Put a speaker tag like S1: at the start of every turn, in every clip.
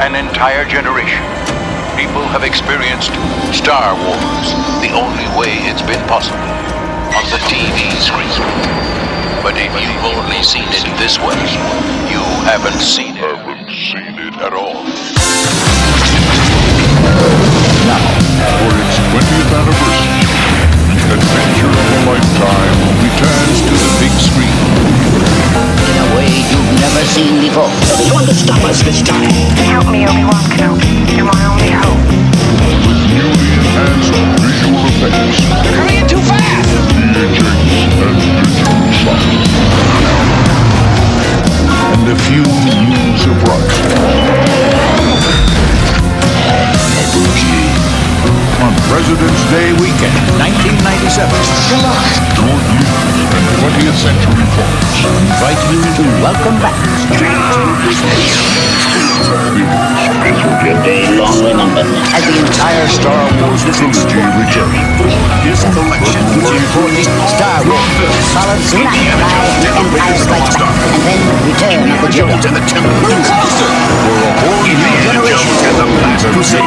S1: an entire generation, people have experienced Star Wars the only way it's been possible on the TV screen. But if you've only seen it this way, you haven't seen it. Haven't seen it at all.
S2: For its 20th anniversary, adventure of a lifetime returns to
S3: never seen before.
S4: You're going to stop us this time.
S5: Help me, Obi-Wan Kenobi. You're my only hope.
S2: With newly enhanced visual effects,
S4: You're coming in too fast.
S2: THX and digital sound. And a few new surprises. On President's Day weekend, 1997, George Lucas and 20th Century Fox invite you to
S3: Welcome back.
S2: Spencer
S3: A day long remembered as the entire Star Wars
S2: Trilogy returns.
S4: This collection
S3: important Star Wars, followed soon after by Empire Strikes Back, and then Return of the Jedi.
S4: to the temple. Move closer.
S2: For a whole new
S4: Generation and the last crusade.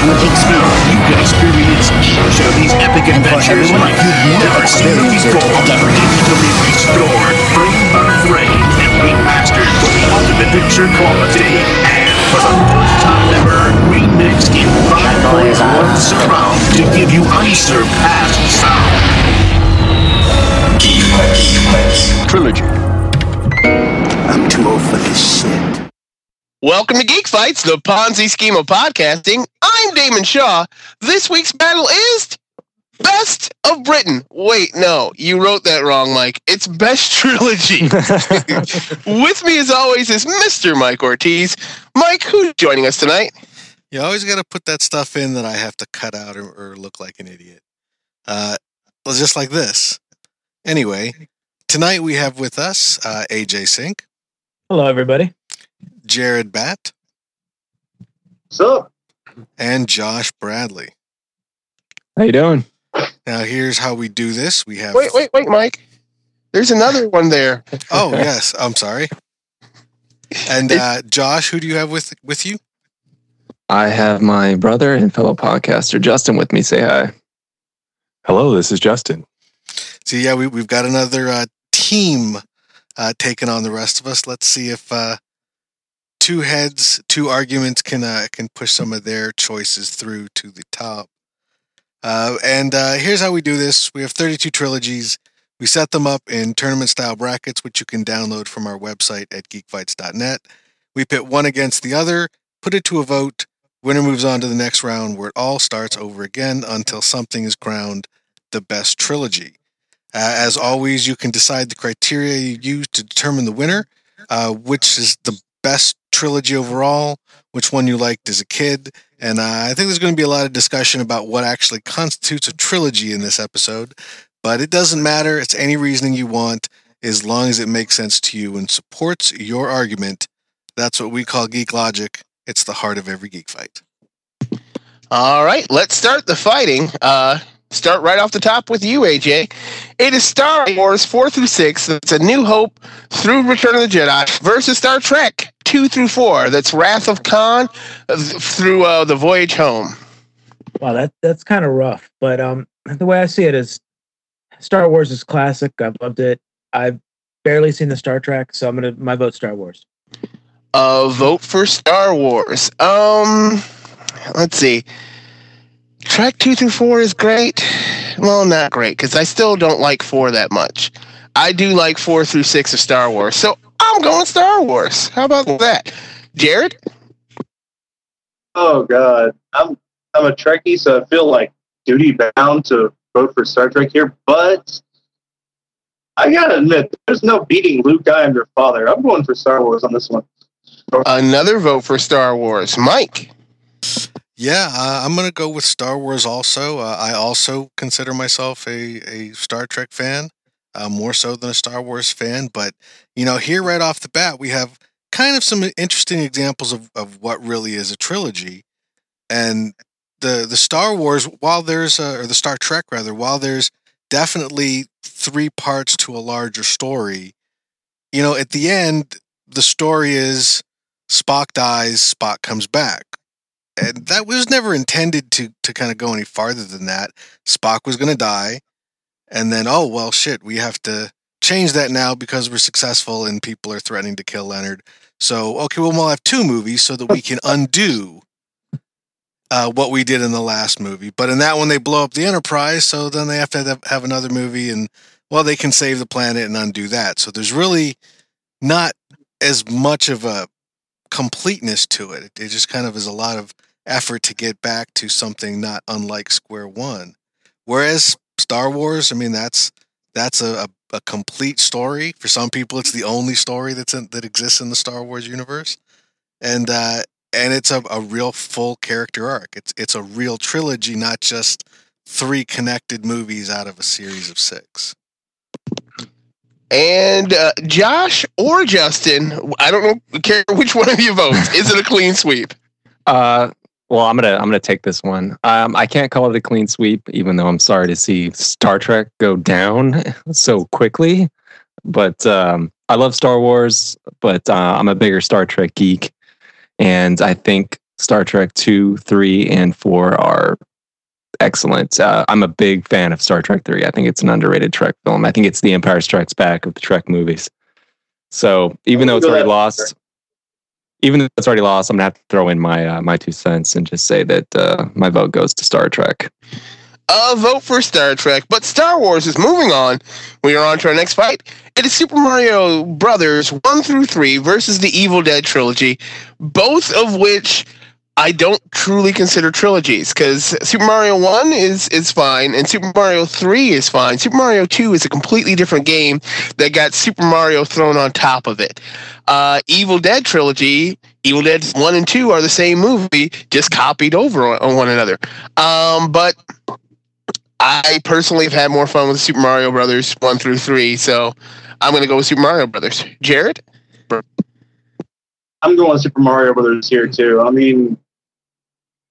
S3: On the big screen,
S4: You can experience each of these epic adventures like
S3: you've never
S4: seen before.
S3: again.
S4: Digitally restored, frame by frame, and remastered for the ultimate picture quality. And for the first time ever, remixed in five
S3: boys
S4: one surround to give you unsurpassed sound.
S2: trilogy.
S4: I'm too old for this shit.
S6: Welcome to Geek Fights, the Ponzi scheme of podcasting. I'm Damon Shaw. This week's battle is Best of Britain. Wait, no, you wrote that wrong, Mike. It's Best Trilogy. With me, as always, is Mr. Mike Ortiz. Mike, who's joining us tonight?
S7: You always got to put that stuff in that I have to cut out or, or look like an idiot. Uh, well, just like this. Anyway, tonight we have with us uh, AJ Sink,
S8: Hello, everybody.
S7: Jared Batt,
S9: So,
S7: and Josh Bradley.
S8: How you doing?
S7: Now, here's how we do this. We have.
S6: Wait, wait, wait, Mike. There's another one there.
S7: Oh, yes. I'm sorry. And uh, Josh, who do you have with with you?
S10: I have my brother and fellow podcaster Justin with me. Say hi.
S8: Hello, this is Justin.
S7: So yeah, we, we've got another uh, team uh, taking on the rest of us. Let's see if uh, two heads, two arguments can uh, can push some of their choices through to the top. Uh, and uh, here's how we do this: we have 32 trilogies. We set them up in tournament style brackets, which you can download from our website at geekfights.net. We pit one against the other, put it to a vote. Winner moves on to the next round, where it all starts over again until something is crowned the best trilogy. Uh, as always, you can decide the criteria you use to determine the winner, uh, which is the best trilogy overall, which one you liked as a kid. And uh, I think there's going to be a lot of discussion about what actually constitutes a trilogy in this episode. But it doesn't matter. It's any reasoning you want, as long as it makes sense to you and supports your argument. That's what we call geek logic. It's the heart of every geek fight.
S6: All right, let's start the fighting. Uh, start right off the top with you, AJ. It is Star Wars 4 through 6. That's A New Hope through Return of the Jedi versus Star Trek 2 through 4. That's Wrath of Khan uh, through uh, The Voyage Home.
S8: Wow, that that's kind of rough. But um, the way I see it is, Star Wars is classic. I've loved it. I've barely seen the Star Trek, so I'm gonna my vote Star Wars.
S6: Uh, vote for Star Wars. Um, let's see. Trek 2 through 4 is great. Well, not great, because I still don't like 4 that much. I do like 4 through 6 of Star Wars. So I'm going Star Wars. How about that? Jared?
S9: oh god, I'm I'm a Trekkie, so I feel like duty bound to vote for Star Trek here. But I gotta admit, there's no beating Luke. I am your father. I'm going for Star Wars on this one.
S6: Another vote for Star Wars. Mike?
S7: Yeah, uh, I'm going to go with Star Wars also. Uh, I also consider myself a, a Star Trek fan, uh, more so than a Star Wars fan. But, you know, here right off the bat, we have kind of some interesting examples of, of what really is a trilogy. And the, the Star Wars, while there's, a, or the Star Trek rather, while there's definitely three parts to a larger story, you know, at the end, the story is Spock dies, Spock comes back. And that was never intended to to kind of go any farther than that. Spock was going to die, and then oh well, shit, we have to change that now because we're successful and people are threatening to kill Leonard. So okay, well we'll have two movies so that we can undo uh, what we did in the last movie. But in that one, they blow up the Enterprise, so then they have to have, have another movie, and well, they can save the planet and undo that. So there's really not as much of a completeness to it. It just kind of is a lot of effort to get back to something not unlike Square One. Whereas Star Wars, I mean, that's that's a, a, a complete story. For some people, it's the only story that's in, that exists in the Star Wars universe, and uh, and it's a, a real full character arc. It's it's a real trilogy, not just three connected movies out of a series of six.
S6: And uh, Josh or Justin, I don't know, care which one of you votes. Is it a clean sweep?
S10: Uh, well, I'm gonna I'm gonna take this one. Um, I can't call it a clean sweep, even though I'm sorry to see Star Trek go down so quickly. But um, I love Star Wars, but uh, I'm a bigger Star Trek geek, and I think Star Trek two, three, and four are excellent. Uh, I'm a big fan of Star Trek three. I think it's an underrated Trek film. I think it's the Empire Strikes Back of the Trek movies. So even though it's already lost, even though it's already lost, I'm gonna have to throw in my uh, my two cents and just say that uh, my vote goes to Star Trek.
S6: A vote for Star Trek, but Star Wars is moving on. We are on to our next fight. It is Super Mario Brothers 1 through 3 versus the Evil Dead trilogy, both of which I don't truly consider trilogies because Super Mario 1 is is fine and Super Mario 3 is fine. Super Mario 2 is a completely different game that got Super Mario thrown on top of it. Uh, Evil Dead trilogy, Evil Dead 1 and 2 are the same movie, just copied over on, on one another. Um, but I personally have had more fun with Super Mario Brothers 1 through 3, so I'm going to go with Super Mario Brothers. Jared?
S9: I'm going Super Mario Brothers here too. I mean,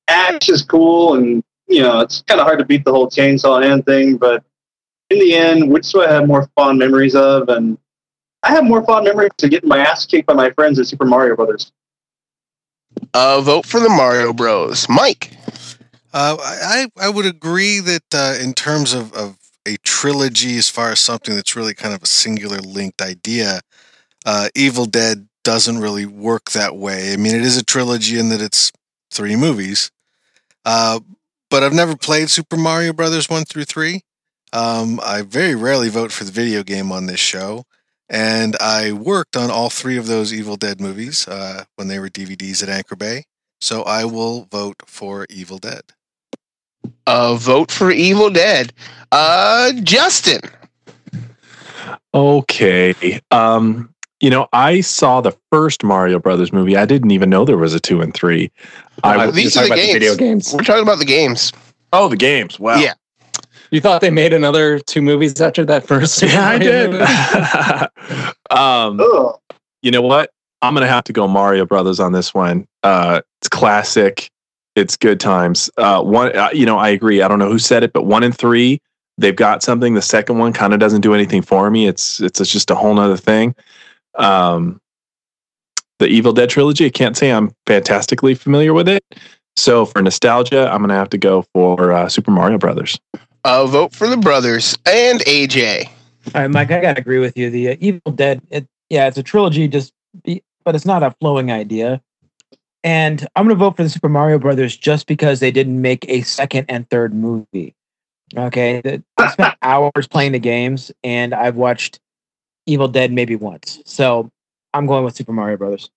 S9: Ash is cool, and you know it's kind of hard to beat the whole chainsaw hand thing. But in the end, which do I have more fond memories of? And I have more fond memories of getting my ass kicked by my friends at Super Mario Brothers.
S6: Uh, vote for the Mario Bros. Mike?
S7: Uh, I I would agree that uh, in terms of, of a trilogy, as far as something that's really kind of a singular linked idea, uh, Evil Dead doesn't really work that way. I mean, it is a trilogy in that it's three movies, uh, but I've never played Super Mario Brothers one through three. Um, I very rarely vote for the video game on this show, and I worked on all three of those Evil Dead movies uh, when they were DVDs at Anchor Bay. So I will vote for Evil Dead.
S6: Uh, vote for Evil Dead. Uh, Justin.
S11: Okay. Um, you know, I saw the first Mario Brothers movie. I didn't even know there was a two and three. I
S6: Uh, these are the games.
S10: video games.
S6: We're talking about the games.
S11: oh, the games. Wow.
S6: Yeah.
S10: You thought they made another two movies after that first?
S11: Yeah, I did.
S10: movie?
S11: um,
S9: Ugh.
S11: you know what? I'm gonna have to go Mario Brothers on this one. Uh, it's classic. It's good times. Uh, one, uh, you know, I agree. I don't know who said it, but one and three, they've got something. The second one kind of doesn't do anything for me. It's it's just a whole nother thing. Um, the Evil Dead trilogy. I can't say I'm fantastically familiar with it. So for nostalgia, I'm gonna have to go for uh, Super Mario Brothers.
S6: Uh, vote for the brothers and AJ.
S8: All right, Mike, I gotta agree with you. The uh, Evil Dead, it, yeah, it's a trilogy, just be, but it's not a flowing idea. And I'm gonna vote for the Super Mario Brothers just because they didn't make a second and third movie. Okay, I spent hours playing the games, and I've watched Evil Dead maybe once, so I'm going with Super Mario Brothers.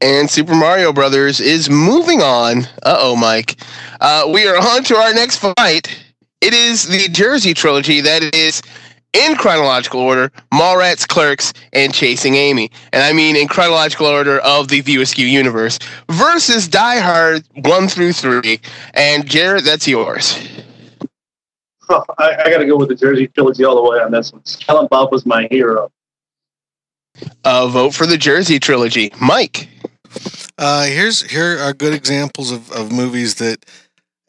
S6: And Super Mario Brothers is moving on. Uh oh, Mike. Uh, we are on to our next fight. It is the Jersey trilogy that is in chronological order Mallrats, Clerks, and Chasing Amy. And I mean in chronological order of the View Askew universe versus Die Hard 1 through 3. And Jared, that's yours.
S9: I, I got to go with the Jersey trilogy all the way on this one. Silent Bob was my hero.
S6: Uh, vote for the Jersey trilogy. Mike.
S7: Uh, here's here are good examples of, of movies that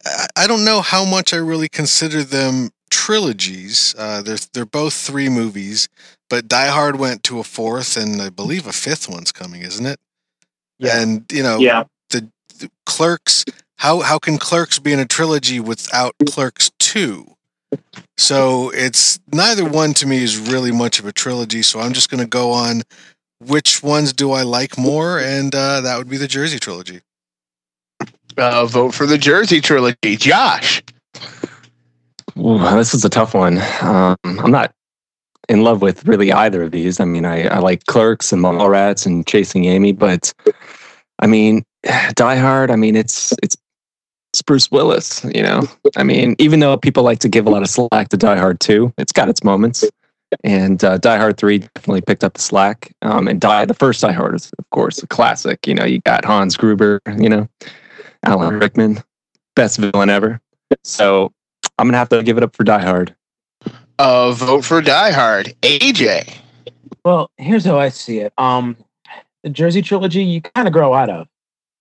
S7: I, I don't know how much I really consider them trilogies. Uh, they're they're both three movies, but Die Hard went to a fourth, and I believe a fifth one's coming, isn't it?
S8: Yeah.
S7: And you know,
S9: Yeah.
S7: the, the Clerks. How how can Clerks be in a trilogy without Clerks two? So it's neither one to me is really much of a trilogy. So I'm just going to go on which ones do I like more, and uh, that would be the Jersey trilogy.
S6: Uh, vote for the Jersey trilogy. Josh.
S10: Ooh, this is a tough one. Um, I'm not in love with really either of these. I mean, I, I like Clerks and Mallrats and Chasing Amy, but I mean, Die Hard. I mean, it's it's it's Bruce Willis. You know, I mean, even though people like to give a lot of slack to Die Hard 2, it's got its moments. And uh, Die Hard 3 definitely picked up the slack. Um, and Die, the first Die Hard is, of course, a classic. You know, you got Hans Gruber, you know, Alan Rickman, best villain ever. So I'm going to have to give it up for Die Hard.
S6: Uh, vote for Die Hard. AJ.
S8: Well, here's how I see it. Um, the Jersey trilogy, you kind of grow out of.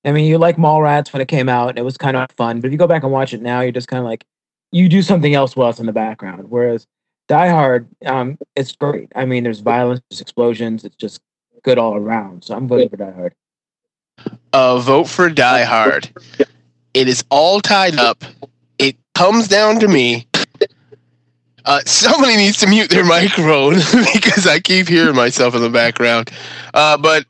S8: I mean, you like Mallrats when it came out, and it was kind of fun. But if you go back and watch it now, you're just kind of like, you do something else while it's in the background. Whereas Die Hard, um, it's great. I mean, there's violence, there's explosions, it's just good all around. So I'm voting for Die Hard.
S6: Uh, vote for Die Hard. It is all tied up. It comes down to me. Uh, somebody needs to mute their microphone because I keep hearing myself in the background. Uh, but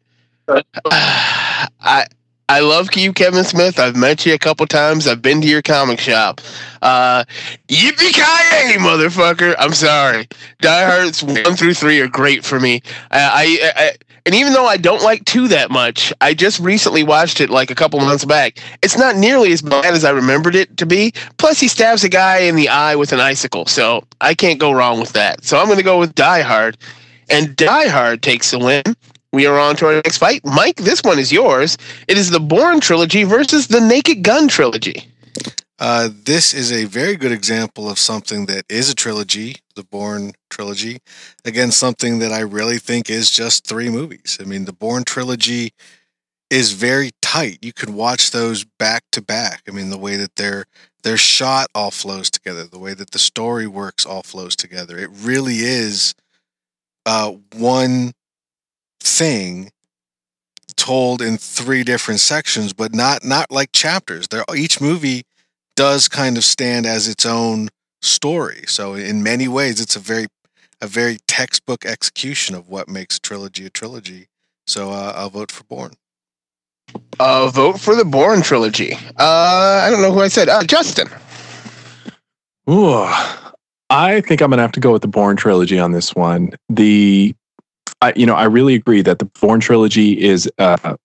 S6: I I love you, Kevin Smith. I've met you a couple times. I've been to your comic shop. Uh, yippee ki motherfucker! I'm sorry. Die Hard's one through three are great for me. I, I, I and even though I don't like two that much, I just recently watched it like a couple months back. It's not nearly as bad as I remembered it to be. Plus, he stabs a guy in the eye with an icicle, so I can't go wrong with that. So I'm going to go with Die Hard, and Die Hard takes the win. We are on to our next fight. Mike, this one is yours. It is the Bourne trilogy versus the Naked Gun trilogy.
S7: Uh, this is a very good example of something that is a trilogy, the Bourne trilogy, against something that I really think is just three movies. I mean, the Bourne trilogy is very tight. You could watch those back to back. I mean, the way that they're they're shot all flows together. The way that the story works all flows together. It really is uh, one thing told in three different sections, but not not like chapters. They're each movie does kind of stand as its own story. So in many ways, it's a very a very textbook execution of what makes a trilogy a trilogy. So uh, I'll vote for Bourne.
S6: Uh, vote for the Bourne trilogy. Uh, I don't know who I said. Uh, Justin.
S11: Ooh, I think I'm gonna have to go with the Bourne trilogy on this one. The, I, you know, I really agree that the Bourne trilogy is a,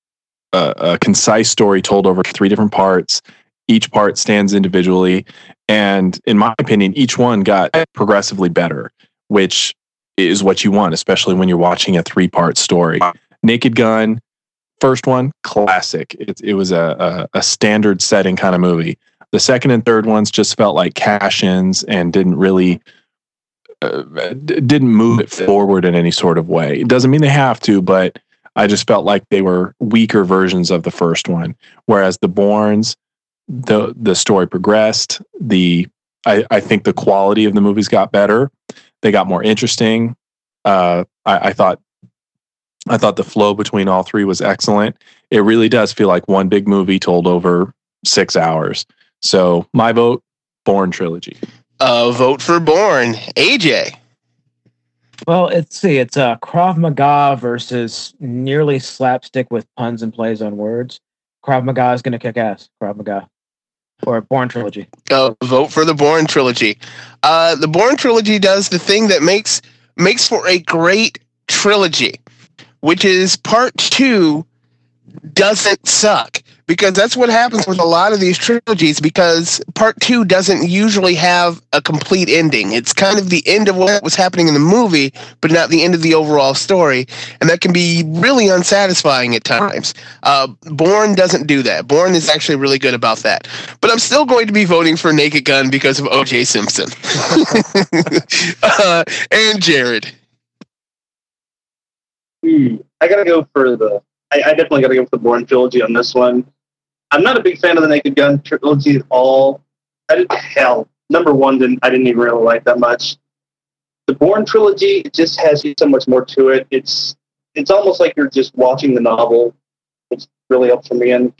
S11: a, a concise story told over three different parts. Each part stands individually, and in my opinion, each one got progressively better, which is what you want, especially when you're watching a three part story. Naked Gun, first one, classic. It, it was a, a, a standard setting kind of movie. The second and third ones just felt like cash ins and didn't really uh, didn't move it forward in any sort of way. It doesn't mean they have to, but I just felt like they were weaker versions of the first one. Whereas the Bournes, the the story progressed. The I, I think the quality of the movies got better. They got more interesting. Uh, I, I thought I thought the flow between all three was excellent. It really does feel like one big movie told over six hours. So my vote, Bourne trilogy.
S6: Uh, vote for Bourne, AJ.
S8: Well, let's see. It's uh, Krav Maga versus nearly slapstick with puns and plays on words. Krav Maga is going to kick ass. Krav Maga. Or Bourne trilogy.
S6: Uh, vote for the Bourne trilogy. Uh, the Bourne trilogy does the thing that makes makes for a great trilogy, which is part two doesn't suck. Because that's what happens with a lot of these trilogies because part two doesn't usually have a complete ending. It's kind of the end of what was happening in the movie but not the end of the overall story. And that can be really unsatisfying at times. Uh, Bourne doesn't do that. Bourne is actually really good about that. But i'm still going to be voting for naked gun because of oj simpson. Uh, and jared.
S9: Hmm. I gotta go for the. I, I definitely gotta go for the Bourne trilogy on this one. I'm not a big fan of the Naked Gun trilogy at all. I didn't, hell, number one, didn't I didn't even really like that much. The Bourne trilogy it just has so much more to it. It's it's almost like you're just watching the novel. It's really up for me. And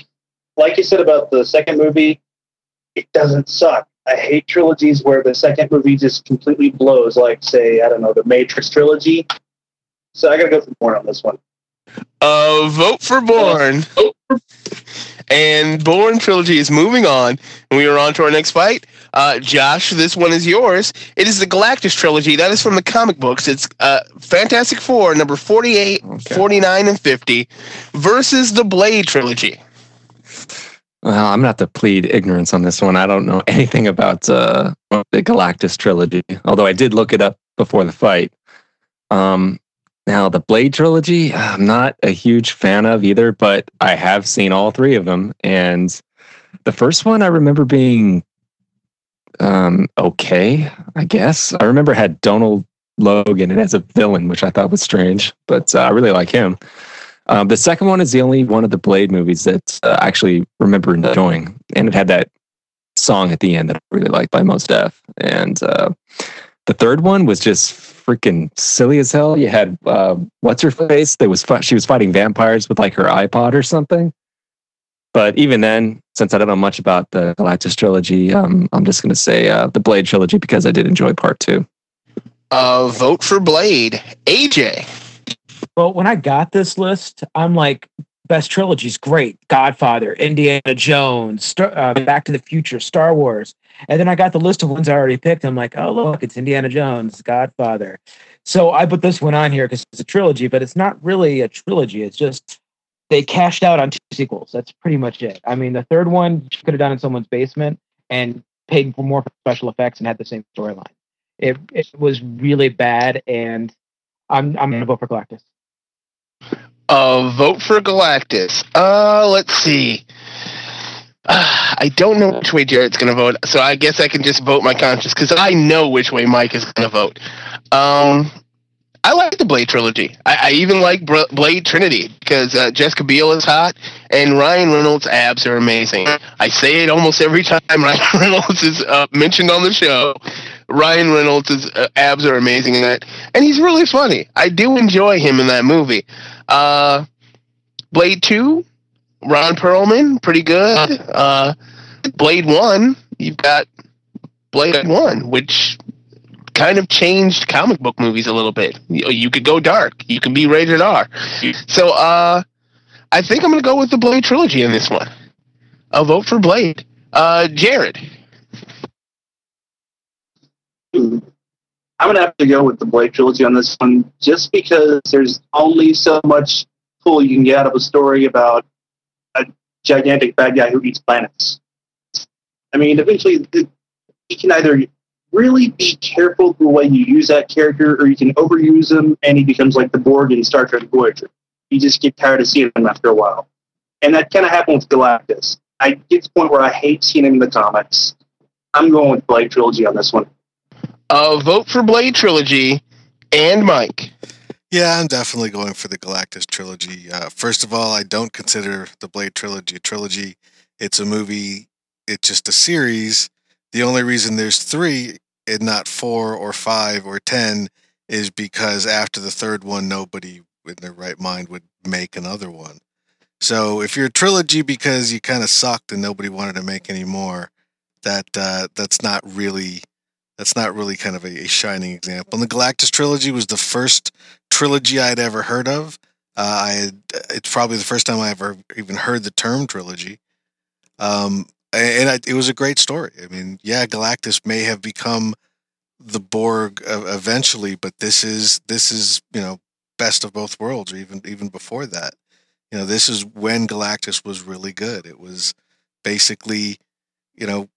S9: like you said about the second movie, it doesn't suck. I hate trilogies where the second movie just completely blows, like say, I don't know, the Matrix trilogy. So I gotta go for more on this one.
S6: Uh, vote for Bourne. And Bourne trilogy is moving on, and we are on to our next fight. Uh, Josh, this one is yours. It is the Galactus trilogy. That is from the comic books. It's uh, Fantastic Four, number 48, 49, and 50, versus the Blade trilogy.
S10: Well, I'm not to plead ignorance on this one. I don't know anything about uh, the Galactus trilogy, although I did look it up before the fight. Um, now, the Blade trilogy, I'm not a huge fan of either, but I have seen all three of them. And the first one I remember being um, okay, I guess. I remember had Donald Logan and as a villain, which I thought was strange, but uh, I really like him. Um, the second one is the only one of the Blade movies that uh, I actually remember enjoying, and it had that song at the end that I really liked by Mos Def. And uh, the third one was just freaking silly as hell. You had uh, what's her face? That was fi- she was fighting vampires with like her iPod or something. But even then, since I don't know much about the Galactus trilogy, um, I'm just going to say uh, the Blade trilogy because I did enjoy part two.
S6: Uh, vote for Blade. AJ.
S8: Well, when I got this list, I'm like, best trilogies, great. Godfather, Indiana Jones, Star, uh, Back to the Future, Star Wars. And then I got the list of ones I already picked. I'm like, oh, look, it's Indiana Jones, Godfather. So I put this one on here because it's a trilogy, but it's not really a trilogy. It's just they cashed out on two sequels. That's pretty much it. I mean, the third one could have done in someone's basement and paid for more special effects and had the same storyline. It, it was really bad, and I'm I'm gonna vote for Galactus.
S6: Uh, vote for Galactus. Uh, let's see. I don't know which way Jared's going to vote, so I guess I can just vote my conscience because I know which way Mike is going to vote. Um, I like the Blade trilogy. I, I even like Br- Blade Trinity because uh, Jessica Biel is hot and Ryan Reynolds' abs are amazing. I say it almost every time Ryan Reynolds is uh, mentioned on the show. Ryan Reynolds' abs are amazing in that, and he's really funny. I do enjoy him in that movie. Uh, Blade Two, Ron Perlman, pretty good. Uh, Blade One, you've got Blade One, which kind of changed comic book movies a little bit. You, you could go dark, you can be rated R. So, uh, I think I'm going to go with the Blade trilogy in this one. I'll vote for Blade. Uh, Jared.
S9: I'm gonna have to go with the Blade trilogy on this one, just because there's only so much pull you can get out of a story about a gigantic bad guy who eats planets. I mean, eventually, you can either really be careful the way you use that character, or you can overuse him and he becomes like the Borg in Star Trek Voyager. You just get tired of seeing him after a while, and that kind of happened with Galactus. I get to the point where I hate seeing him in the comics. I'm going with Blade trilogy on this one.
S6: Uh, vote for Blade trilogy and Mike.
S7: Yeah, I'm definitely going for the Galactus trilogy. Uh, first of all, I don't consider the Blade trilogy a trilogy. It's a movie. It's just a series. The only reason there's three and not four or five or ten is because after the third one, nobody in their right mind would make another one. So if you're a trilogy because you kind of sucked and nobody wanted to make any more, that uh, that's not really that's not really kind of a, a, shining example. And the Galactus trilogy was the first trilogy I'd ever heard of. Uh, I had, it's probably the first time I ever even heard the term trilogy. Um, and I, it was a great story. I mean, yeah, Galactus may have become the Borg eventually, but this is this is you know best of both worlds, or even even before that. You know, this is when Galactus was really good. It was basically, you know,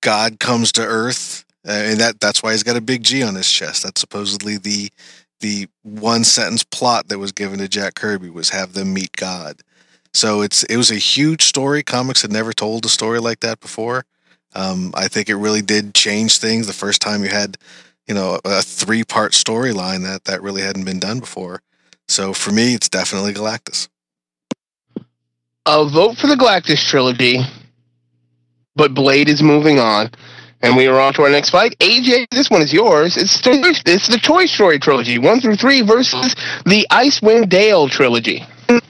S7: God comes to Earth and that that's why he's got a big G on his chest. That's supposedly the the one sentence plot that was given to Jack Kirby was have them meet God. So it's it was a huge story. Comics had never told a story like that before. Um, I think it really did change things. The first time you had, you know, a three part storyline that that really hadn't been done before. So for me, it's definitely Galactus.
S6: I'll vote for the Galactus trilogy, but Blade is moving on. And we are on to our next fight. AJ, this one is yours. It's, it's the Toy Story trilogy, one through three, versus the Icewind Dale trilogy.
S8: All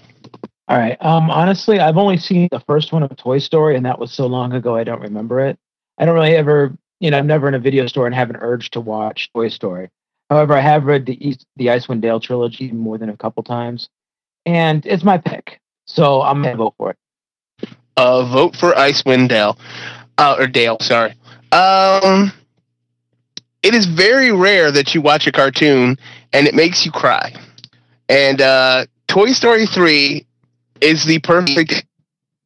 S8: All right. Um, honestly, I've only seen the first one of Toy Story, and that was so long ago I don't remember it. I don't really ever, you know, I'm never in a video store and have an urge to watch Toy Story. However, I have read the East, the Icewind Dale trilogy more than a couple times, and it's my pick. So I'm gonna vote for it.
S6: Uh, vote for Icewind Dale, uh, or Dale. Sorry. Um, it is very rare that you watch a cartoon and it makes you cry. And uh, Toy Story three is the perfect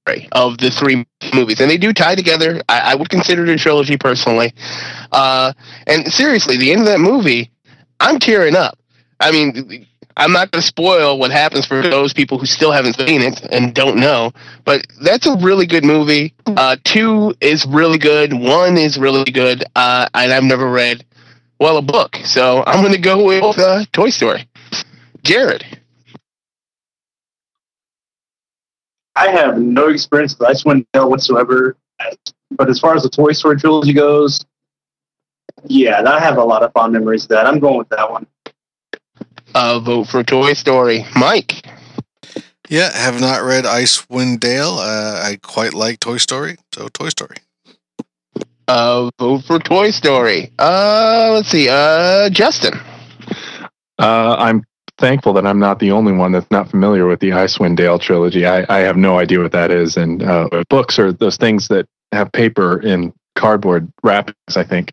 S6: story of the three movies, and they do tie together. I, I would consider it a trilogy personally. Uh, and seriously, the end of that movie, I'm tearing up. I mean, I'm not going to spoil what happens for those people who still haven't seen it and don't know, but that's a really good movie. Uh, two is really good. One is really good, uh, and I've never read, well, a book. So I'm going to go with uh, Toy Story. Jared.
S9: I have no experience with Icewind Dale whatsoever. But as far as the Toy Story trilogy goes, yeah, I have a lot of fond memories of that. I'm going with that one.
S6: Uh, vote for Toy Story. Mike.
S7: Yeah, have not read Icewind Dale. Uh, I quite like Toy Story, so Toy Story.
S6: Uh, vote for Toy Story. Uh, let's see. Uh, Justin.
S11: Uh, I'm thankful that I'm not the only one that's not familiar with the Icewind Dale trilogy. I, I have no idea what that is. And uh, books are those things that have paper in cardboard wrappings. I think.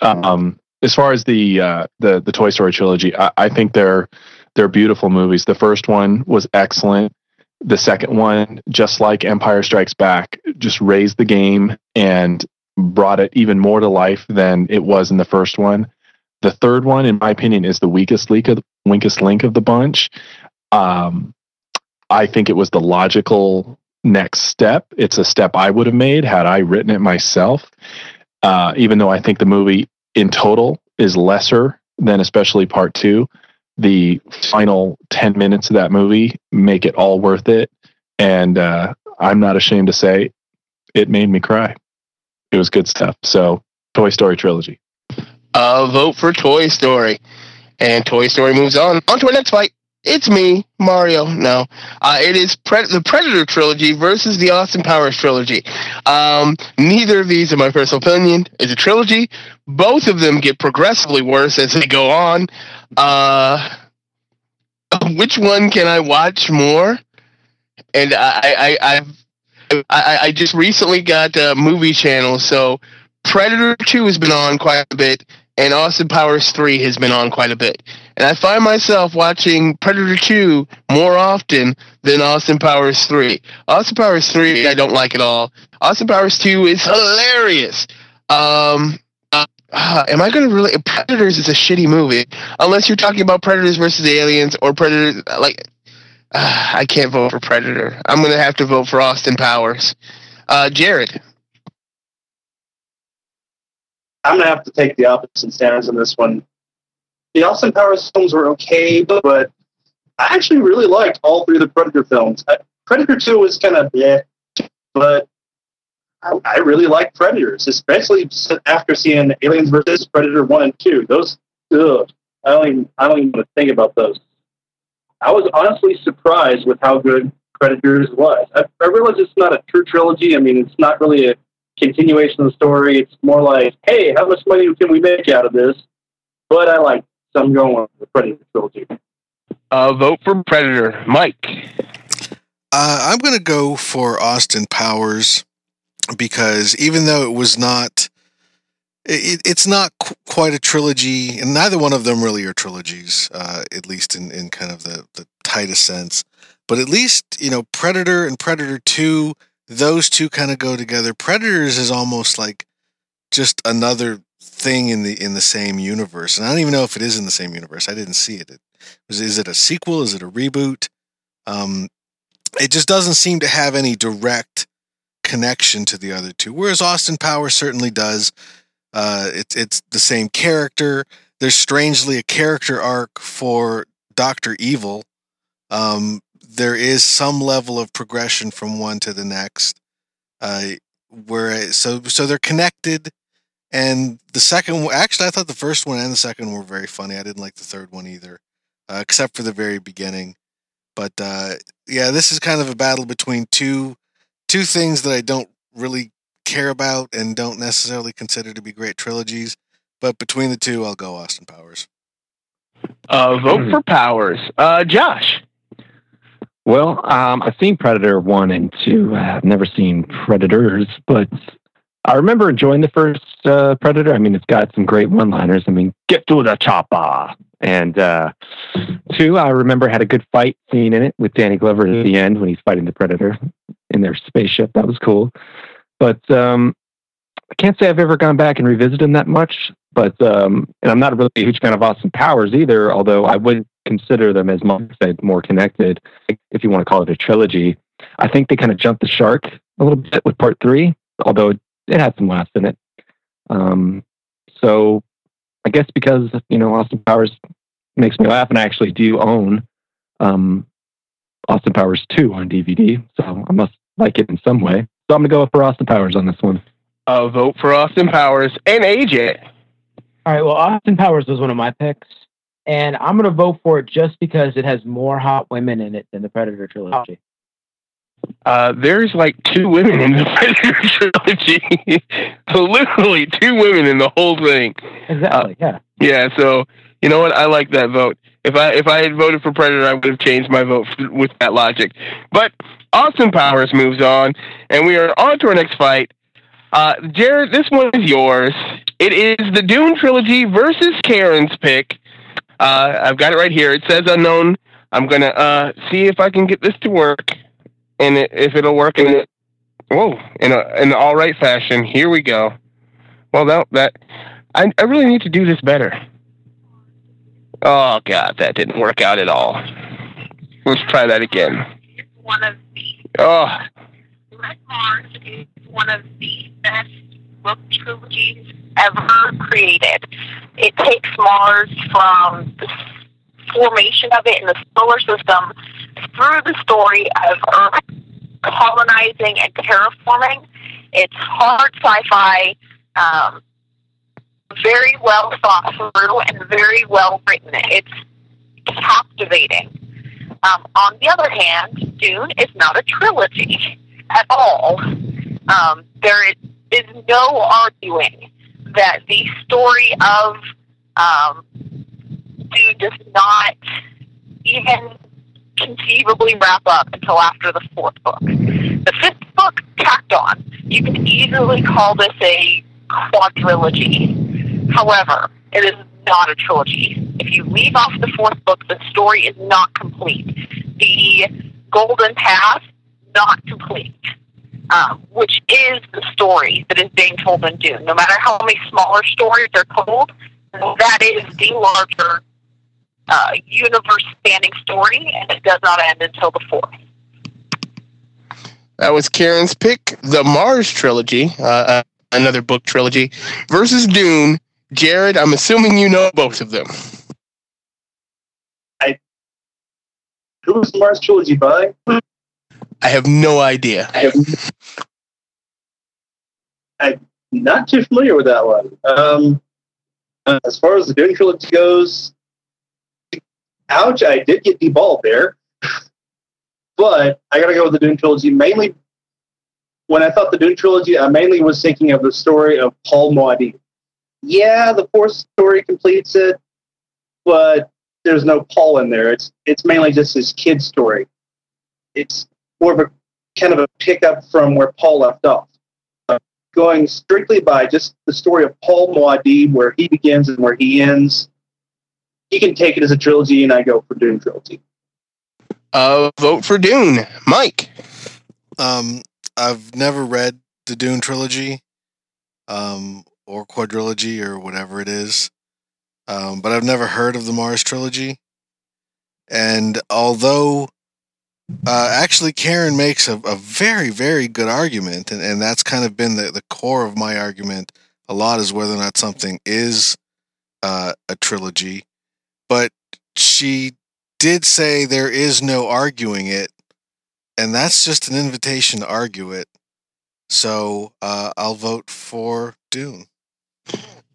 S11: Um, as far as the uh, the the Toy Story trilogy, I, I think they're they're beautiful movies. The first one was excellent. The second one, just like Empire Strikes Back, just raised the game and brought it even more to life than it was in the first one. The third one, in my opinion, is the weakest link of the weakest link of the bunch. Um, I think it was the logical next step. It's a step I would have made had I written it myself. Uh, even though I think the movie in total is lesser than especially part two, the final 10 minutes of that movie make it all worth it. And uh, I'm not ashamed to say it made me cry. It was good stuff. So, Toy Story trilogy.
S6: Uh, vote for Toy Story. And Toy Story moves on. On to our next fight. It's me, Mario. No, uh, it is Pred- the Predator trilogy versus the Austin Powers trilogy. Um, neither of these, in my personal opinion, is a trilogy. Both of them get progressively worse as they go on. Uh, which one can I watch more? And I, I, I've, I, I just recently got a movie channel, so Predator Two has been on quite a bit, and Austin Powers 3 has been on quite a bit. And I find myself watching Predator 2 more often than Austin Powers 3. Austin Powers 3, I don't like at all. Austin Powers 2 is hilarious. Um, uh, am I going to really. Predators is a shitty movie. Unless you're talking about Predators versus Aliens or Predators. Like, uh, I can't vote for Predator. I'm going to have to vote for Austin Powers. Uh, Jared.
S9: I'm gonna have to take the opposite stance on this one. The Austin Powers films were okay, but, but I actually really liked all three of the Predator films. I, Predator Two was kind of yeah, but I, I really like Predators, especially after seeing Aliens versus Predator One and Two. Those, ugh, I don't even I don't even want to think about those. I was honestly surprised with how good Predators was. I, I realize it's not a true trilogy. I mean, it's not really a continuation of the story. It's more like, hey, how much money can we make out of this? But I like some going with the Predator trilogy.
S6: Uh, vote for Predator, Mike.
S7: Uh, I'm going to go for Austin Powers because even though it was not, it, it's not qu- quite a trilogy, and neither one of them really are trilogies, uh, at least in, in kind of the, the tightest sense. But at least, you know, Predator and Predator 2 those two kind of go together. Predators is almost like just another thing in the in the same universe, and I don't even know if it is in the same universe. I didn't see it. it is, is it a sequel? Is it a reboot? Um, it just doesn't seem to have any direct connection to the other two. Whereas Austin Powers certainly does. Uh, it's it's the same character. There's strangely a character arc for Doctor Evil. Um, there is some level of progression from one to the next. Uh, where so so they're connected, and the second actually I thought the first one and the second were very funny. I didn't like the third one either, uh, except for the very beginning. But uh, yeah, this is kind of a battle between two two things that I don't really care about and don't necessarily consider to be great trilogies. But between the two, I'll go Austin Powers.
S6: Uh, vote for Powers. Uh, Josh.
S10: Well, um, I've seen Predator one and two. I've never seen Predators, but I remember enjoying the first uh, Predator. I mean, it's got some great one-liners. I mean, get to the chopper. And uh, two, I remember had a good fight scene in it with Danny Glover at the end when he's fighting the Predator in their spaceship. That was cool. But um, I can't say I've ever gone back and revisited them that much. But um, and I'm not really a huge fan of Austin Powers either. Although I would consider them, as Mark said, more connected. If you want to call it a trilogy, I think they kind of jumped the shark a little bit with part three. Although it had some laughs in it. Um, so I guess because you know Austin Powers makes me laugh, and I actually do own um, Austin Powers two on DVD, so I must like it in some way. So I'm gonna go for Austin Powers on this one.
S6: Uh, vote for Austin Powers and AJ.
S8: All right. Well, Austin Powers was one of my picks, and I'm gonna vote for it just because it has more hot women in it than the Predator trilogy.
S6: Uh, there's like two women in the Predator trilogy. Literally two women in the whole thing.
S8: Exactly. yeah.
S6: Yeah. So you know what? I like that vote. If I if I had voted for Predator, I would have changed my vote f- with that logic. But Austin Powers moves on, and we are on to our next fight. Uh, Jared, this one is yours. It is the Dune trilogy versus Karen's pick. Uh, I've got it right here. It says unknown. I'm gonna uh, see if I can get this to work, and it, if it'll work in. Whoa, in a in an all right fashion. Here we go. Well, that that I I really need to do this better. Oh God, that didn't work out at all. Let's try that again.
S12: one of the
S6: Oh,
S12: Red Mars is one of the best book trilogies ever created. It takes Mars from the formation of it in the solar system through the story of Earth colonizing and terraforming. It's hard sci-fi, um, very well thought through and very well written. It's captivating. Um, on the other hand, Dune is not a trilogy at all. Um, there is, is no arguing that the story of um, Dune does not even conceivably wrap up until after the fourth book. The fifth book tacked on. You can easily call this a quadrilogy. However, it is not a trilogy. If you leave off the fourth book, the story is not complete. The Golden Path, not complete. Um, which is the story that is being told in Dune. No matter how many smaller stories are told, that is the larger uh, universe-spanning story, and it does not end until the fourth.
S6: that was Karen's pick. The Mars trilogy, uh, uh, another book trilogy, versus Dune. Jared, I'm assuming you know both of them.
S9: I, Who was the Mars trilogy by?
S6: I have no idea.
S9: I have, I'm not too familiar with that one. Um, uh, as far as the Dune trilogy goes, ouch, I did get deballed there. but I gotta go with the Dune trilogy mainly. When I thought the Dune trilogy, I mainly was thinking of the story of Paul Muad'Dib. Yeah, the fourth story completes it, but there's no Paul in there. It's it's mainly just his kid story. It's more of a kind of a pickup from where Paul left off. Uh, going strictly by just the story of Paul Muad'Dib, where he begins and where he ends, he can take it as a trilogy, and I go for Dune trilogy.
S6: Uh, vote for Dune. Mike.
S7: Um, I've never read the Dune trilogy, um, or quadrilogy, or whatever it is. Um, but I've never heard of the Mars trilogy. And although, uh, actually, Karen makes a, a very, very good argument, and, and that's kind of been the, the core of my argument a lot is whether or not something is uh, a trilogy. But she did say there is no arguing it, and that's just an invitation to argue it. So uh, I'll vote for Dune.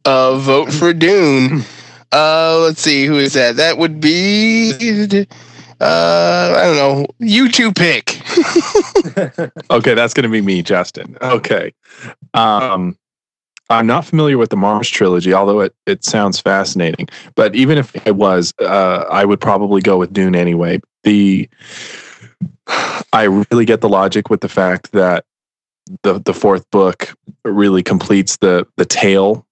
S6: Uh, vote for Dune. Uh, let's see who is that. That would be Uh, I don't know. You two pick.
S11: Okay, that's going to be me, Justin. Okay. Um, I'm not familiar with the Mars trilogy, although it, it sounds fascinating. But even if it was, uh, I would probably go with Dune anyway. The I really get the logic with the fact that the the fourth book really completes the the tale.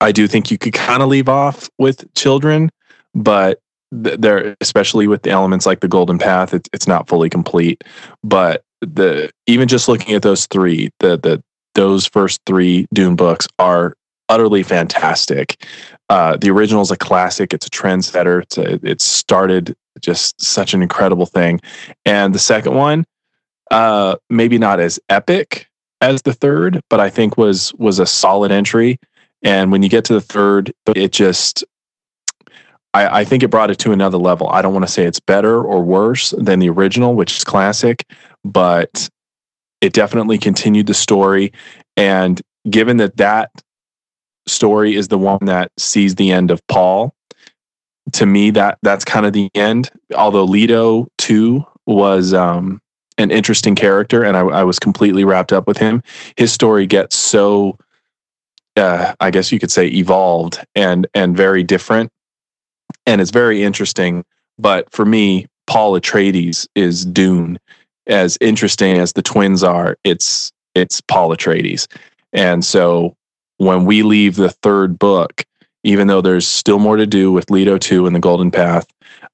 S11: I do think you could kind of leave off with children, but there, especially with the elements like the Golden Path, it's it's not fully complete. But the even just looking at those three, the the those first three Dune books are utterly fantastic. Uh, the original is a classic. It's a trendsetter. It's a, it started just such an incredible thing, and the second one, uh, maybe not as epic as the third, but I think was was a solid entry. And when you get to the third, it just I, I think it brought it to another level. I don't want to say it's better or worse than the original, which is classic, but it definitely continued the story. And given that that story is the one that sees the end of Paul, to me that that's kind of the end. Although Leto too was um, an interesting character, and I, I was completely wrapped up with him. His story gets so, uh, I guess you could say, evolved and and very different, and it's very interesting. But for me, Paul Atreides is Dune. As interesting as the twins are, it's it's Paul Atreides, and so when we leave the third book, even though there's still more to do with Leto 2 and the Golden Path,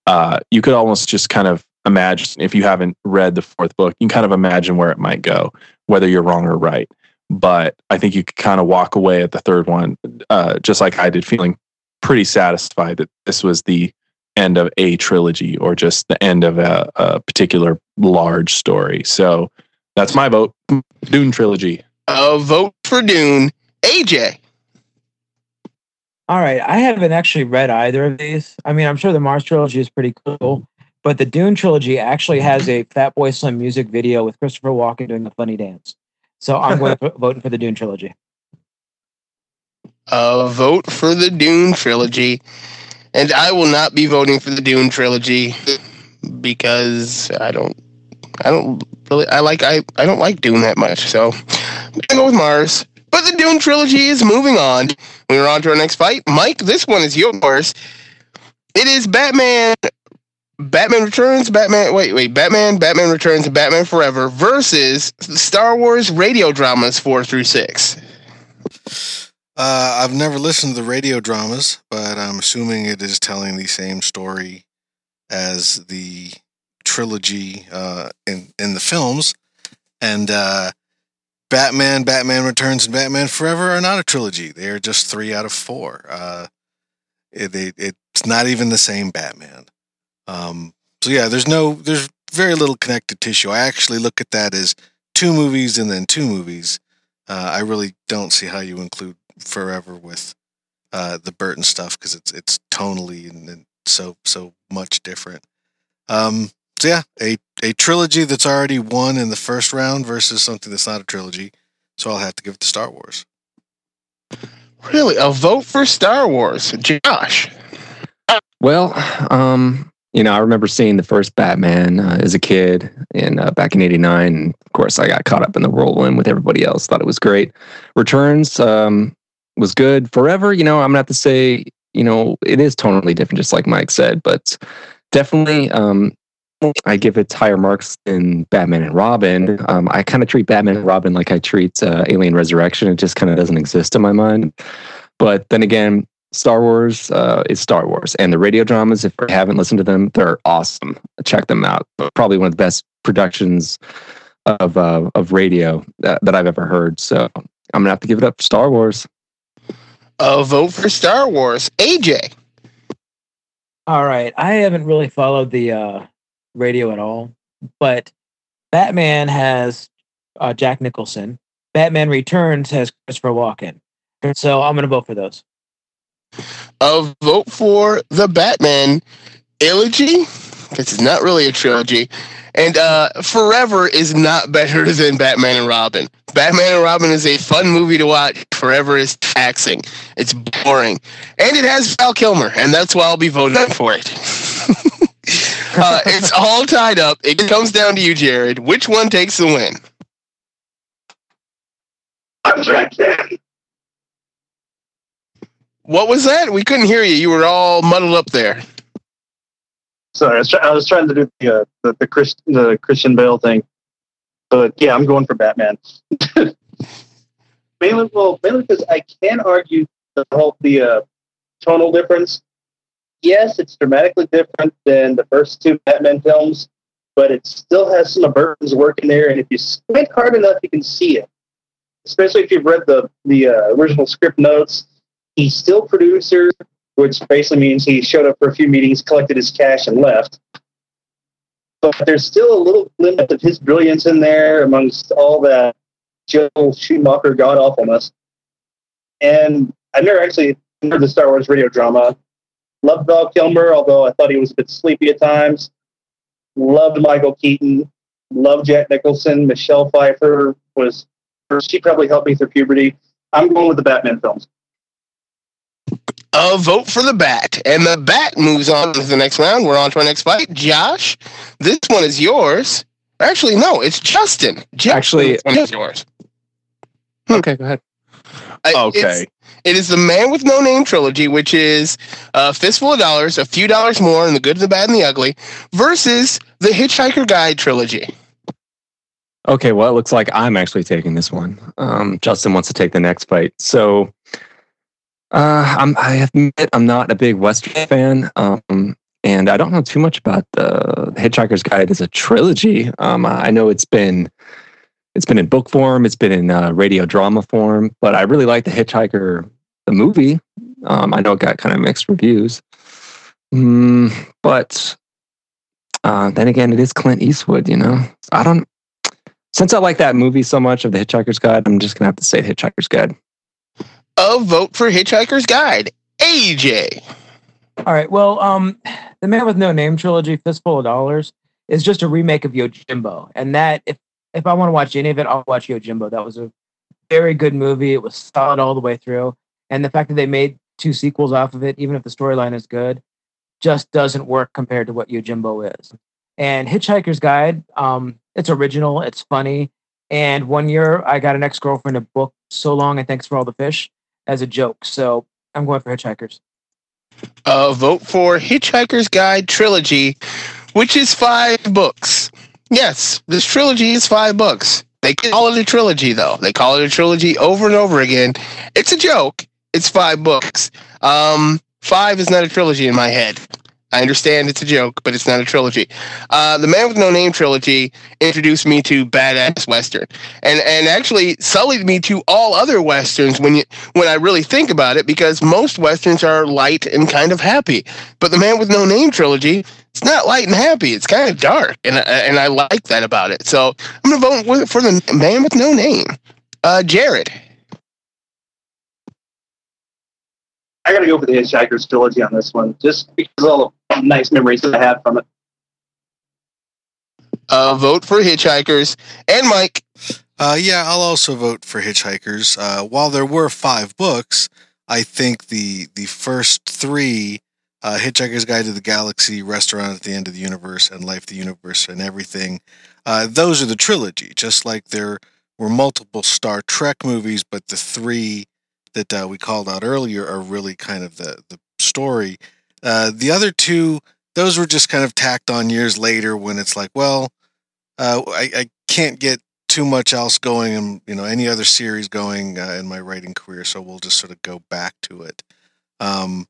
S11: uh, you could almost just kind of imagine, if you haven't read the fourth book, you can kind of imagine where it might go, whether you're wrong or right. But I think you could kind of walk away at the third one, uh, just like I did, feeling pretty satisfied that this was the end of a trilogy or just the end of a, a particular large story. So that's my vote. Dune trilogy.
S6: A vote for Dune. AJ.
S8: All right, I haven't actually read either of these. I mean, I'm sure the Mars trilogy is pretty cool, but the Dune trilogy actually has a Fatboy Slim music video with Christopher Walken doing a funny dance. So I'm going to voting for the Dune trilogy.
S6: A vote for the Dune trilogy. And I will not be voting for the Dune trilogy because I don't I don't really I like I, I don't like Dune that much. So I'm gonna go with Mars. But the Dune trilogy is moving on. We're on to our next fight. Mike, this one is yours. It is Batman Batman Returns, Batman wait, wait, Batman, Batman Returns, and Batman Forever versus Star Wars radio dramas four through six.
S7: Uh, I've never listened to the radio dramas, but I'm assuming it is telling the same story as the trilogy uh, in in the films. And uh, Batman, Batman Returns, and Batman Forever are not a trilogy. They are just three out of four. Uh, it, they, it's not even the same Batman. Um, so yeah, there's no, there's very little connective tissue. I actually look at that as two movies and then two movies. Uh, I really don't see how you include Forever with uh, the Burton stuff because it's it's tonally and, and so so much different. Um, so yeah, a a trilogy that's already won in the first round versus something that's not a trilogy. So I'll have to give it to Star Wars.
S6: Really, a vote for Star Wars, Josh.
S10: Well, um, you know, I remember seeing the first Batman uh, as a kid in uh, back in '89. Of course, I got caught up in the whirlwind with everybody else. Thought it was great. Returns um, was good. Forever, you know, I'm gonna have to say, you know, it is tonally different, just like Mike said, but definitely, um, I give it higher marks than Batman and Robin. Um, I kind of treat Batman and Robin like I treat uh, Alien Resurrection. It just kind of doesn't exist in my mind. But then again, Star Wars uh, is Star Wars, and the radio dramas. If you haven't listened to them, they're awesome. Check them out. Probably one of the best productions of uh, of radio that, that I've ever heard. So I'm gonna have to give it up for Star Wars.
S6: A vote for Star Wars, AJ.
S8: All right, I haven't really followed the uh, radio at all, but Batman has uh, Jack Nicholson. Batman Returns has Christopher Walken. So I'm going to vote for those.
S6: A vote for the Batman trilogy. This is not really a trilogy. And uh, Forever is not better than Batman and Robin. Batman and Robin is a fun movie to watch. Forever is taxing. It's boring. And it has Val Kilmer, and that's why I'll be voting for it. Uh, it's all tied up. It comes down to you, Jared. Which one takes the win? I'm trying to What was that? We couldn't hear you. You were all muddled up there.
S9: Sorry, I was, try- I was trying to do the uh, the the, Chris- the Christian Bale thing, but yeah, I'm going for Batman. mainly, well, mainly because I can argue the whole the uh, tonal difference. Yes, it's dramatically different than the first two Batman films, but it still has some of Burton's work in there, and if you squint hard enough, you can see it. Especially if you've read the the uh, original script notes. He's still producer, which basically means he showed up for a few meetings, collected his cash, and left. But there's still a little limit of his brilliance in there amongst all that Joel Schumacher god awfulness. And I've never actually heard the Star Wars radio drama. Loved Val Kilmer, although I thought he was a bit sleepy at times. Loved Michael Keaton. Loved Jack Nicholson. Michelle Pfeiffer was she probably helped me through puberty. I'm going with the Batman films.
S6: A vote for the bat. And the bat moves on to the next round. We're on to our next fight. Josh, this one is yours. Actually, no, it's Justin. Josh,
S10: Actually-
S6: this one is um, yours. Hmm.
S10: Okay, go ahead.
S6: Uh, I-
S11: Okay.
S6: it's- It is the Man with No Name trilogy, which is a fistful of dollars, a few dollars more, and the good, the bad, and the ugly, versus the Hitchhiker Guide trilogy.
S10: Okay, well, it looks like I'm actually taking this one. Um, Justin wants to take the next fight. So uh, I'm, I admit I'm not a big Western fan, um, and I don't know too much about the Hitchhiker's Guide as a trilogy. Um, I know it's been it's been in book form, it's been in uh, radio drama form, but I really like the Hitchhiker the movie. Um, I know it got kind of mixed reviews, mm, but uh, then again, it is Clint Eastwood. You know, I don't since I like that movie so much of the Hitchhiker's Guide, I'm just gonna have to say the Hitchhiker's Guide.
S6: A vote for Hitchhiker's Guide. AJ.
S8: All right. Well, um, the Man with No Name trilogy, Fistful of Dollars, is just a remake of Yojimbo, and that if if I want to watch any of it, I'll watch Yojimbo. That was a very good movie. It was solid all the way through, and the fact that they made two sequels off of it, even if the storyline is good, just doesn't work compared to what Yojimbo is. And Hitchhiker's Guide, um, it's original, it's funny. And one year, I got an ex girlfriend a book, So Long and Thanks for All the Fish, as a joke. So I'm going for Hitchhikers.
S6: A vote for Hitchhiker's Guide trilogy, which is five books. Yes, this trilogy is five books. They call it a trilogy, though. They call it a trilogy over and over again. It's a joke. It's five books. Um, five is not a trilogy in my head. I understand it's a joke, but it's not a trilogy. Uh, the Man with No Name trilogy introduced me to badass western, and and actually sullied me to all other westerns when you when I really think about it, because most westerns are light and kind of happy, but the Man with No Name trilogy it's not light and happy. It's kind of dark, and and I like that about it. So I'm gonna vote for the Man with No Name. Uh, Jared.
S9: I got to go for the Hitchhiker's trilogy on this one, just because all the nice memories that I have from it.
S6: Uh, vote for Hitchhikers and Mike.
S7: Uh, yeah, I'll also vote for Hitchhikers. Uh, while there were five books, I think the the first three, uh, Hitchhiker's Guide to the Galaxy, Restaurant at the End of the Universe, and Life, the Universe, and everything, uh, those are the trilogy. Just like there were multiple Star Trek movies, but the three that uh, we called out earlier are really kind of the the story. Uh, the other two, those were just kind of tacked on years later when it's like, well, uh, I, I can't get too much else going and you know any other series going uh, in my writing career so we'll just sort of go back to it. Um,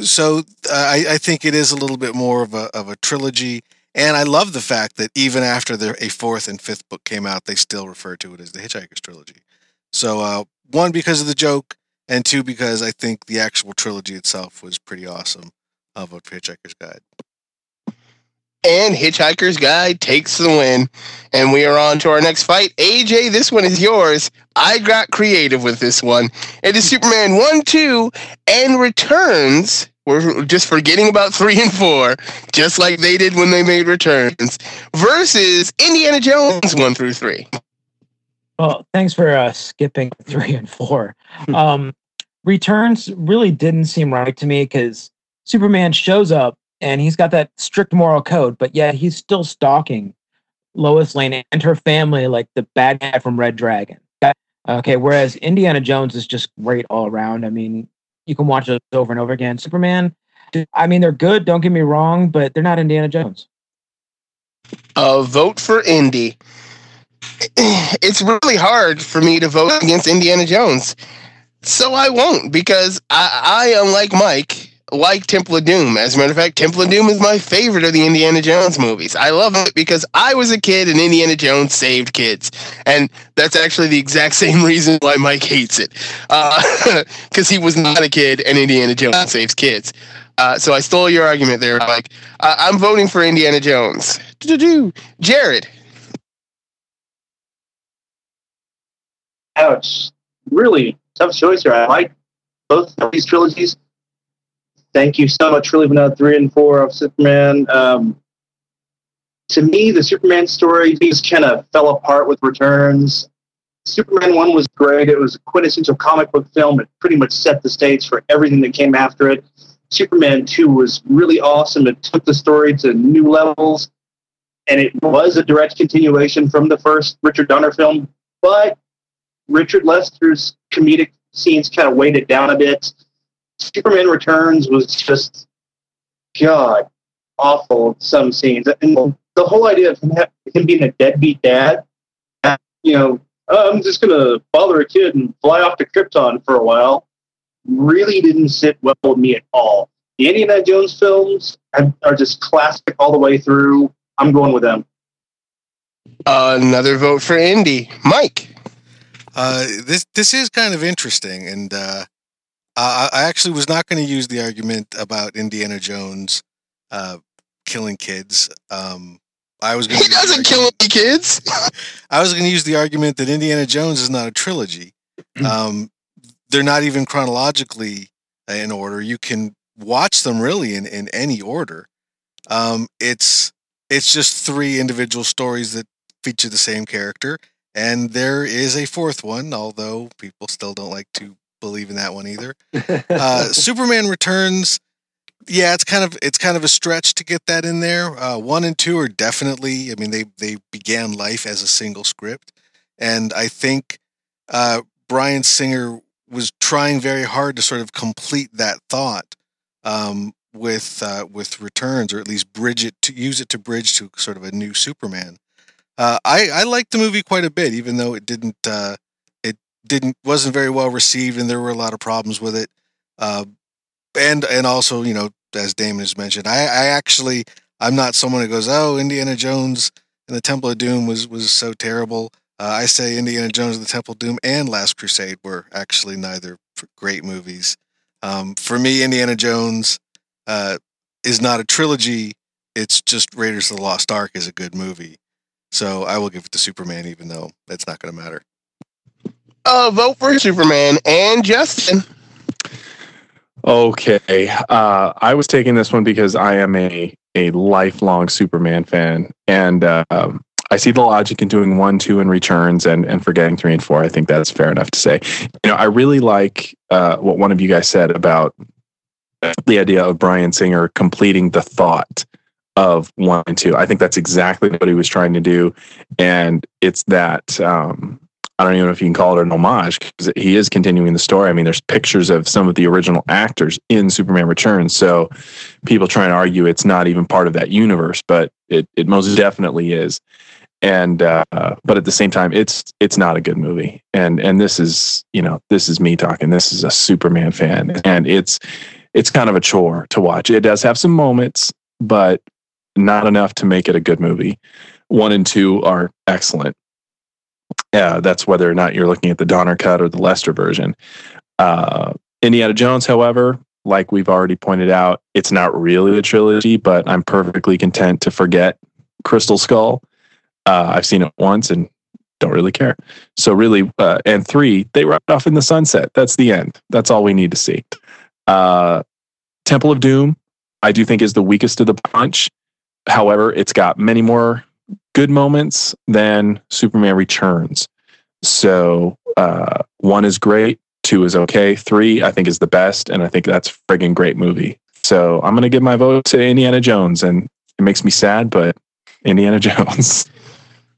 S7: so uh, I, I think it is a little bit more of a, of a trilogy and i love the fact that even after the, a fourth and fifth book came out they still refer to it as the hitchhiker's trilogy. So uh, one because of the joke and two because i think the actual trilogy itself was pretty awesome of a hitchhiker's guide
S6: And Hitchhiker's Guide takes the win. And we are on to our next fight. AJ, this one is yours. I got creative with this one. It is Superman 1, 2, and Returns. We're just forgetting about 3 and 4, just like they did when they made Returns, versus Indiana Jones 1 through 3.
S8: Well, thanks for uh, skipping three and four. Um, Returns really didn't seem right to me because Superman shows up and he's got that strict moral code, but yet he's still stalking Lois Lane and her family like the bad guy from Red Dragon. Okay, whereas Indiana Jones is just great all around. I mean, you can watch those over and over again. Superman, I mean, they're good. Don't get me wrong, but they're not Indiana Jones.
S6: A vote for Indy. It's really hard for me to vote against Indiana Jones. So I won't because I, I unlike Mike, like Temple of Doom. As a matter of fact, Temple of Doom is my favorite of the Indiana Jones movies. I love it because I was a kid and Indiana Jones saved kids. And that's actually the exact same reason why Mike hates it. Because uh, he was not a kid and Indiana Jones saves kids. Uh, so I stole your argument there, Mike. Uh, I'm voting for Indiana Jones. Do-do-do. Jared.
S9: Ouch. Really tough choice here. I like both of these trilogies. Thank you so much for leaving out three and four of Superman. Um, to me, the Superman story just kind of fell apart with Returns. Superman 1 was great. It was a quintessential comic book film. It pretty much set the stage for everything that came after it. Superman 2 was really awesome. It took the story to new levels, and it was a direct continuation from the first Richard Donner film. But Richard Lester's comedic scenes kind of weighed it down a bit. Superman Returns was just, God, awful some scenes. And the whole idea of him, him being a deadbeat dad, you know, oh, I'm just going to father a kid and fly off to Krypton for a while really didn't sit well with me at all. The Indiana Jones films are just classic all the way through. I'm going with them.
S6: Another vote for Indy, Mike.
S7: Uh, this this is kind of interesting, and uh, I, I actually was not going to use the argument about Indiana Jones uh, killing kids. Um, I was going.
S6: He doesn't kill any kids.
S7: I was going to use the argument that Indiana Jones is not a trilogy. Um, they're not even chronologically in order. You can watch them really in, in any order. Um, it's it's just three individual stories that feature the same character, and there is a fourth one, although people still don't like to believe in that one either. Uh, Superman Returns, yeah, it's kind of it's kind of a stretch to get that in there. Uh, one and two are definitely. I mean, they they began life as a single script, and I think uh, Bryan Singer was trying very hard to sort of complete that thought um, with uh, with returns, or at least bridge it to use it to bridge to sort of a new Superman. Uh, I I liked the movie quite a bit, even though it didn't uh, it didn't wasn't very well received, and there were a lot of problems with it. Uh, and and also, you know, as Damon has mentioned, I, I actually I'm not someone who goes, oh, Indiana Jones and the Temple of Doom was was so terrible. Uh, I say Indiana Jones and the Temple of Doom and Last Crusade were actually neither great movies. Um, for me, Indiana Jones uh, is not a trilogy. It's just Raiders of the Lost Ark is a good movie. So I will give it to Superman, even though it's not going to matter.
S6: Uh, vote for Superman and Justin.
S11: Okay, uh, I was taking this one because I am a a lifelong Superman fan, and uh, um, I see the logic in doing one, two, and returns, and and forgetting three and four. I think that's fair enough to say. You know, I really like uh, what one of you guys said about the idea of Bryan Singer completing the thought of one and two. I think that's exactly what he was trying to do, and it's that. Um, I don't even know if you can call it an homage because he is continuing the story. I mean, there's pictures of some of the original actors in Superman Returns. So people trying to argue it's not even part of that universe, but it, it most definitely is and uh, but at the same time it's it's not a good movie and and this is you know this is me talking this is a superman fan and it's it's kind of a chore to watch it does have some moments but not enough to make it a good movie one and two are excellent yeah that's whether or not you're looking at the donner cut or the lester version uh, indiana jones however like we've already pointed out it's not really a trilogy but i'm perfectly content to forget crystal skull uh, I've seen it once and don't really care. So really, uh, and three, they ride off in the sunset. That's the end. That's all we need to see. Uh, Temple of Doom, I do think is the weakest of the bunch. However, it's got many more good moments than Superman Returns. So uh, one is great, two is okay, three I think is the best, and I think that's friggin' great movie. So I'm to give my vote to Indiana Jones, and it makes me sad, but Indiana Jones.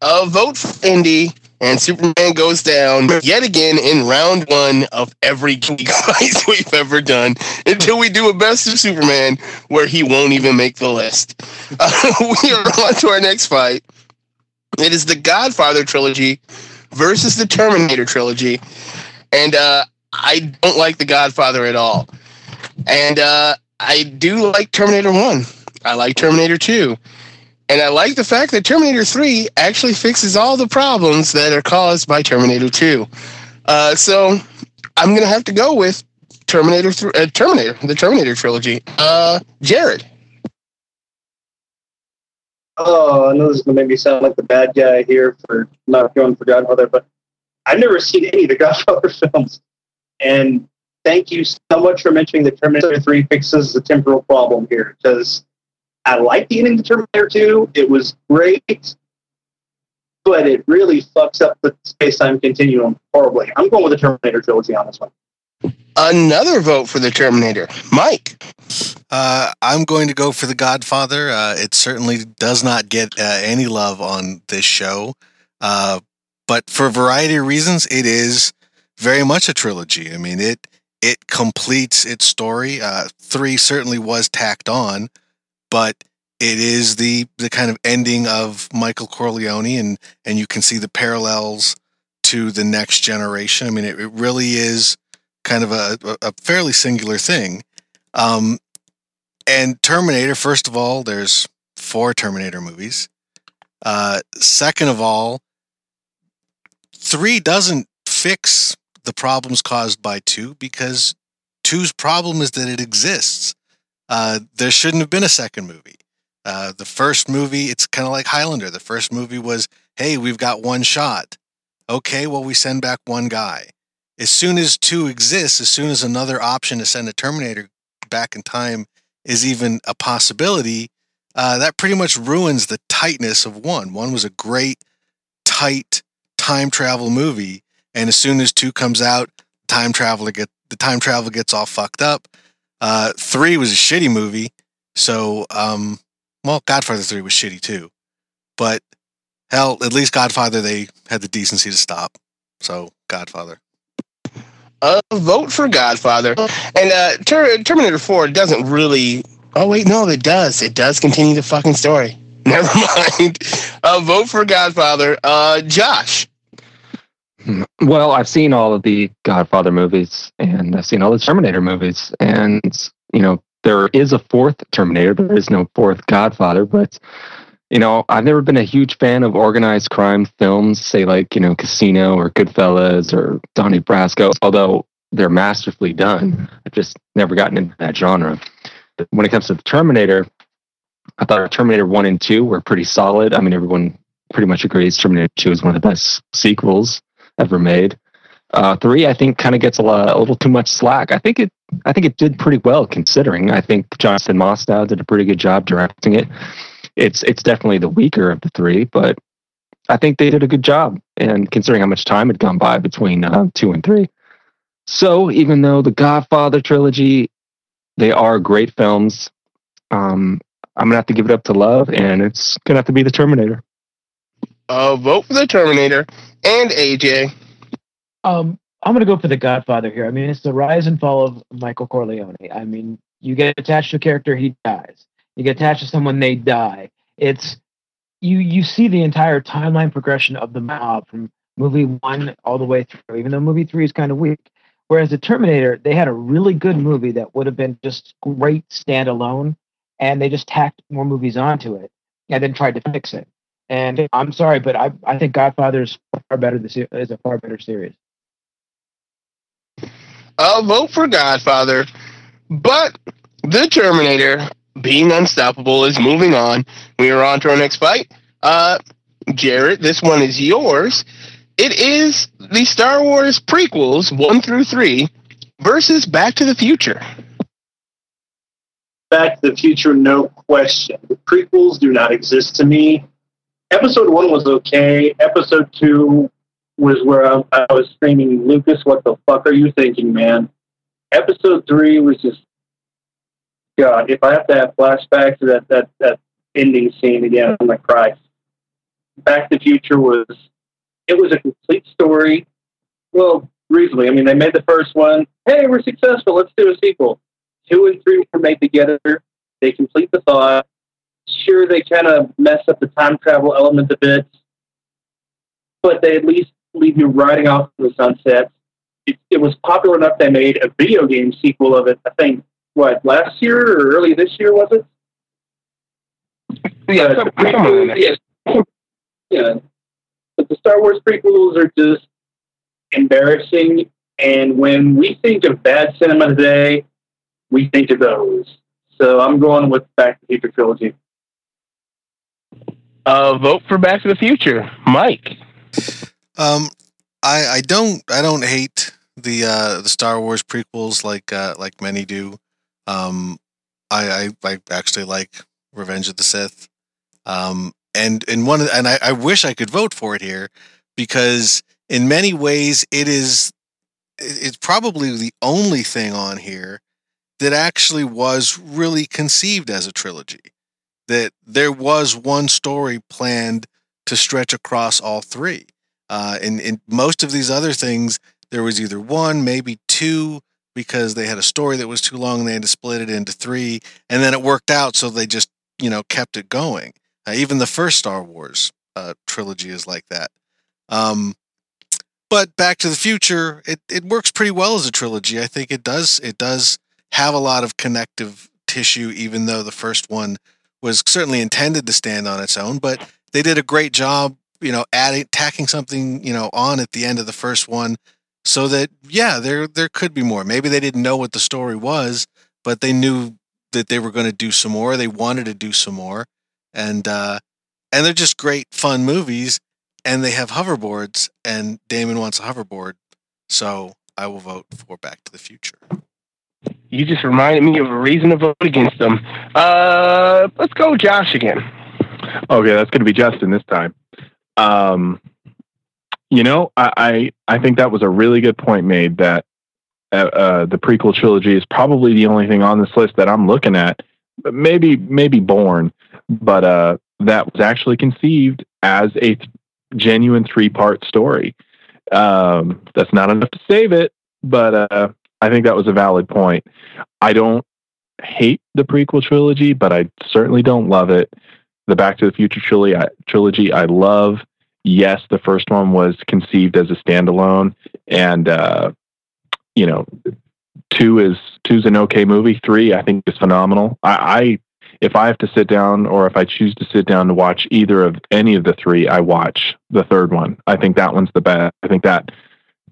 S6: A vote for Indy, and Superman goes down yet again in round one of every geek fight we've ever done until we do a best of Superman where he won't even make the list. Uh, we are on to our next fight. It is the Godfather trilogy versus the Terminator trilogy. And uh, I don't like the Godfather at all. And uh, I do like Terminator 1. I like Terminator 2. And I like the fact that Terminator 3 actually fixes all the problems that are caused by Terminator 2. Uh, so I'm going to have to go with Terminator, uh, Terminator, the Terminator trilogy. Uh, Jared.
S9: Oh, I know this is going to make me sound like the bad guy here for not going for Godfather, but I've never seen any of the Godfather films. And thank you so much for mentioning that Terminator 3 fixes the temporal problem here because I like the ending to Terminator 2. It was great, but it really fucks up the space time continuum horribly. I'm going with the Terminator trilogy on this one.
S6: Another vote for the Terminator. Mike.
S7: Uh, I'm going to go for The Godfather. Uh, it certainly does not get uh, any love on this show. Uh, but for a variety of reasons, it is very much a trilogy. I mean, it it completes its story. Uh, three certainly was tacked on, but it is the the kind of ending of Michael Corleone, and and you can see the parallels to the next generation. I mean, it, it really is kind of a, a fairly singular thing. Um, and Terminator, first of all, there's four Terminator movies. Uh, second of all, three doesn't fix the problems caused by two because two's problem is that it exists. Uh, there shouldn't have been a second movie. Uh, the first movie, it's kind of like Highlander. The first movie was, hey, we've got one shot. Okay, well, we send back one guy. As soon as two exists, as soon as another option to send a Terminator back in time is even a possibility, uh, that pretty much ruins the tightness of one. One was a great, tight time travel movie, and as soon as two comes out, time traveler get the time travel gets all fucked up. Uh, three was a shitty movie, so um, well, Godfather three was shitty too, but hell, at least Godfather they had the decency to stop. So Godfather.
S6: A vote for Godfather. And uh, Ter- Terminator 4 doesn't really. Oh, wait, no, it does. It does continue the fucking story. Never mind. A vote for Godfather. Uh, Josh.
S10: Well, I've seen all of the Godfather movies and I've seen all the Terminator movies. And, you know, there is a fourth Terminator, but there is no fourth Godfather. But, you know, I've never been a huge fan of organized crime films, say like, you know, Casino or Goodfellas or Donnie Brasco, although they're masterfully done. I've just never gotten into that genre. When it comes to the Terminator, I thought Terminator 1 and 2 were pretty solid. I mean, everyone pretty much agrees Terminator 2 is one of the best sequels ever made. Uh, three, I think, kind of gets a, lot, a little too much slack. I think it, I think it did pretty well considering. I think Jonathan Mostow did a pretty good job directing it. It's, it's definitely the weaker of the three, but I think they did a good job. And considering how much time had gone by between uh, two and three, so even though the Godfather trilogy, they are great films, um, I'm gonna have to give it up to Love, and it's gonna have to be the Terminator.
S6: A vote for the Terminator. And AJ.
S8: Um, I'm gonna go for the Godfather here. I mean, it's the rise and fall of Michael Corleone. I mean, you get attached to a character, he dies. You get attached to someone, they die. It's you. You see the entire timeline progression of the mob from movie one all the way through. Even though movie three is kind of weak. Whereas the Terminator, they had a really good movie that would have been just great standalone, and they just tacked more movies onto it and then tried to fix it. And I'm sorry, but I I think Godfather is far better. This is a far better series.
S6: I'll vote for Godfather, but the Terminator, being unstoppable, is moving on. We are on to our next fight. Uh, Jared, this one is yours. It is the Star Wars prequels, one through three, versus Back to the Future.
S9: Back to the Future, no question. The prequels do not exist to me. Episode one was okay. Episode two was where I, I was screaming, Lucas, what the fuck are you thinking, man? Episode three was just God, if I have to have flashbacks to that that that ending scene again, I'm gonna cry. Back to the Future was it was a complete story. Well, reasonably. I mean, they made the first one. Hey, we're successful. Let's do a sequel. Two and three were made together. They complete the thought. Sure, they kind of mess up the time travel element a bit, but they at least leave you riding off in the sunset. It, it was popular enough they made a video game sequel of it. I think what last year or early this year was it?
S6: Yeah,
S9: But
S6: some-
S9: the
S6: somewhere in there.
S9: prequels- yeah, yeah. But the Star Wars prequels are just embarrassing. And when we think of bad cinema today, we think of those. So I'm going with Back to the Future trilogy.
S6: Uh, vote for Back to the Future, Mike.
S7: Um, I I don't I don't hate the uh the Star Wars prequels like uh like many do. Um, I I, I actually like Revenge of the Sith. Um, and and one and I, I wish I could vote for it here because in many ways it is it's probably the only thing on here that actually was really conceived as a trilogy. That there was one story planned to stretch across all three. Uh, in, in most of these other things, there was either one, maybe two, because they had a story that was too long and they had to split it into three, and then it worked out, so they just you know kept it going. Uh, even the first Star Wars uh, trilogy is like that. Um, but Back to the Future, it, it works pretty well as a trilogy. I think it does it does have a lot of connective tissue, even though the first one was certainly intended to stand on its own. But they did a great job, you know, adding tacking something, you know, on at the end of the first one, so that yeah, there there could be more. Maybe they didn't know what the story was, but they knew that they were going to do some more. They wanted to do some more, and uh, and they're just great, fun movies. And they have hoverboards, and Damon wants a hoverboard, so I will vote for Back to the Future.
S6: You just reminded me of a reason to vote against them. Uh, let's go, Josh again.
S11: Okay, that's going to be Justin this time. Um, you know, I, I I think that was a really good point made that uh, uh, the prequel trilogy is probably the only thing on this list that I'm looking at. Maybe maybe Bourne, but uh, that was actually conceived as a th- genuine three part story. Um, that's not enough to save it, but uh, I think that was a valid point. I don't hate the prequel trilogy, but I certainly don't love it the Back to the Future trilogy, I, trilogy I love. Yes, the first one was conceived as a standalone, and uh, you know, two is two's an okay movie. Three, I think, is phenomenal. I, I if I have to sit down, or if I choose to sit down to watch either of any of the three, I watch the third one. I think that one's the best. I think that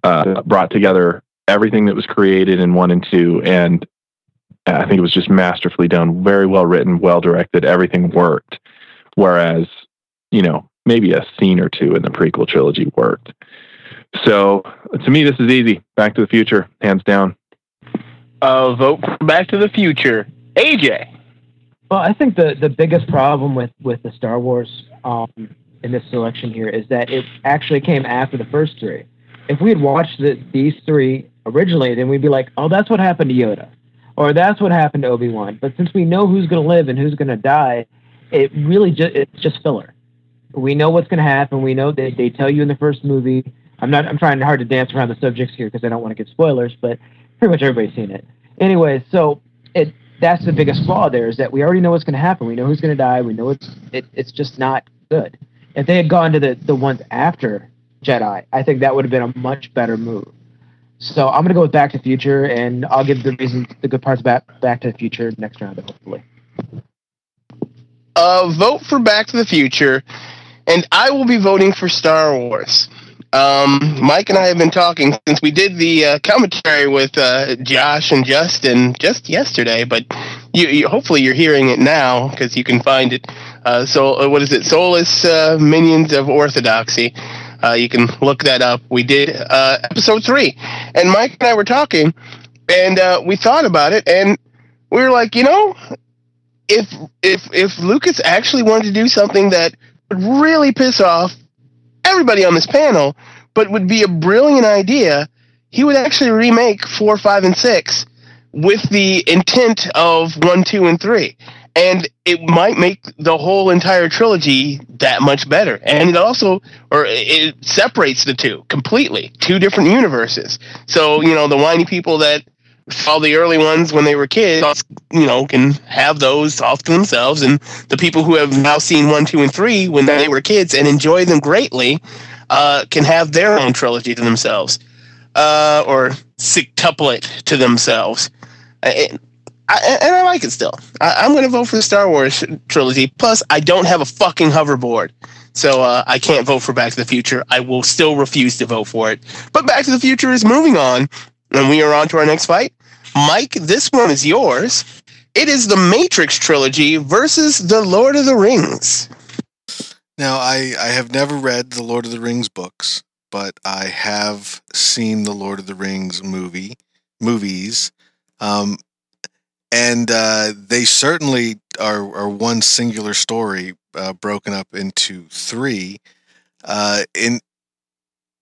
S11: uh, brought together everything that was created in one and two, and I think it was just masterfully done, very well written, well directed. Everything worked. Whereas, you know, maybe a scene or two in the prequel trilogy worked. So to me, this is easy. Back to the Future, hands down.
S6: Uh, vote for Back to the Future, AJ.
S8: Well, I think the, the biggest problem with, with the Star Wars um, in this selection here is that it actually came after the first three. If we had watched the, these three originally, then we'd be like, oh, that's what happened to Yoda, or that's what happened to Obi Wan. But since we know who's going to live and who's going to die, it really just it's just filler. We know what's going to happen. We know that they tell you in the first movie. I'm not. I'm trying hard to dance around the subjects here because I don't want to give spoilers, but pretty much everybody's seen it. Anyway, so it that's the biggest flaw there is that we already know what's going to happen. We know who's going to die. We know it's it, it's just not good. If they had gone to the the ones after Jedi, I think that would have been a much better move. So I'm to go with Back to the Future, and I'll give the reasons, the good parts about Back to the Future next round, hopefully.
S6: Uh, vote for Back to the Future, and I will be voting for Star Wars. Um, Mike and I have been talking since we did the uh, commentary with uh, Josh and Justin just yesterday, but you, you hopefully you're hearing it now because you can find it. Uh, so uh, what is it? Soulless uh, Minions of Orthodoxy. Uh, you can look that up. We did uh, episode three, and Mike and I were talking, and uh, we thought about it, and we were like, you know, if if if Lucas actually wanted to do something that would really piss off everybody on this panel, but would be a brilliant idea, he would actually remake four, five, and six with the intent of one, two, and three. And it might make the whole entire trilogy that much better. And it also, or it separates the two completely, two different universes. So, you know, the whiny people that saw the early ones when they were kids, you know, can have those off to themselves. And the people who have now seen one, two, and three when they were kids and enjoy them greatly uh, can have their own trilogy to themselves uh, or sextuplet to themselves. I, I, and I like it still. I, am going to vote for the Star Wars trilogy. Plus, I don't have a fucking hoverboard. So uh, I can't vote for Back to the Future. I will still refuse to vote for it. But Back to the Future is moving on, and we are on to our next fight. Mike, this one is yours. It is the Matrix trilogy versus the Lord of the Rings.
S7: Now, I, I have never read the Lord of the Rings books, but I have seen the Lord of the Rings movie movies. Um, and uh, they certainly are, are one singular story uh, broken up into three. Uh, in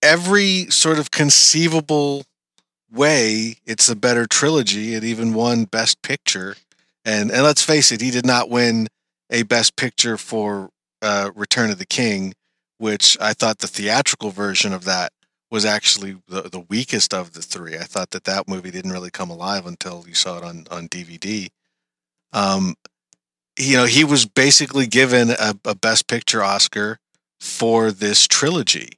S7: every sort of conceivable way, it's a better trilogy. It even won Best Picture, and and let's face it, he did not win a Best Picture for uh, Return of the King, which I thought the theatrical version of that was actually the, the weakest of the three. I thought that that movie didn't really come alive until you saw it on on DVD. Um, you know, he was basically given a, a Best Picture Oscar for this trilogy.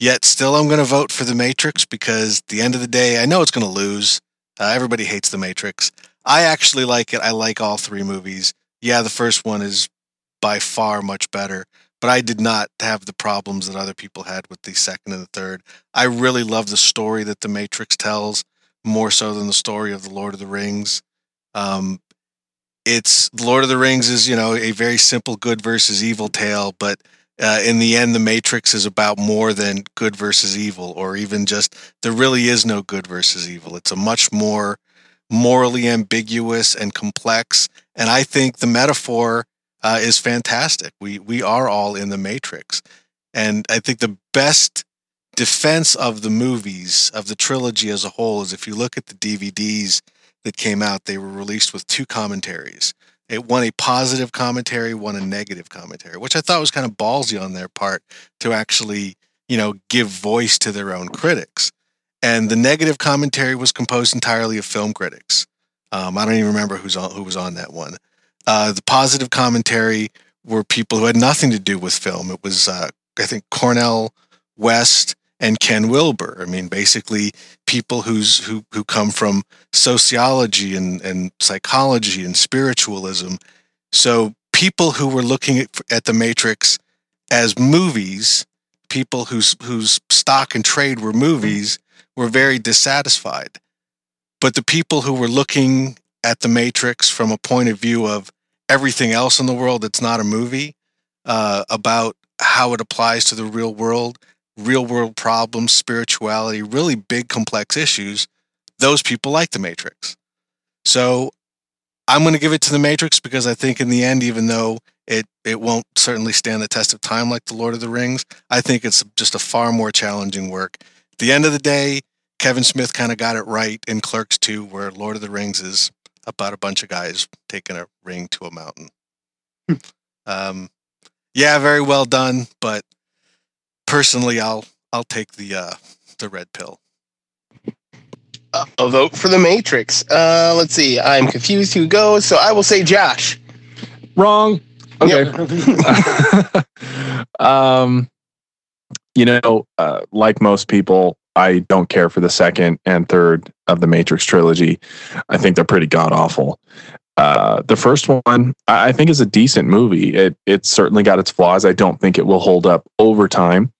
S7: Yet, still, I'm going to vote for The Matrix because, the end of the day, I know it's going to lose. Uh, everybody hates The Matrix. I actually like it. I like all three movies. Yeah, the first one is by far much better, but I did not have the problems that other people had with the second and the third. I really love the story that The Matrix tells more so than the story of The Lord of the Rings. Um, it's The Lord of the Rings is, you know, a very simple good versus evil tale, but uh, in the end, the Matrix is about more than good versus evil, or even just there really is no good versus evil. It's a much more morally ambiguous and complex. And I think the metaphor uh, is fantastic. We we are all in the Matrix, and I think the best defense of the movies of the trilogy as a whole is if you look at the DVDs that came out, they were released with two commentaries. It one a positive commentary, one a negative commentary, which I thought was kind of ballsy on their part to actually, you know, give voice to their own critics. And the negative commentary was composed entirely of film critics. Um, I don't even remember who's on, who was on that one. Uh, the positive commentary were people who had nothing to do with film. It was, uh, I think, Cornel West and Ken Wilber. I mean, basically people who's who who come from sociology and, and psychology and spiritualism. So people who were looking at, at the Matrix as movies, people whose whose stock and trade were movies, were very dissatisfied. But the people who were looking at the Matrix from a point of view of everything else in the world that's not a movie, uh, about how it applies to the real world, real world problems, spirituality, really big, complex issues, those people like the Matrix. So I'm going to give it to the Matrix because I think in the end, even though it, it won't certainly stand the test of time like the Lord of the Rings, I think it's just a far more challenging work. At the end of the day, Kevin Smith kind of got it right in Clerks 2, where Lord of the Rings is about a bunch of guys taking a ring to a mountain. um, yeah, very well done, but personally, I'll I'll take the uh, the red pill.
S6: Uh, a vote for the Matrix. Uh, let's see. I'm confused who goes, so I will say Josh.
S11: Wrong. Okay. Yep. um, you know, uh, like most people, I don't care for the second and third of the Matrix trilogy. I think they're pretty god awful. Uh, the first one, I think, is a decent movie. It it's certainly got its flaws. I don't think it will hold up over time.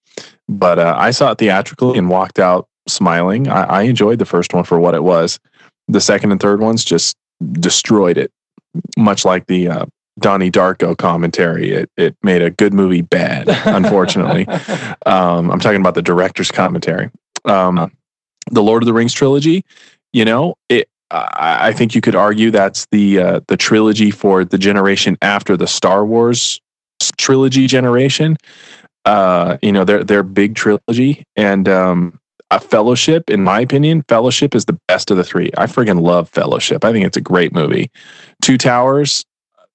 S11: But uh, I saw it theatrically and walked out smiling. I, I enjoyed the first one for what it was. The second and third ones just destroyed it, much like the uh, Donnie Darko commentary. It it made a good movie bad. Unfortunately, um, I'm talking about the director's commentary. Um, the Lord of the Rings trilogy. You know, it. I, I think you could argue that's the uh, the trilogy for the generation after the Star Wars trilogy generation uh, you know, their their big trilogy, and um, a Fellowship, in my opinion, Fellowship is the best of the three. I friggin' love Fellowship. I think it's a great movie. Two Towers,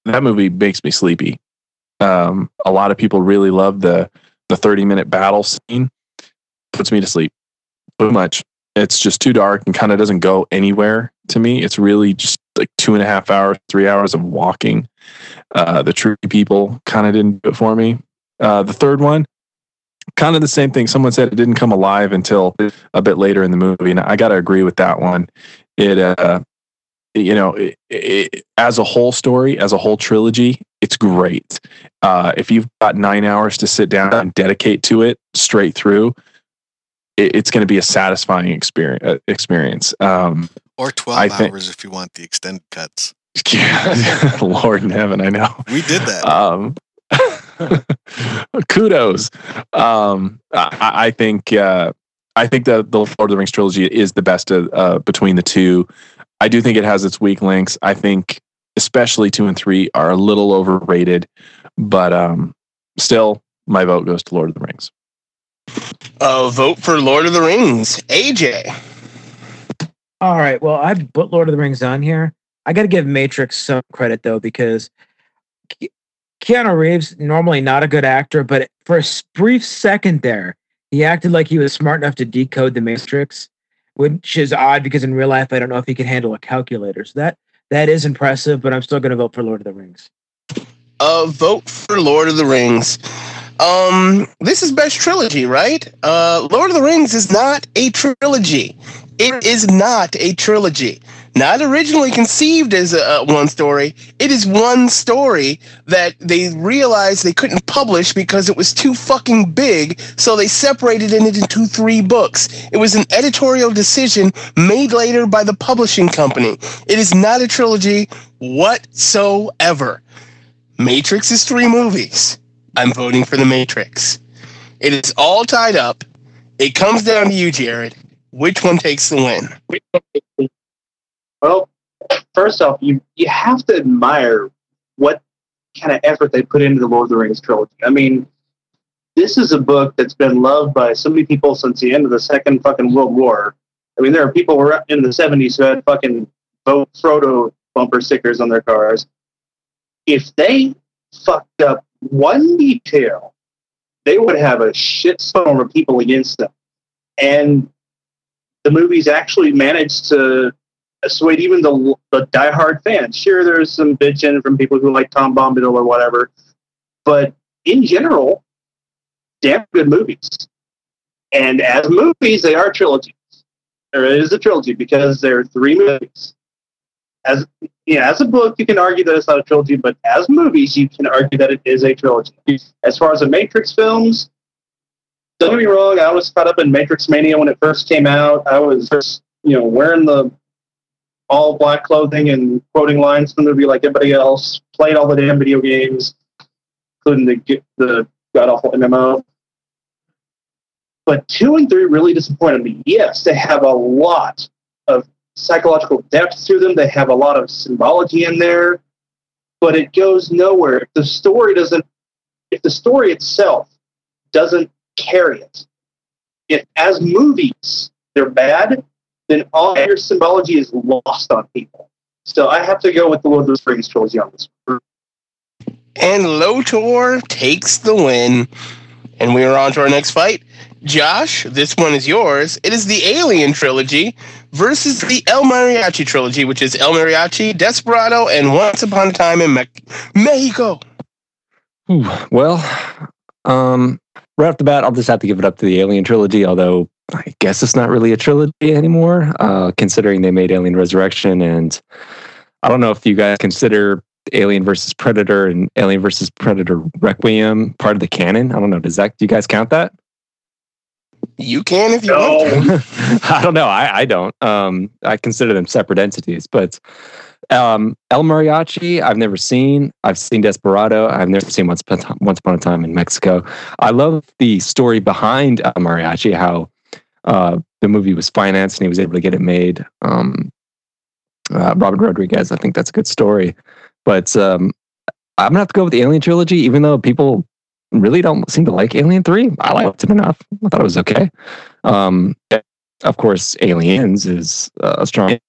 S11: that movie makes me sleepy. Um, a lot of people really love the the 30 minute battle scene. Puts me to sleep. Too much. It's just too dark and kind of doesn't go anywhere to me. It's really just like two and a half hours, three hours of walking. Uh, the tree people kind of didn't do it for me. Uh, the third one, kind of the same thing. Someone said it didn't come alive until a bit later in the movie, and I got to agree with that one. It, uh, you know, it, it, as a whole story, as a whole trilogy, it's great. Uh, if you've got nine hours to sit down and dedicate to it straight through, it, it's going to be a satisfying experience. Uh, experience. Um,
S7: Or 12
S11: I think-
S7: hours if you want the extended cuts.
S11: yeah, Lord in heaven, I know.
S7: We did that.
S11: Um, kudos. Um, I, I think uh, I think that the Lord of the Rings trilogy is the best of, uh, between the two. I do think it has its weak links. I think especially two and three are a little overrated, but um, still, my vote goes to Lord of the Rings.
S6: Uh, vote for Lord of the Rings. AJ.
S8: All right. Well, I put Lord of the Rings on here. I got to give Matrix some credit though, because Ke- Keanu Reeves normally not a good actor, but for a brief second there, he acted like he was smart enough to decode the Matrix, which is odd because in real life, I don't know if he can handle a calculator. So that that is impressive, but I'm still going to vote for Lord of the Rings.
S6: Uh, vote for Lord of the Rings. Um, this is best trilogy, right? Uh, Lord of the Rings is not a trilogy. It is not a trilogy. Not originally conceived as a, a one story. It is one story that they realized they couldn't publish because it was too fucking big, so they separated it into three books. It was an editorial decision made later by the publishing company. It is not a trilogy whatsoever. Matrix is three movies. I'm voting for the Matrix. It is all tied up. It comes down to you, Jared. Which one takes the win?
S9: Well, first off, you you have to admire what kind of effort they put into the Lord of the Rings trilogy. I mean, this is a book that's been loved by so many people since the end of the Second fucking World War. I mean, there are people who were in the '70s who had fucking vote Frodo bumper stickers on their cars. If they fucked up one detail, they would have a shitstorm of people against them. And the movies actually managed to assuade even the, the diehard fans. Sure, there's some bitching from people who like Tom Bombadil or whatever, but in general, damn good movies. And as movies, they are trilogies. It is a trilogy because there are three movies. As yeah, as a book, you can argue that it's not a trilogy, but as movies, you can argue that it is a trilogy. As far as the Matrix films, don't get me wrong, I was caught up in Matrix Mania when it first came out. I was you know, wearing the all black clothing and quoting lines from the movie like everybody else. Played all the damn video games, including the the god awful MMO. But two and three really disappointed me. Yes, they have a lot of psychological depth to them. They have a lot of symbology in there, but it goes nowhere. If the story doesn't, if the story itself doesn't carry it, if as movies they're bad, then all your symbology is lost on people. So I have to go with the Lord of the Rings trilogy on this.
S6: And Lotor takes the win. And we are on to our next fight. Josh, this one is yours. It is the Alien trilogy versus the El Mariachi trilogy, which is El Mariachi, Desperado, and Once Upon a Time in Me- Mexico.
S10: Whew. Well, um, right off the bat, I'll just have to give it up to the Alien trilogy, although I guess it's not really a trilogy anymore, uh, considering they made Alien Resurrection. And I don't know if you guys consider Alien versus Predator and Alien versus Predator Requiem part of the canon. I don't know. Does that, do you guys count that?
S6: You can if you want.
S10: I don't know. I, I don't. Um, I consider them separate entities, but um, El Mariachi, I've never seen. I've seen Desperado. I've never seen Once Upon, a Time, Once Upon a Time in Mexico. I love the story behind El Mariachi, how uh, the movie was financed and he was able to get it made. Um, uh, Robert Rodriguez, I think that's a good story. But um, I'm gonna have to go with the Alien trilogy, even though people really don't seem to like Alien Three. I liked it enough. I thought it was okay. Um, of course, Aliens is uh, a strong.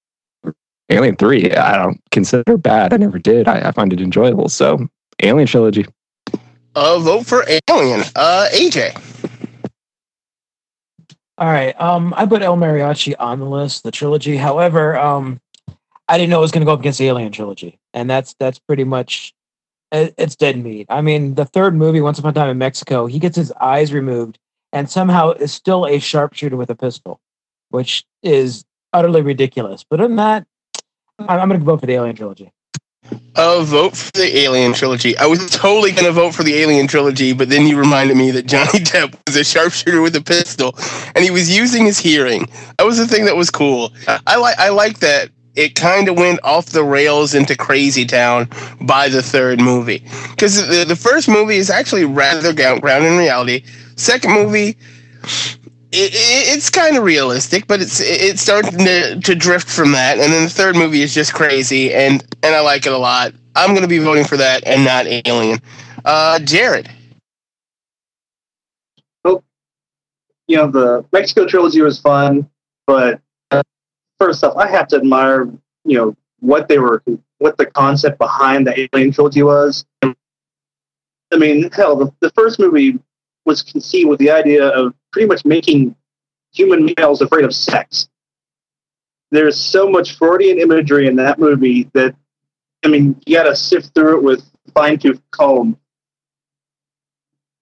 S10: Alien Three, I don't consider bad. I never did. I, I find it enjoyable. So, Alien trilogy.
S6: Uh, vote for Alien. Uh, AJ.
S8: All right. Um, I put El Mariachi on the list, the trilogy. However, um, I didn't know it was going to go up against the Alien trilogy, and that's that's pretty much it, it's dead meat. I mean, the third movie, Once Upon a Time in Mexico, he gets his eyes removed, and somehow is still a sharpshooter with a pistol, which is utterly ridiculous. But than that, I'm, going to vote for the Alien trilogy.
S6: Uh, vote for the Alien trilogy. I was totally gonna vote for the Alien trilogy, but then you reminded me that Johnny Depp was a sharpshooter with a pistol, and he was using his hearing. That was the thing that was cool. I like I like that it kind of went off the rails into crazy town by the third movie because the, the first movie is actually rather grounded in reality. Second movie. It, it, it's kind of realistic, but it's it's starting to, to drift from that. And then the third movie is just crazy, and and I like it a lot. I'm going to be voting for that and not Alien. Uh, Jared.
S9: you know, the Mexico trilogy was fun, but first off, I have to admire, you know, what they were, what the concept behind the Alien trilogy was. I mean, hell, the, the first movie was conceived with the idea of pretty much making human males afraid of sex. There's so much Freudian imagery in that movie that, I mean, you got to sift through it with fine tooth comb.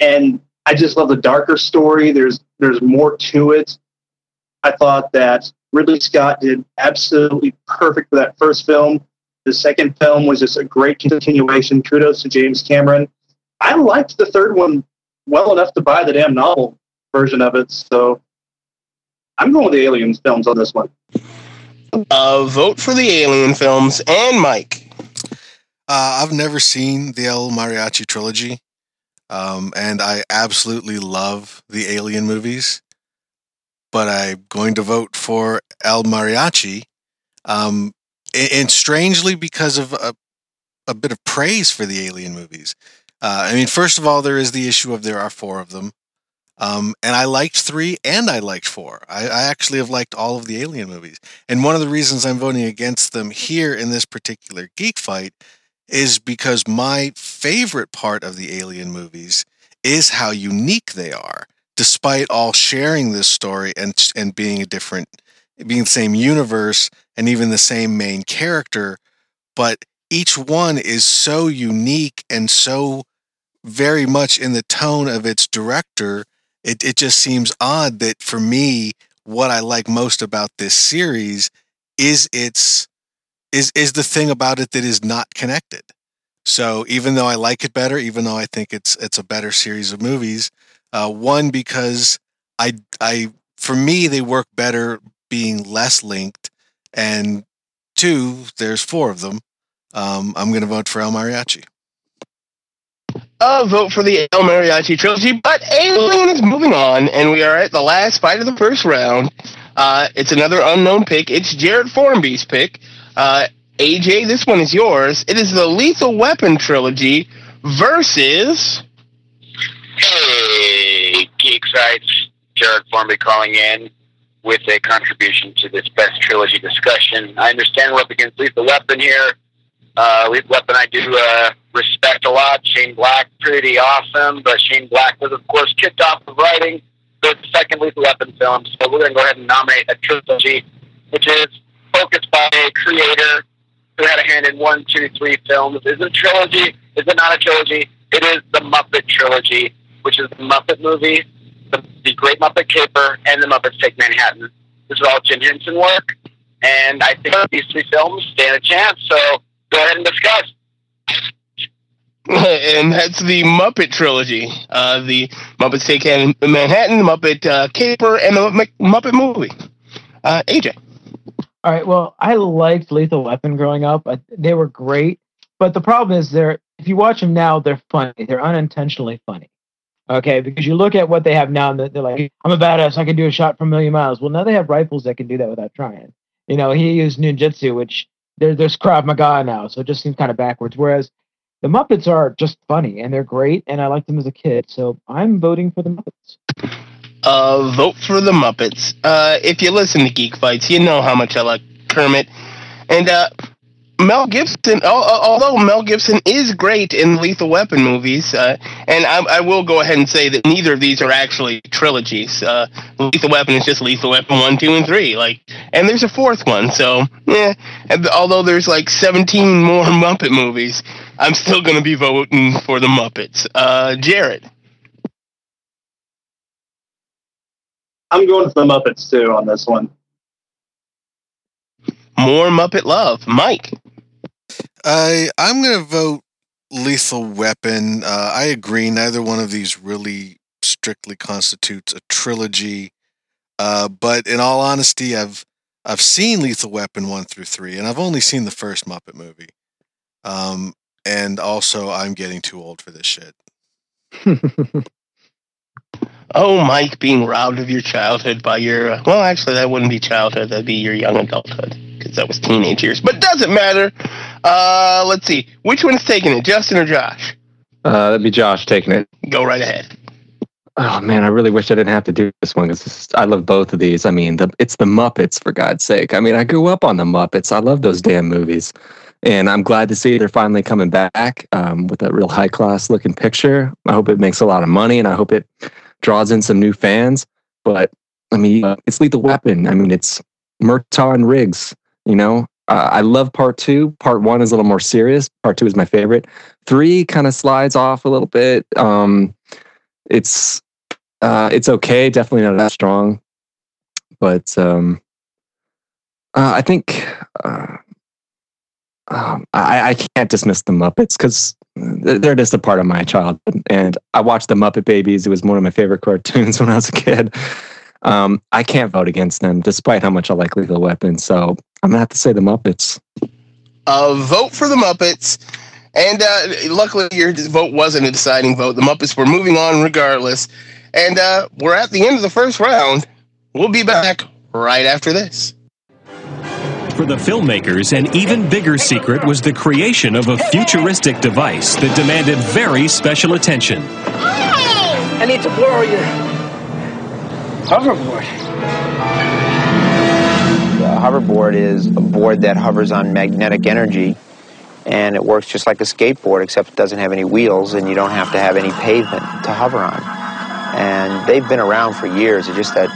S9: And I just love the darker story. There's there's more to it. I thought that Ridley Scott did absolutely perfect for that first film. The second film was just a great continuation. Kudos to James Cameron. I liked the third one well enough to buy the damn novel version of it. So I'm going with the Aliens films on this one.
S6: Uh, vote for the Alien films and Mike.
S7: Uh, I've never seen the El Mariachi trilogy, um, and I absolutely love the Alien movies. But I'm going to vote for El Mariachi, um, and, strangely because of a, a bit of praise for the Alien movies. Uh, I mean, first of all, there is the issue of there are four of them. Um, and I liked three and I liked four. I, I, actually have liked all of the Alien movies. And one of the reasons I'm voting against them here in this particular geek fight is because my favorite part of the Alien movies is how unique they are, despite all sharing this story and and being a different, being the same universe and even the same main character. But each one is so unique and so very much in the tone of its director it, it just seems odd that for me, what I like most about this series is its is is the thing about it that is not connected. So even though I like it better, even though I think it's it's a better series of movies, uh, one because I I for me they work better being less linked, and two there's four of them. Um, I'm going to vote for El Mariachi
S6: uh, vote for the El Mariachi trilogy, but Alien is moving on, and we are at the last fight of the first round. Uh, it's another unknown pick. It's Jared Formby's pick. Uh, AJ, this one is yours. It is the Lethal Weapon trilogy versus.
S13: Hey, Geek. Jared Formby calling in with a contribution to this best trilogy discussion. I understand we're up against Lethal Weapon here. Uh, Lethal Weapon, I do uh, respect a lot. Shane Black, pretty awesome, but Shane Black was, of course, kicked off of writing the second Lethal Weapon film. So we're going to go ahead and nominate a trilogy, which is focused by a creator who had a hand in one, two, three films. Is it a trilogy? Is it not a trilogy? It is the Muppet trilogy, which is the Muppet movie, the, the Great Muppet Caper, and the Muppets Take Manhattan. This is all Jim Henson work, and I think these three films stand a chance. So go ahead and discuss.
S6: and that's the Muppet trilogy. Uh, the Muppets Take Manhattan, the Muppet uh, Caper, and the Muppet movie. Uh, AJ.
S8: All right. Well, I liked Lethal Weapon growing up. They were great, but the problem is they're if you watch them now, they're funny. They're unintentionally funny. Okay, because you look at what they have now, and they're like, "I'm a badass. I can do a shot from a million miles." Well, now they have rifles that can do that without trying. You know, he used ninjutsu, which there, there's Krav Maga now, so it just seems kind of backwards. Whereas the Muppets are just funny and they're great, and I liked them as a kid. So I'm voting for the Muppets.
S6: Uh, vote for the Muppets. Uh, if you listen to Geek Fights, you know how much I like Kermit. And uh, Mel Gibson, al- al- although Mel Gibson is great in Lethal Weapon movies, uh, and I, I will go ahead and say that neither of these are actually trilogies. Uh, Lethal Weapon is just Lethal Weapon 1, 2, and 3. Like, and there's a fourth one, so, yeah. And although there's like 17 more Muppet movies, I'm still going to be voting for the Muppets. Uh, Jared.
S9: I'm going for the Muppets too on this one.
S6: More Muppet love. Mike.
S7: I I'm gonna vote Lethal Weapon. Uh, I agree. Neither one of these really strictly constitutes a trilogy. Uh, but in all honesty, I've I've seen Lethal Weapon one through three, and I've only seen the first Muppet movie. Um, and also, I'm getting too old for this shit.
S6: Oh, Mike, being robbed of your childhood by your. Uh, well, actually, that wouldn't be childhood. That'd be your young adulthood because that was teenage years. But doesn't matter. Uh, let's see. Which one's taking it, Justin or Josh?
S10: Uh, that'd be Josh taking it.
S6: Go right ahead.
S10: Oh man, I really wish I didn't have to do this one because I love both of these. I mean, the, it's the Muppets for God's sake. I mean, I grew up on the Muppets. I love those damn movies, and I'm glad to see they're finally coming back um, with that real high class looking picture. I hope it makes a lot of money, and I hope it draws in some new fans. But I mean, it's Lethal Weapon. I mean, it's Murtaugh and Riggs. You know, uh, I love part two. Part one is a little more serious. Part two is my favorite. Three kind of slides off a little bit. Um, it's uh, it's okay. Definitely not that strong, but um, uh, I think uh, um, I, I can't dismiss the Muppets because they're just a part of my childhood. And I watched the Muppet Babies. It was one of my favorite cartoons when I was a kid. Um, I can't vote against them, despite how much I like Lethal Weapon. So I'm gonna have to say the Muppets.
S6: Uh, vote for the Muppets. And uh, luckily, your vote wasn't a deciding vote. The Muppets were moving on regardless. And uh, we're at the end of the first round. We'll be back right after this.
S14: For the filmmakers, an even bigger secret was the creation of a futuristic device that demanded very special attention.
S15: I need to borrow your hoverboard.
S16: The hoverboard is a board that hovers on magnetic energy and it works just like a skateboard except it doesn't have any wheels and you don't have to have any pavement to hover on. And they've been around for years. It's just that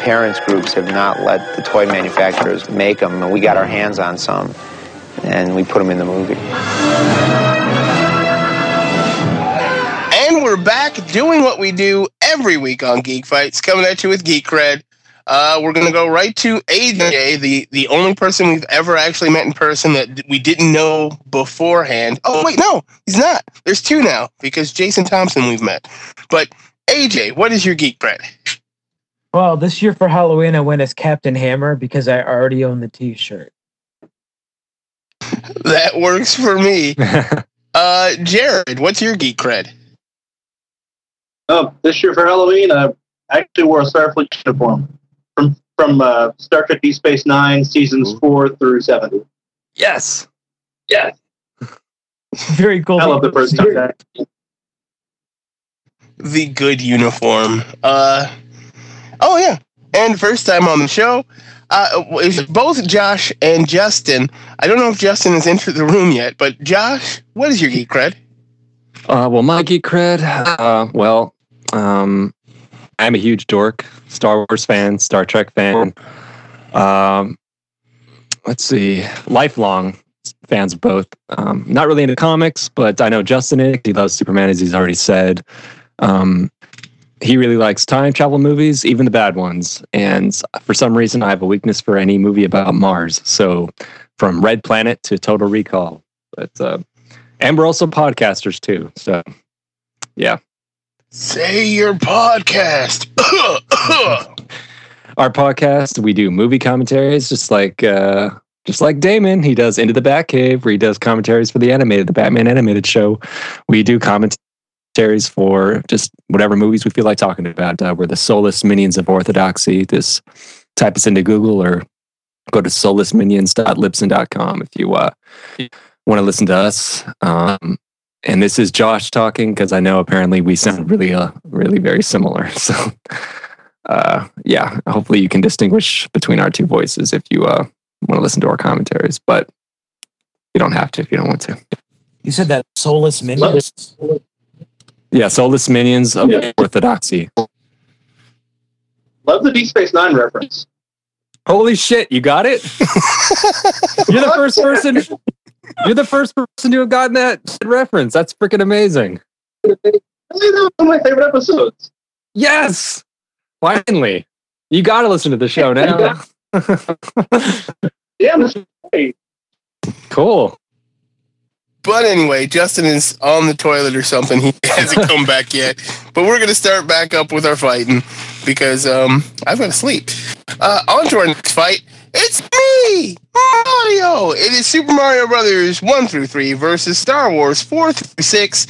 S16: parents groups have not let the toy manufacturers make them and we got our hands on some and we put them in the movie.
S6: And we're back doing what we do every week on Geek Fights, coming at you with Geek Cred. Uh, we're gonna go right to AJ, the the only person we've ever actually met in person that we didn't know beforehand. Oh wait, no, he's not. There's two now because Jason Thompson we've met. But AJ, what is your Geek Cred?
S8: Well, this year for Halloween, I went as Captain Hammer because I already own the T-shirt.
S6: That works for me. uh, Jared, what's your Geek Cred?
S9: Oh, this year for Halloween, I actually wore a Starfleet uniform from from uh, Star Trek: Deep Space Nine, seasons four through seventy.
S10: Yes.
S9: Yes.
S8: Very cool.
S9: I love the first contact.
S6: The good uniform. Uh, oh yeah, and first time on the show. Uh, it both Josh and Justin. I don't know if Justin has entered the room yet, but Josh, what is your geek cred?
S10: Uh, well, my geek cred. Uh, well, um, I'm a huge dork, Star Wars fan, Star Trek fan. Um, let's see, lifelong fans of both. Um, not really into comics, but I know Justin is. He loves Superman, as he's already said. Um, he really likes time travel movies, even the bad ones. And for some reason, I have a weakness for any movie about Mars. So, from Red Planet to Total Recall. But uh, and we're also podcasters too. So, yeah.
S6: Say your podcast.
S10: Our podcast, we do movie commentaries, just like uh, just like Damon. He does Into the Batcave, where he does commentaries for the animated, the Batman animated show. We do commentaries for just whatever movies we feel like talking about. Uh, we're the soulless minions of orthodoxy. Just type us into Google or go to soullessminions.libsyn.com if you uh, want to listen to us. Um, and this is Josh talking because I know apparently we sound really, uh, really very similar. So, uh, yeah, hopefully you can distinguish between our two voices if you uh, want to listen to our commentaries, but you don't have to if you don't want to.
S8: You said that soulless minions.
S10: Yeah, soulless minions of orthodoxy.
S9: Love the Deep Space Nine reference.
S10: Holy shit, you got it? You're the first person. You're the first person to have gotten that reference. That's freaking amazing.
S9: That's one of my favorite episodes.
S10: Yes, finally, you got to listen to the show now.
S9: Yeah, that's great.
S10: cool.
S6: But anyway, Justin is on the toilet or something. He hasn't come back yet. But we're going to start back up with our fighting because um, I've got to sleep. Uh, on to our next fight. It's me, Mario. It is Super Mario Brothers 1 through 3 versus Star Wars 4 through 6.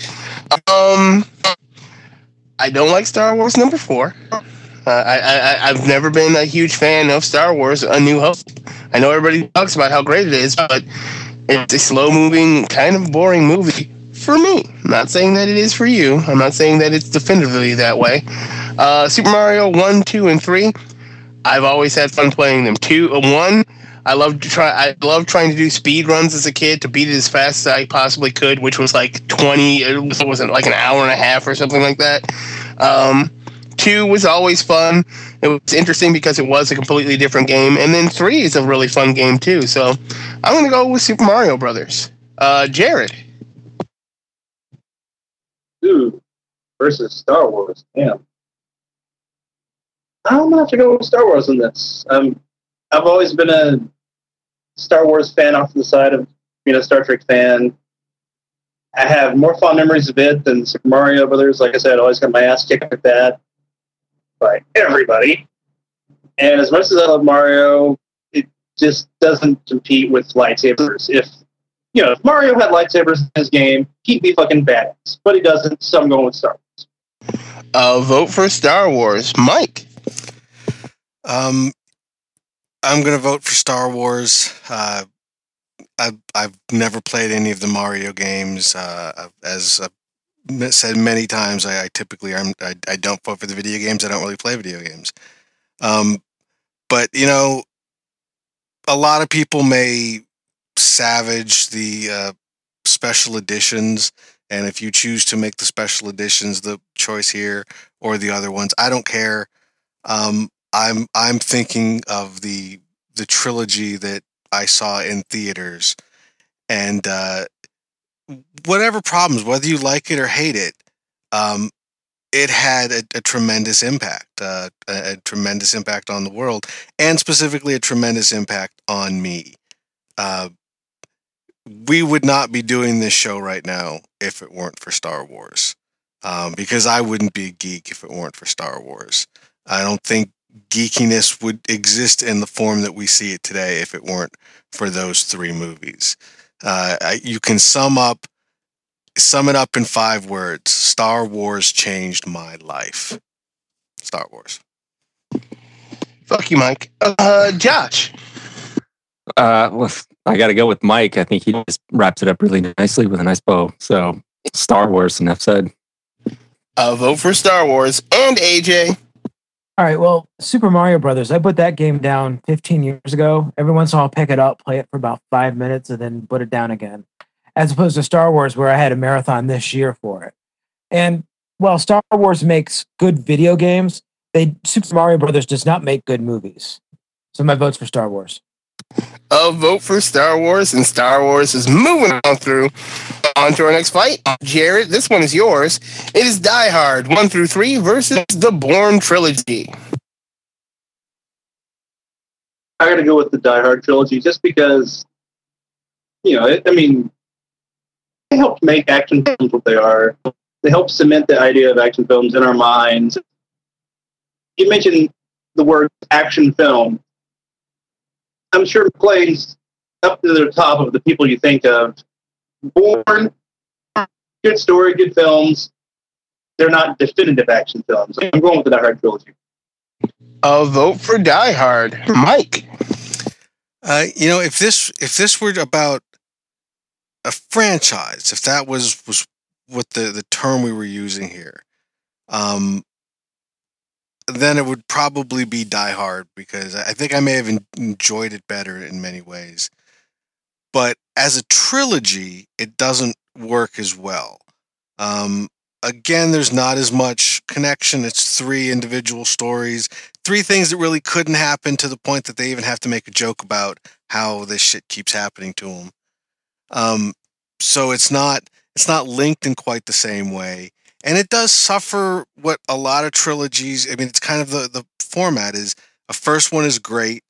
S6: Um, I don't like Star Wars number 4. Uh, I, I, I've never been a huge fan of Star Wars A New Hope. I know everybody talks about how great it is, but it's a slow moving, kind of boring movie for me. I'm not saying that it is for you. I'm not saying that it's definitively that way. Uh, Super Mario 1, 2, and 3. I've always had fun playing them. Two, uh, one, I loved try. I loved trying to do speed runs as a kid to beat it as fast as I possibly could, which was like twenty. It was- wasn't like an hour and a half or something like that. Um, two was always fun. It was interesting because it was a completely different game, and then three is a really fun game too. So I'm gonna go with Super Mario Brothers. Uh, Jared.
S9: Ooh, versus Star Wars. Damn. I'm gonna have to go with Star Wars in this. Um, I've always been a Star Wars fan off the side of being a Star Trek fan. I have more fond memories of it than Super Mario Brothers. Like I said, I always got my ass kicked with that by everybody. And as much as I love Mario, it just doesn't compete with lightsabers. If you know, if Mario had lightsabers in his game, he'd be fucking badass. But he doesn't, so I'm going with Star Wars.
S6: Uh, vote for Star Wars. Mike.
S7: Um, I'm gonna vote for Star Wars. Uh, I've I've never played any of the Mario games. Uh, as I've said many times, I, I typically I'm, I I don't vote for the video games. I don't really play video games. Um, but you know, a lot of people may savage the uh, special editions, and if you choose to make the special editions the choice here or the other ones, I don't care. Um, I'm I'm thinking of the the trilogy that I saw in theaters, and uh, whatever problems, whether you like it or hate it, um, it had a, a tremendous impact, uh, a, a tremendous impact on the world, and specifically a tremendous impact on me. Uh, we would not be doing this show right now if it weren't for Star Wars, um, because I wouldn't be a geek if it weren't for Star Wars. I don't think geekiness would exist in the form that we see it today if it weren't for those three movies. Uh, I, you can sum up, sum it up in five words: Star Wars changed my life. Star Wars.
S6: Fuck you, Mike. Uh, Josh.
S10: Uh, well, I got to go with Mike. I think he just wraps it up really nicely with a nice bow. So, Star Wars, enough said.
S6: Uh, vote for Star Wars and AJ.
S8: All right. Well, Super Mario Brothers. I put that game down 15 years ago. Every once in a while, I'll pick it up, play it for about five minutes, and then put it down again. As opposed to Star Wars, where I had a marathon this year for it. And while Star Wars makes good video games, they Super Mario Brothers does not make good movies. So my vote's for Star Wars.
S6: A vote for Star Wars, and Star Wars is moving on through. On to our next fight. Jared, this one is yours. It is Die Hard 1 through 3 versus the Bourne Trilogy.
S9: I got to go with the Die Hard trilogy just because, you know, it, I mean, they helped make action films what they are. They helped cement the idea of action films in our minds. You mentioned the word action film. I'm sure plays up to the top of the people you think of. Bourne, good story, good films. They're not definitive action films. I'm going with the Die Hard trilogy.
S6: A vote for Die Hard. Mike.
S7: Uh, you know, if this if this were about a franchise, if that was was with the the term we were using here, um, then it would probably be Die Hard because I think I may have en- enjoyed it better in many ways. But as a trilogy, it doesn't work as well. Um, again, there's not as much connection. It's three individual stories, three things that really couldn't happen to the point that they even have to make a joke about how this shit keeps happening to them. Um, so it's not it's not linked in quite the same way, and it does suffer what a lot of trilogies. I mean, it's kind of the the format is a first one is great,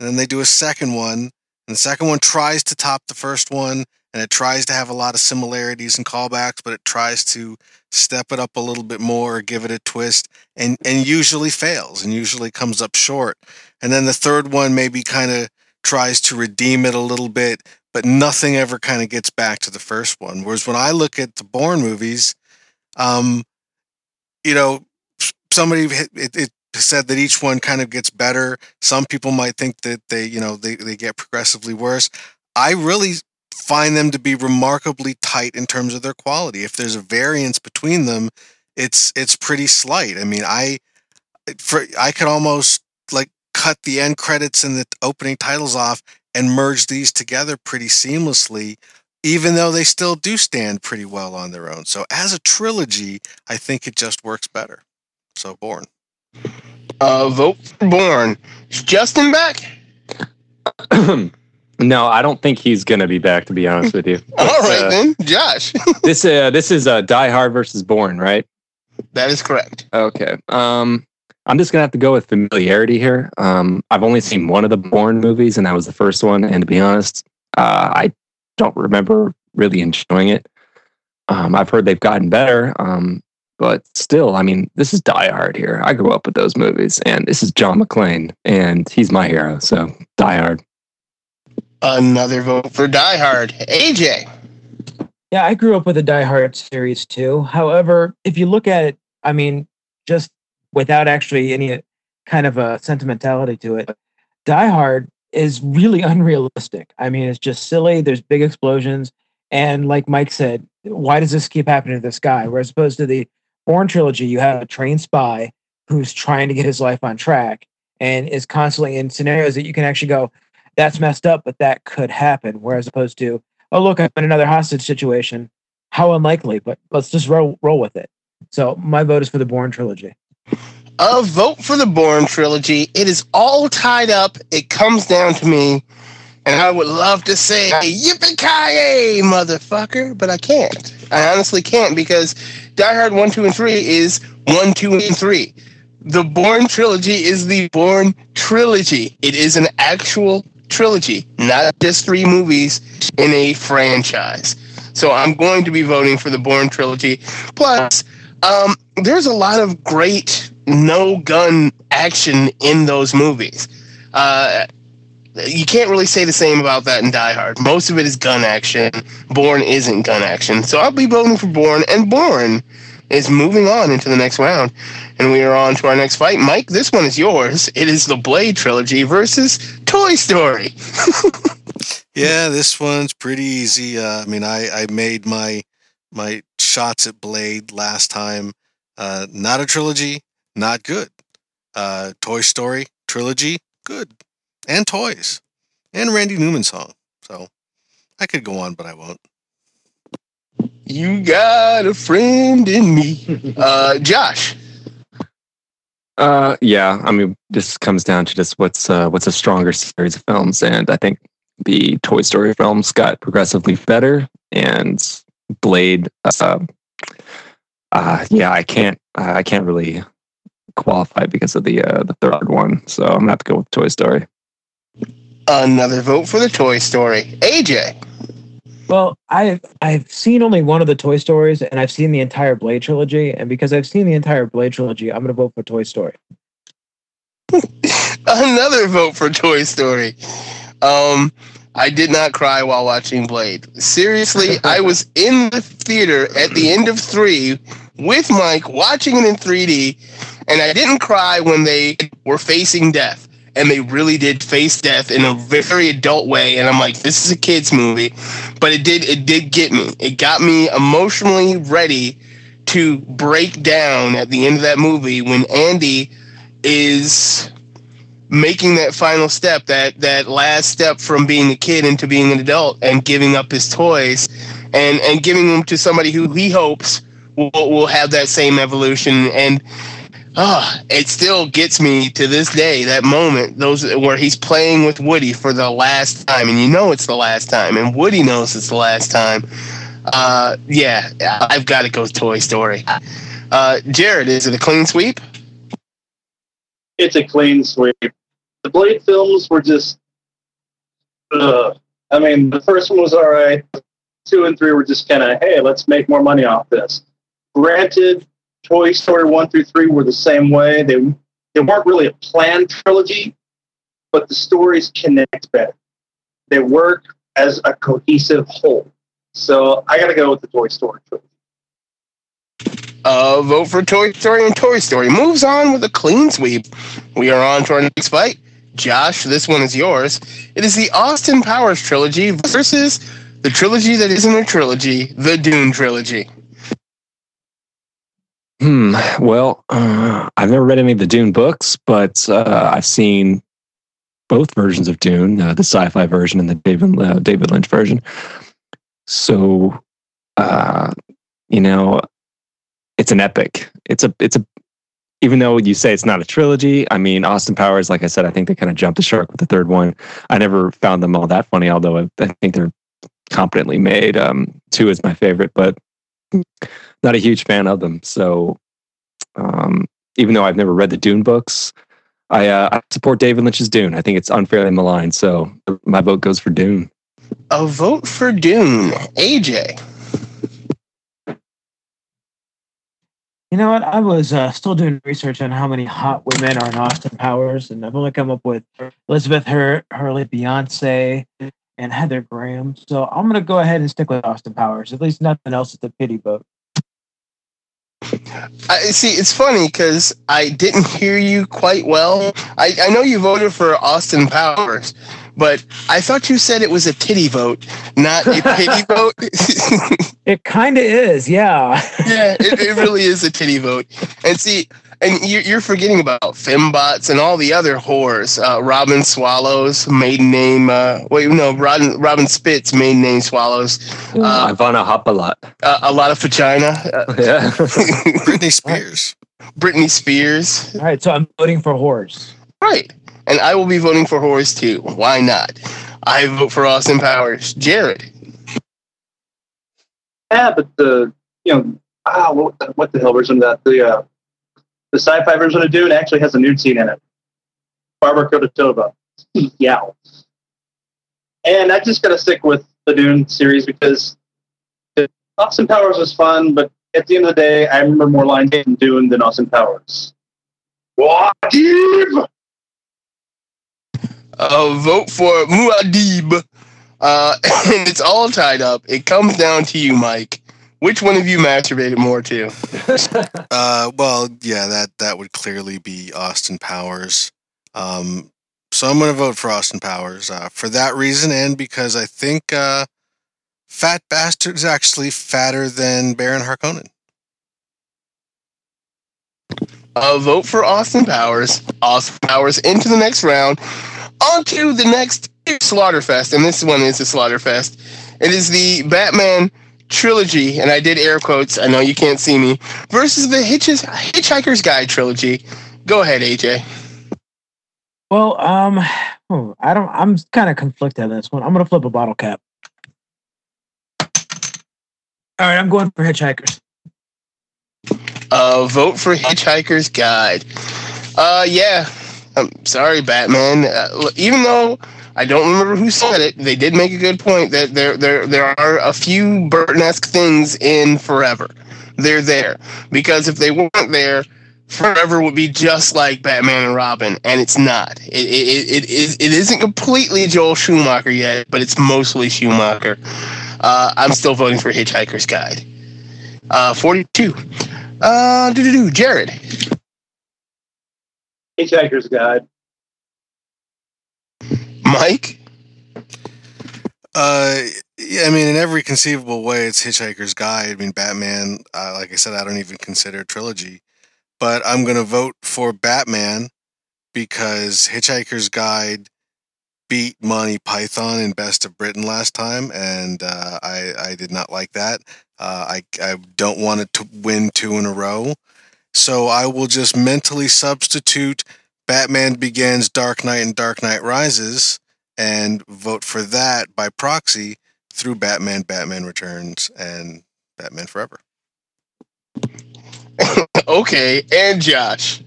S7: and then they do a second one, and the second one tries to top the first one, and it tries to have a lot of similarities and callbacks, but it tries to step it up a little bit more, give it a twist, and and usually fails and usually comes up short. And then the third one maybe kind of tries to redeem it a little bit, but nothing ever kind of gets back to the first one. Whereas when I look at the Bourne movies, um, you know, somebody it, it said that each one kind of gets better. Some people might think that they, you know, they, they get progressively worse. I really find them to be remarkably tight in terms of their quality. If there's a variance between them, it's it's pretty slight. I mean, I for I could almost like cut the end credits and the opening titles off and merge these together pretty seamlessly even though they still do stand pretty well on their own. So as a trilogy, I think it just works better. So Bourne.
S6: Uh, vote for Bourne. Is Justin back?
S10: no, I don't think he's gonna be back. To be honest with you.
S6: All right
S10: uh,
S6: then, Josh.
S10: this uh, this is uh, Die Hard versus Bourne, right?
S6: that is correct.
S10: Okay. Um, I'm just gonna have to go with familiarity here. Um, I've only seen one of the Bourne movies, and that was the first one. And to be honest, uh, I don't remember really enjoying it. Um, I've heard they've gotten better, um, but still, I mean, this is Die Hard here. I grew up with those movies, and this is John McClane, and he's my hero. So Die Hard.
S6: Another vote for Die Hard. AJ.
S8: Yeah, I grew up with the Die Hard series too. However, if you look at it, I mean, just without actually any kind of a sentimentality to it, Die Hard is really unrealistic. I mean, it's just silly. There's big explosions. And like Mike said, why does this keep happening to this guy? Whereas opposed to the Bourne trilogy, you have a trained spy who's trying to get his life on track and is constantly in scenarios that you can actually go, that's messed up, but that could happen. Whereas opposed to, oh look, I'm in another hostage situation. How unlikely, but let's just roll roll with it. So my vote is for the Bourne trilogy.
S6: A vote for the Bourne trilogy. It is all tied up. It comes down to me, and I would love to say yippee motherfucker, but I can't. I honestly can't because Die Hard one, two, and three is one, two, and three. The Bourne trilogy is the Bourne trilogy. It is an actual trilogy, not just three movies in a franchise. So I'm going to be voting for the Bourne trilogy. Plus, um, there's a lot of great no gun action in those movies. Uh, you can't really say the same about that in Die Hard. Most of it is gun action. Bourne isn't gun action. So I'll be voting for Bourne, and Bourne is moving on into the next round. And we are on to our next fight. Mike, this one is yours. It is the Blade trilogy versus Toy Story.
S7: Yeah, this one's pretty easy. Uh, I mean, I, I made my my shots at Blade last time. Uh, not a trilogy, not good. Uh, Toy Story trilogy, good, and toys, and Randy Newman song. So I could go on, but I won't.
S6: You got a friend in me. Uh, Josh.
S10: Uh, yeah. I mean, this comes down to just what's uh, what's a stronger series of films, and I think the Toy Story films got progressively better, and Blade. Uh, uh, yeah, I can't. Uh, I can't really qualify because of the uh, the third one, so I'm gonna have to go with Toy Story.
S6: Another vote for the Toy Story. AJ.
S8: Well, I've I've seen only one of the Toy Stories, and I've seen the entire Blade trilogy. And because I've seen the entire Blade trilogy, I'm going to vote for Toy Story.
S6: Another vote for Toy Story. Um, I did not cry while watching Blade. Seriously, I was in the theater at the end of three with Mike watching it in 3D, and I didn't cry when they were facing death. and they really did face death in a very adult way. And I'm like, this is a kids movie, but it did it did get me. It got me emotionally ready to break down at the end of that movie when Andy is making that final step, that that last step from being a kid into being an adult and giving up his toys and and giving them to somebody who he hopes will, will have that same evolution and ah it still gets me to this day that moment those where he's playing with Woody for the last time and you know it's the last time and Woody knows it's the last time uh yeah I've got to go Toy Story uh Jared is it a clean sweep
S9: It's a clean sweep. The Blade films were just. Ugh. I mean, the first one was all right. Two and three were just kind of, hey, let's make more money off this. Granted, Toy Story one through three were the same way. They they weren't really a planned trilogy, but the stories connect better. They work as a cohesive whole. So I got to go with the Toy Story trilogy.
S6: Uh, vote for Toy Story and Toy Story moves on with a clean sweep. We are on to our next fight. Josh, this one is yours. It is the Austin Powers trilogy versus the trilogy that isn't a trilogy, the Dune trilogy.
S10: Hmm. Well, uh, I've never read any of the Dune books, but uh, I've seen both versions of Dune, uh, the sci-fi version and the David uh, David Lynch version. So, uh, you know, it's an epic. It's a it's a even though you say it's not a trilogy, I mean Austin Powers, like I said, I think they kind of jumped the shark with the third one. I never found them all that funny, although I, I think they're competently made. Um, two is my favorite, but not a huge fan of them. So um, even though I've never read the Dune books, I, uh, I support David Lynch's Dune. I think it's unfairly maligned, so my vote goes for Dune.
S6: A vote for Dune. AJ.
S8: You know what? I was uh, still doing research on how many hot women are in Austin Powers, and I've only come up with Elizabeth Hur- Hurley, Beyonce, and Heather Graham. So I'm going to go ahead and stick with Austin Powers. At least nothing else is a pity vote.
S6: I see. It's funny because I didn't hear you quite well. I, I know you voted for Austin Powers, but I thought you said it was a titty vote, not a pity vote.
S8: It kind of is, yeah.
S6: yeah, it, it really is a titty vote. And see, and you, you're forgetting about fembots and all the other whores. Uh, Robin Swallows, maiden name. Uh, wait, no, Robin, Robin Spitz, maiden name Swallows. Uh,
S10: Ivana Hopalot.
S6: a, a lot A lot of vagina. Uh,
S10: Yeah.
S7: Britney Spears.
S6: Britney Spears.
S8: All right, so I'm voting for Horse.
S6: Right. And I will be voting for Horace too. Why not? I vote for Austin Powers. Jared.
S9: Yeah, but the you know ah what the, what the hell version of that the uh, the sci-fi version of Dune actually has a nude scene in it. Barbora Kodetová. yeah. And I just got to stick with the Dune series because the- Austin Powers was fun, but at the end of the day, I remember more lines in Dune than Austin Powers. What?
S6: Uh, vote for Muad'Dib. Uh, and it's all tied up. It comes down to you, Mike. Which one of you masturbated more to?
S7: Uh, well, yeah, that that would clearly be Austin Powers. Um, so I'm going to vote for Austin Powers uh, for that reason, and because I think uh, Fat Bastard is actually fatter than Baron Harkonnen.
S6: Uh, vote for Austin Powers. Austin Powers into the next round. On to the next Slaughterfest, and this one is a Slaughterfest. It is the Batman trilogy, and I did air quotes. I know you can't see me. Versus the Hitches, Hitchhiker's Guide trilogy. Go ahead, AJ.
S8: Well, um, hmm, I don't. I'm kind of conflicted on this one. I'm gonna flip a bottle cap. All right, I'm going for Hitchhikers.
S6: Uh, vote for Hitchhiker's Guide. Uh, yeah. I'm sorry, Batman. Uh, even though I don't remember who said it, they did make a good point that there there there are a few Burton-esque things in Forever. They're there because if they weren't there, Forever would be just like Batman and Robin, and it's not. It it it, it, it isn't completely Joel Schumacher yet, but it's mostly Schumacher. Uh, I'm still voting for Hitchhiker's Guide. Uh, 42. Uh, do do do. Jared.
S9: Hitchhiker's Guide.
S6: Mike?
S7: Uh, yeah, I mean, in every conceivable way, it's Hitchhiker's Guide. I mean, Batman. Uh, like I said, I don't even consider a trilogy, but I'm gonna vote for Batman because Hitchhiker's Guide beat Monty Python in Best of Britain last time, and uh, I I did not like that. Uh, I I don't want it to win two in a row, so I will just mentally substitute Batman Begins, Dark Knight, and Dark Knight Rises, and vote for that by proxy through Batman, Batman Returns, and Batman Forever.
S6: okay, and Josh.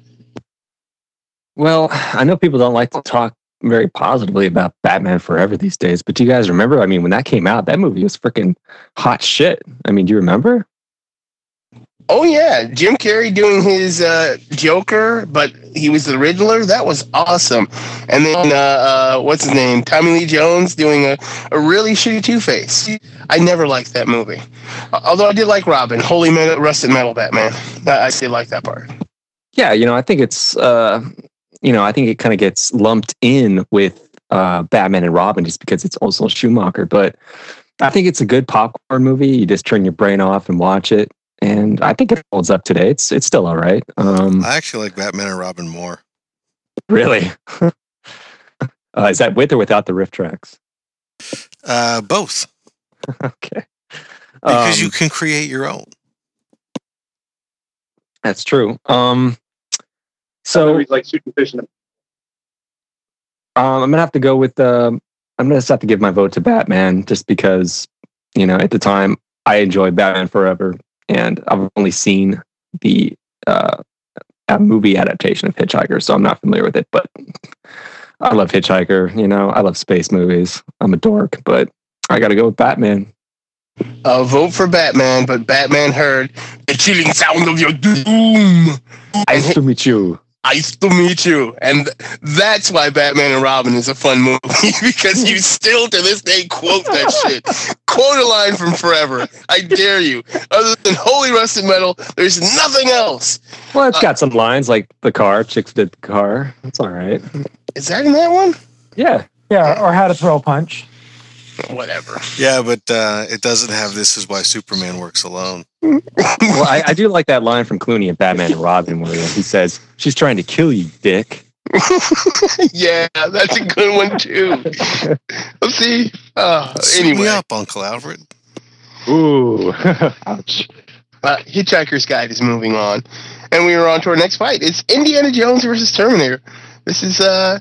S10: Well, I know people don't like to talk very positively about Batman Forever these days, but do you guys remember? I mean, when that came out, that movie was freaking hot shit. I mean, do you remember?
S6: Oh yeah, Jim Carrey doing his uh, Joker, but he was the Riddler. That was awesome. And then uh, uh, what's his name? Tommy Lee Jones doing a, a really shitty Two Face. I never liked that movie. Although I did like Robin, Holy metal, Rusted Metal Batman. I, I did like that part.
S10: Yeah, you know, I think it's, uh, you know, I think it kind of gets lumped in with uh, Batman and Robin just because it's also Schumacher. But I think it's a good popcorn movie. You just turn your brain off and watch it and I think it holds up today. It's it's still all right. Um,
S7: I actually like Batman and Robin more.
S10: Really? uh, is that with or without the RiffTrax?
S7: Uh, both.
S10: okay.
S7: Because
S10: Um,
S7: you can create your own.
S10: That's true. Um, so
S9: He's like shooting fish in the
S10: Um, I'm gonna have to go with. Um, I'm gonna just have to give my vote to Batman, just because you know at the time I enjoyed Batman Forever, and I've only seen the uh, a movie adaptation of Hitchhiker, so I'm not familiar with it. But I love Hitchhiker. You know, I love space movies. I'm a dork, but I got to go with Batman.
S6: Uh, vote for Batman, but Batman heard the chilling sound of your doom.
S10: Nice to meet you.
S6: Nice to meet you. And that's why Batman and Robin is a fun movie because you still to this day quote that shit. quote a line from Forever. I dare you. Other than Holy Rusted Metal, there's nothing else.
S10: Well, it's uh, got some lines like the car. Chicks did the car. That's all right.
S6: Is that in that one?
S10: Yeah.
S8: Yeah, or how to throw a punch.
S6: Whatever.
S7: Yeah, but uh, it doesn't have "This is why Superman works alone."
S10: well, I, I do like that line from Clooney in Batman and Robin where he says, "She's trying to kill you, Dick."
S6: yeah, that's a good one too. Let's see. Uh,
S7: Suit me
S6: anyway,
S7: up, Uncle Alfred.
S10: Ooh, ouch.
S6: uh, Hitchhiker's Guide is moving on, and we are on to our next fight. It's Indiana Jones versus Terminator. This is uh,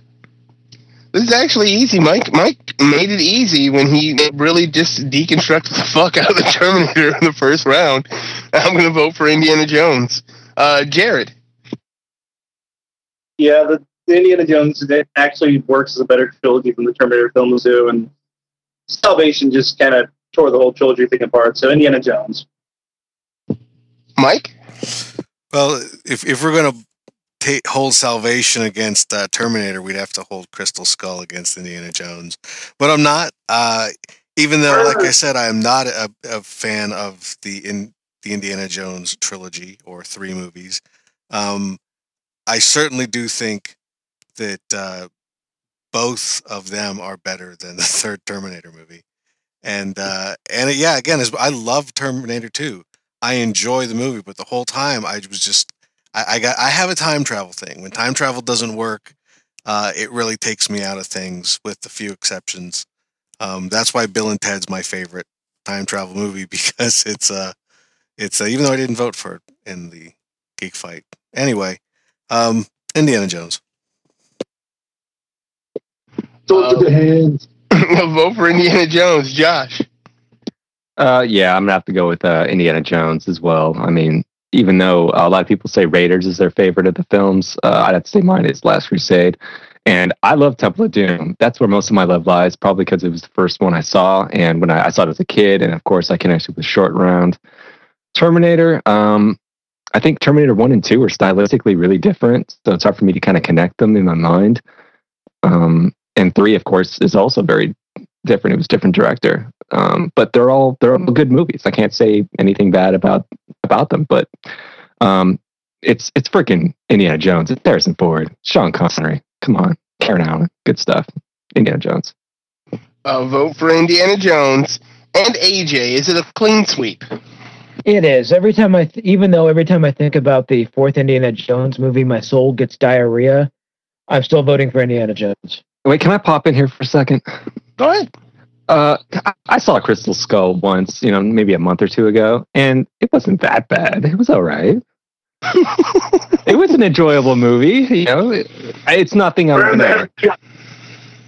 S6: this is actually easy. Mike Mike made it easy when he really just deconstructed the fuck out of the Terminator in the first round. I'm going to vote for Indiana Jones. Uh, Jared.
S9: Yeah, the, the Indiana Jones it actually works as a better trilogy than the Terminator films do, and Salvation just kind of tore the whole trilogy thing apart. So Indiana Jones.
S6: Mike.
S7: Well, if if we're gonna ta- hold Salvation against uh, Terminator, we'd have to hold Crystal Skull against Indiana Jones. But I'm not. Uh, even though, like I said, I am not a, a fan of the in the Indiana Jones trilogy or three movies. Um, I certainly do think that uh, both of them are better than the third Terminator movie. And uh, and yeah, again, I love Terminator 2. I enjoy the movie, but the whole time I was just I, I got I have a time travel thing. When time travel doesn't work, uh, it really takes me out of things, with a few exceptions. Um, that's why Bill and Ted's my favorite time travel movie because it's uh it's uh, even though I didn't vote for it in the geek fight. Anyway, um, Indiana Jones.
S9: Talk to the hands.
S6: vote for Indiana Jones. Josh.
S10: Uh, yeah, I'm gonna have to go with uh, Indiana Jones as well. I mean, even though a lot of people say Raiders is their favorite of the films, uh, I'd have to say mine is Last Crusade. And I love Temple of Doom. That's where most of my love lies, probably because it was the first one I saw, and when I, I saw it as a kid, and of course I connected with Short Round. Terminator. Um, I think Terminator One and Two are stylistically really different, so it's hard for me to kind of connect them in my mind. Um, and three, of course, is also very different. It was different director, um, but they're all they're all good movies. I can't say anything bad about about them. But um, it's it's freaking Indiana Jones. It's Harrison Ford, Sean Connery. Come on, Karen Allen, good stuff. Indiana Jones.
S6: A vote for Indiana Jones and AJ. Is it a clean sweep?
S8: It is. Every time I, th- even though every time I think about the fourth Indiana Jones movie, my soul gets diarrhea. I'm still voting for Indiana Jones.
S10: Wait, can I pop in here for a second?
S6: Go ahead.
S10: Uh, I- saw Crystal Skull once, you know, maybe a month or two ago, and it wasn't that bad. It was all right. it was an enjoyable movie. You know, it, it's nothing I'm
S9: Burn the
S10: gonna.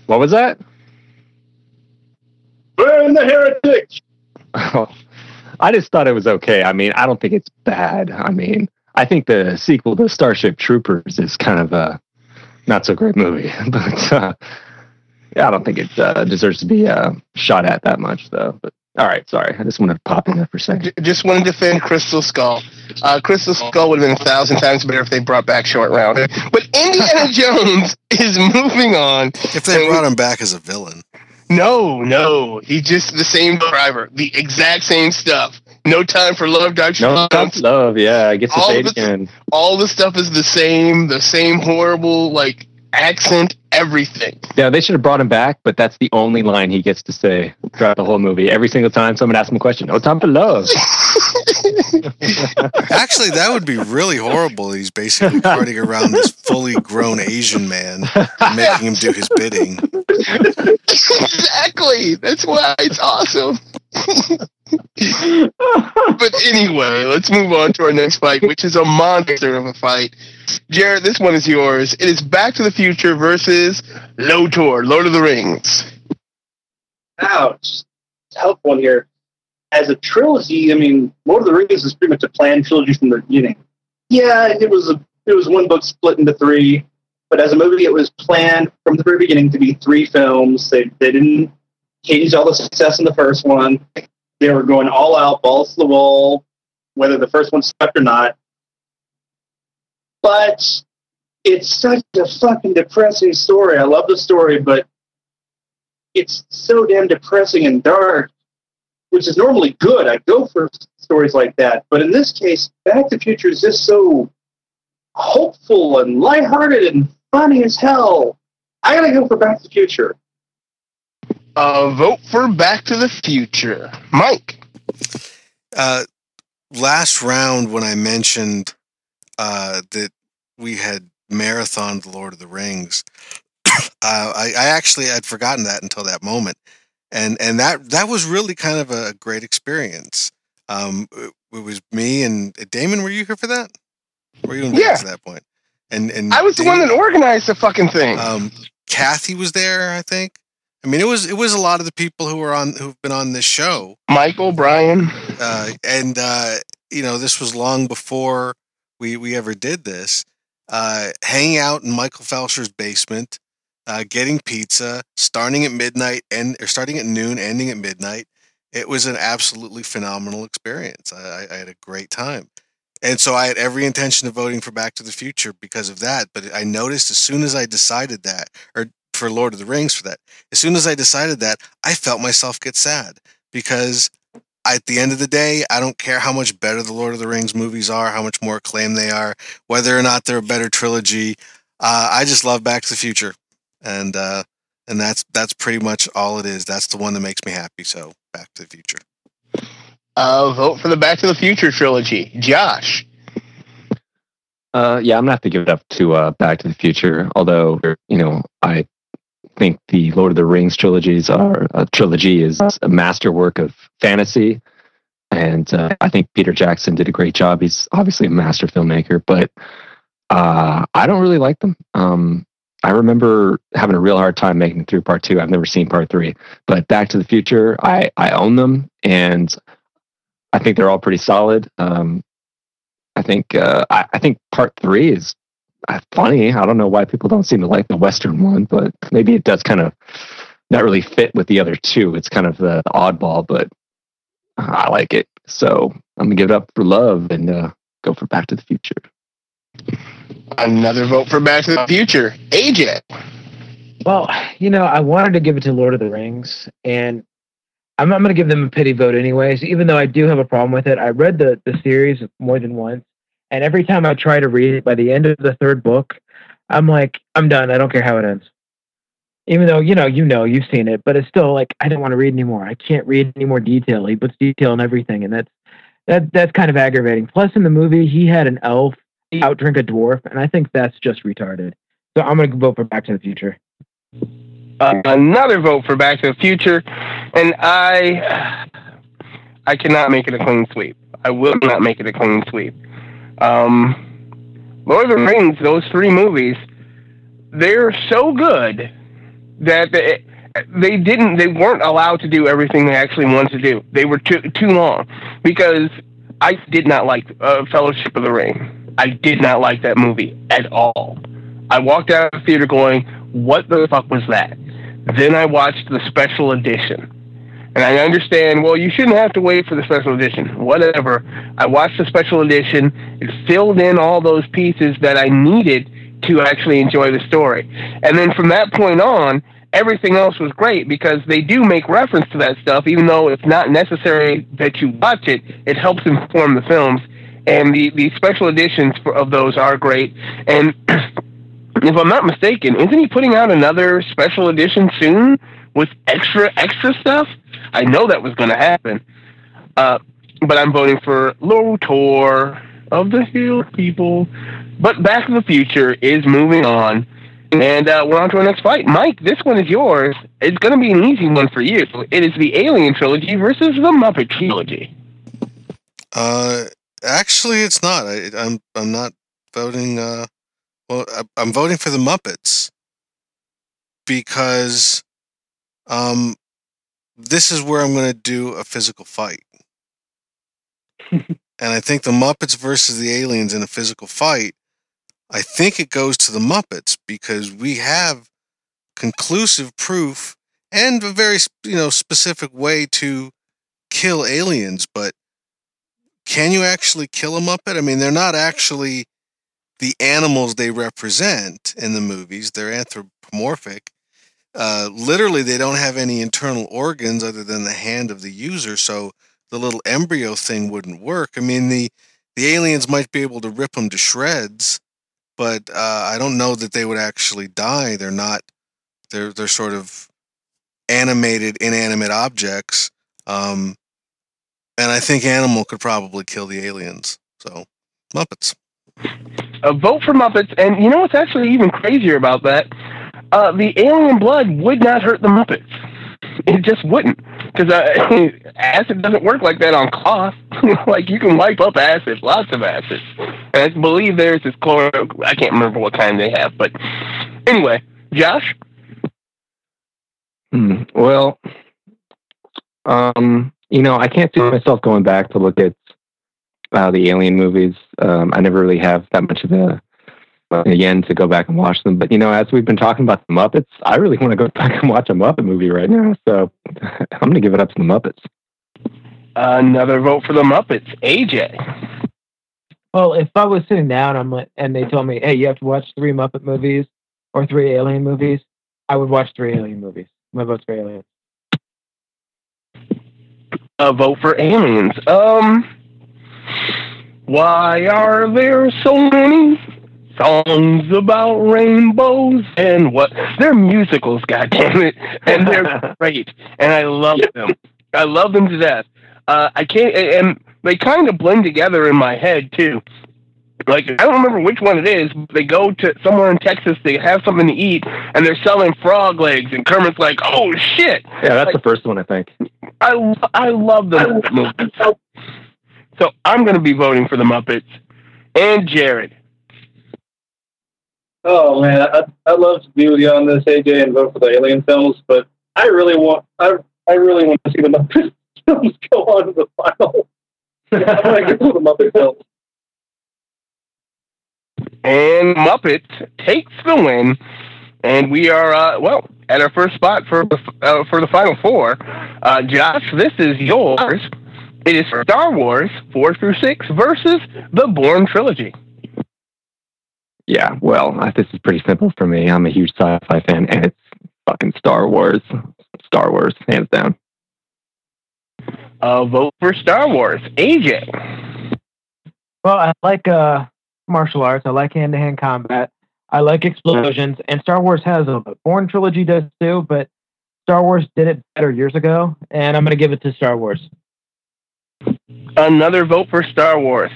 S10: What was that?
S9: Burn the heretic!
S10: I just thought it was okay. I mean, I don't think it's bad. I mean, I think the sequel to Starship Troopers is kind of a not so great movie, but uh, yeah, I don't think it uh, deserves to be uh, shot at that much, though. But all right, sorry, I just wanted to pop in there for a second.
S6: Just want to defend Crystal Skull. Uh, Crystal Skull would have been a thousand times better if they brought back Short Round. But Indiana Jones is moving on.
S7: If they brought him back as a villain,
S6: No, no, he's just the same driver, the exact same stuff. No time for love, Dr.
S10: No, tough love, yeah, I get to
S6: All
S10: say it again.
S6: All the stuff is the same, the same horrible like accent, everything.
S10: Yeah, they should have brought him back, but that's the only line he gets to say throughout the whole movie. Every single time someone asks him a question, no time for love.
S7: actually, that would be really horrible. He's basically carting around this fully grown Asian man, and making him do his bidding.
S6: exactly. That's why it's awesome. But anyway, let's move on to our next fight, which is a monster of a fight. Jared, this one is yours. It is Back to the Future versus Lotor, Lord of the Rings.
S9: Ouch. Tough one here. As a trilogy, I mean, Lord of the Rings is pretty much a planned trilogy from the beginning. Yeah, it was a, it was one book split into three, but as a movie, it was planned from the very beginning to be three films. They they didn't hinge all the success in the first one. They were going all out, balls to the wall, whether the first one stuck or not. But it's such a fucking depressing story. I love the story, but it's so damn depressing and dark, which is normally good. I go for stories like that. But in this case, Back to the Future is just so hopeful and lighthearted and funny as hell. I gotta go for Back to the Future.
S6: Uh, vote for Back to the Future. Mike.
S7: Uh, last round, when I mentioned uh, that we had marathon The Lord of the Rings, uh, I, I actually had forgotten that until that moment, and and that that was really kind of a great experience. Um, it, it was me and Damon. Were you here for that? Were you in
S6: Yeah.
S7: At that point? And and
S6: I was the one that organized the fucking thing.
S7: um, Kathy was there, I think. I mean, it was it was a lot of the people who were on who've been on this show,
S6: Michael, Brian.
S7: uh, and uh, you know, this was long before we we ever did this. Uh, hanging out in Michael Felsher's basement, uh, getting pizza, starting at midnight and or starting at noon, ending at midnight. It was an absolutely phenomenal experience. I I had a great time. And so I had every intention of voting for Back to the Future because of that. But I noticed as soon as I decided that, or for Lord of the Rings for that, as soon as I decided that, I felt myself get sad because at the end of the day, I don't care how much better the Lord of the Rings movies are, how much more acclaimed they are, whether or not they're a better trilogy. Uh, I just love Back to the Future, and uh, and that's that's pretty much all it is. That's the one that makes me happy. So Back to the Future.
S6: Uh, vote for the Back to the Future trilogy. Josh.
S10: Uh, yeah, I'm gonna have to give it up to uh, Back to the Future. Although you know, I think the Lord of the Rings trilogies are a trilogy is a masterwork of fantasy, and uh, I think Peter Jackson did a great job. He's obviously a master filmmaker, but uh, I don't really like them. Um, I remember having a real hard time making it through part two. I've never seen part three, but Back to the Future, I I own them, and I think they're all pretty solid. Um, I think uh, I, I think part three is uh, funny. I don't know why people don't seem to like the Western one, but maybe it does kind of not really fit with the other two. It's kind of the, the oddball, but I like it. So I'm gonna give it up for love and uh, go for Back to the Future.
S6: Another vote for Back to the Future. AJ.
S8: Well, you know, I wanted to give it to Lord of the Rings, and I'm, I'm going to give them a pity vote anyways, even though I do have a problem with it. I read the, the series more than once, and every time I try to read it, by the end of the third book, I'm like, I'm done. I don't care how it ends. Even though you know, you know, you've seen it, but it's still like I don't want to read anymore. I can't read any more detail. He puts detail in everything, and that's that that's kind of aggravating. Plus, in the movie, he had an elf outdrink a dwarf, and I think that's just retarded. So I'm gonna vote for Back to the Future.
S6: Uh, another vote for Back to the Future, and I, I cannot make it a clean sweep. I will not make it a clean sweep. Um, Lord of the Rings, those three movies, they're so good that they, they didn't, they weren't allowed to do everything they actually wanted to do. They were too too long because I did not like uh, Fellowship of the Ring. I did not like that movie at all. I walked out of the theater going, "What the fuck was that?" Then I watched the special edition. And I understand, well, you shouldn't have to wait for the special edition. Whatever. I watched the special edition. It filled in all those pieces that I needed to actually enjoy the story. And then from that point on, everything else was great because they do make reference to that stuff, even though it's not necessary that you watch it. It helps inform the films. And the, the special editions for, of those are great. And if I'm not mistaken, isn't he putting out another special edition soon with extra extra stuff? I know that was going to happen. Uh, but I'm voting for Lotor of the Hill people. But Back to the Future is moving on. And uh, we're on to our next fight. Mike, this one is yours. It's going to be an easy one for you. It is the Alien trilogy versus the Muppet trilogy.
S7: Uh, actually, it's not. I, I'm I'm not voting. Uh, well, I, I'm voting for the Muppets because um, this is where I'm going to do a physical fight. and I think the Muppets versus the aliens in a physical fight, I think it goes to the Muppets because we have conclusive proof and a very you know specific way to kill aliens, but can you actually kill a Muppet? I mean, they're not actually the animals they represent in the movies. They're anthropomorphic. Uh, literally, they don't have any internal organs other than the hand of the user, so the little embryo thing wouldn't work. I mean, the the aliens might be able to rip them to shreds, but uh, I don't know that they would actually die. They're not. They're they're sort of animated, inanimate objects. Um, and I think Animal could probably kill the aliens. So, Muppets.
S6: A vote for Muppets, and you know what's actually even crazier about that? Uh, the alien blood would not hurt the Muppets. It just wouldn't, because uh, acid doesn't work like that on cloth. like you can wipe up acid, lots of acid. And I believe there's this chloro. I can't remember what kind they have, but anyway, Josh.
S10: Hmm. Well, um, you know, I can't see myself going back to look at uh, the Alien movies. Um, I never really have that much of a again to go back and watch them. But you know, as we've been talking about the Muppets, I really want to go back and watch a Muppet movie right now. So I'm going to give it up to the Muppets.
S6: Another vote for the Muppets, AJ.
S8: Well, if I was sitting down I'm like, and they told me, "Hey, you have to watch three Muppet movies or three Alien movies," I would watch three Alien movies. My vote's for Alien.
S6: A vote for Aliens. Um, why are there so many songs about rainbows and what? They're musicals, goddammit, and they're great, and I love them. I love them to death. Uh, I can't, and they kind of blend together in my head too. Like I don't remember which one it is. But they go to somewhere in Texas. They have something to eat, and they're selling frog legs. And Kermit's like, "Oh shit!"
S10: Yeah, that's
S6: Like,
S10: the first one, I think.
S6: I lo- I love the Muppet movies. So I'm going to be voting for the Muppets and Jared.
S9: Oh man, I, I'd love to be with you on this, AJ, and vote for the Alien films, but I really want, I, I really want to see the Muppet films go on to the final. I go the Muppet films.
S6: And Muppets takes the win, and we are uh, well at our first spot for uh, for the final four. Uh, Josh, this is yours. It is Star Wars four through six versus the Bourne trilogy.
S10: Yeah, well, this is pretty simple for me. I'm a huge sci-fi fan, and it's fucking Star Wars. Star Wars, hands down.
S6: Uh, vote for Star Wars. AJ.
S8: Well, I like uh, martial arts. I like hand-to-hand combat. I like explosions, and Star Wars has them. The Bourne trilogy does too, but Star Wars did it better years ago, and I'm going to give it to Star Wars.
S6: Another vote for Star Wars.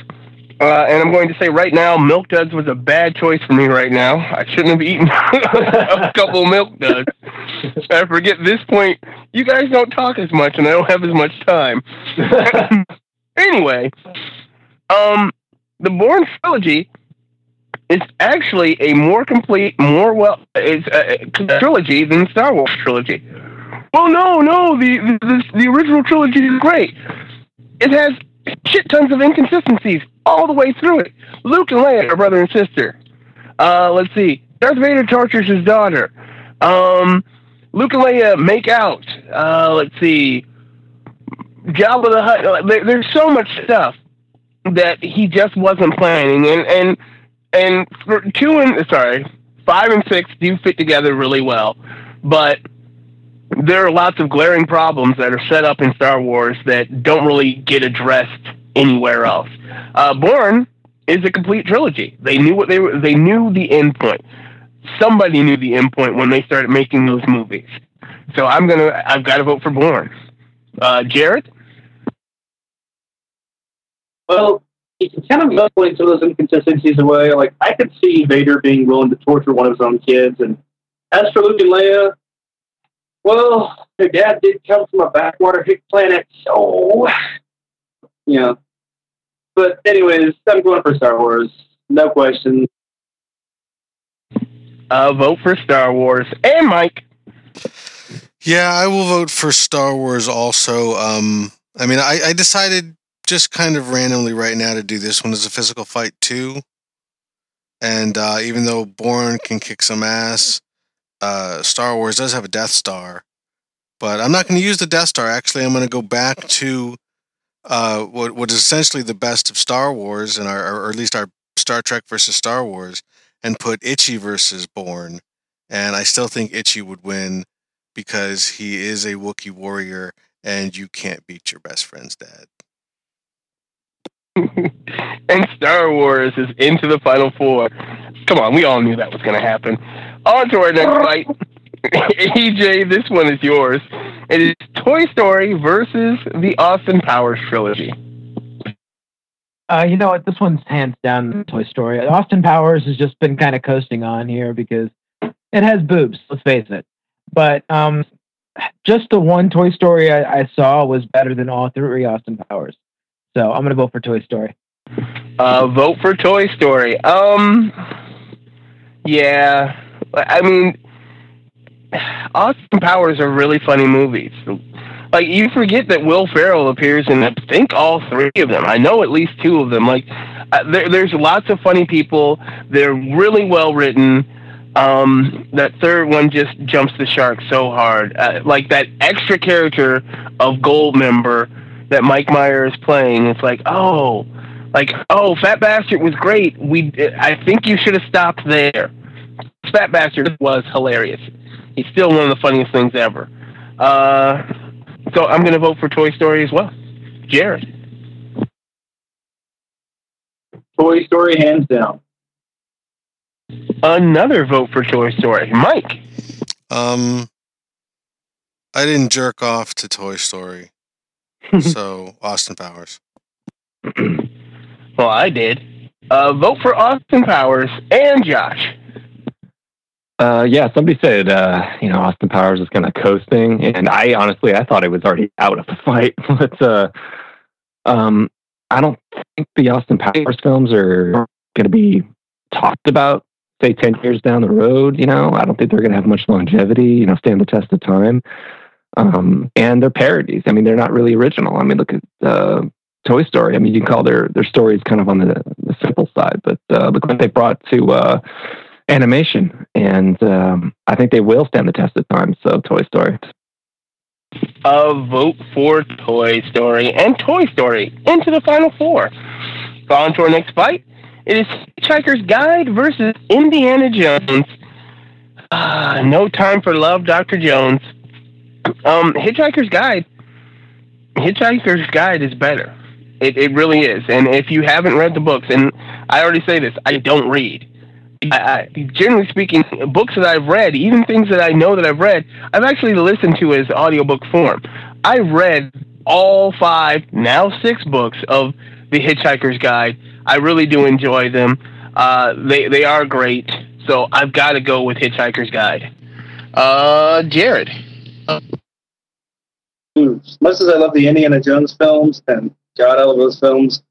S6: Uh, and I'm going to say right now, Milk Duds was a bad choice for me right now. I shouldn't have eaten a couple Milk Duds. I forget this point, you guys don't talk as much, and I don't have as much time. anyway, um, the Bourne trilogy is actually a more complete, more well, it's a, a trilogy than the Star Wars trilogy. Well, no, no, the the, the original trilogy is great. It has shit tons of inconsistencies all the way through it. Luke and Leia are brother and sister. Uh, let's see. Darth Vader tortures his daughter. Um, Luke and Leia make out. Uh, let's see. Jabba the Hutt. There, there's so much stuff that he just wasn't planning, and and and two and sorry, five and six do fit together really well, but there are lots of glaring problems that are set up in Star Wars that don't really get addressed anywhere else. Uh, Bourne is a complete trilogy. They knew what they were. They knew the end point. Somebody knew the end point when they started making those movies. So I'm gonna. I've got to vote for Bourne. Uh, Jared.
S9: Well, you can kind of muscle some of those inconsistencies away. Like I could see Vader being willing to torture one of his own kids, and as for Luke and Leia, well, their dad did come from a backwater hick planet, so you know. But anyways, I'm going for Star Wars. No question.
S6: Uh, vote for Star Wars and Mike.
S7: Yeah, I will vote for Star Wars also. Um, I mean, I, I decided just kind of randomly right now to do this one as a physical fight too. And uh, even though Bourne can kick some ass, uh, Star Wars does have a Death Star. But I'm not going to use the Death Star. Actually, I'm going to go back to uh, what what is essentially the best of Star Wars, and our, or at least our Star Trek versus Star Wars, and put Itchy versus Bourne, And I still think Itchy would win because he is a Wookiee warrior, and you can't beat your best friend's dad.
S6: and Star Wars is into the Final Four. Come on, we all knew that was going to happen. On to our next fight. AJ, this one is yours. It is Toy Story versus the Austin Powers trilogy.
S8: Uh, you know what? This one's hands down Toy Story. Austin Powers has just been kind of coasting on here because it has boobs. Let's face it. But um, just the one Toy Story I, I saw was better than all three Austin Powers. So I'm gonna vote for Toy Story.
S6: Uh, vote for Toy Story. Um, yeah, I mean, Austin Powers are really funny movies. Like you forget that Will Ferrell appears in I think all three of them. I know at least two of them. Like uh, there, there's lots of funny people. They're really well written. Um, that third one just jumps the shark so hard. Uh, like that extra character of Goldmember that Mike Meyer is playing. It's like, oh, like oh, Fat Bastard was great. We, I think you should have stopped there. Fat Bastard was hilarious. He's still one of the funniest things ever. Uh, so I'm going to vote for Toy Story as well. Jared.
S9: Toy Story, hands down.
S6: Another vote for Toy Story. Mike.
S7: Um, I didn't jerk off to Toy Story, so Austin Powers.
S6: well, I did. Uh, vote for Austin Powers and Josh.
S10: Uh, yeah, somebody said, uh, you know, Austin Powers is kind of coasting, and I honestly, I thought it was already out of the fight. but uh, um, I don't think the Austin Powers films are going to be talked about, say, ten years down the road. You know, I don't think they're going to have much longevity. You know, stand the test of time. Um, and they're parodies. I mean, they're not really original. I mean, look at uh, Toy Story. I mean, you can call their their stories kind of on the, the simple side, but uh, look what they brought to uh, animation, and um, I think they will stand the test of time. So, Toy Story.
S6: A vote for Toy Story and Toy Story into the final four. On to our next fight. It is Hitchhiker's Guide versus Indiana Jones. Uh, no time for love, Dr. Jones. Um, Hitchhiker's Guide. Hitchhiker's Guide is better. It, it really is. And if you haven't read the books, and I already say this, I don't read I, I, generally speaking, books that I've read, even things that I know that I've read, I've actually listened to as audiobook form. I read all five, now six books of The Hitchhiker's Guide. I really do enjoy them. Uh, they they are great. So I've got to go with Hitchhiker's Guide. Uh, Jared.
S9: As much as I love the Indiana Jones films, and God, I love those films,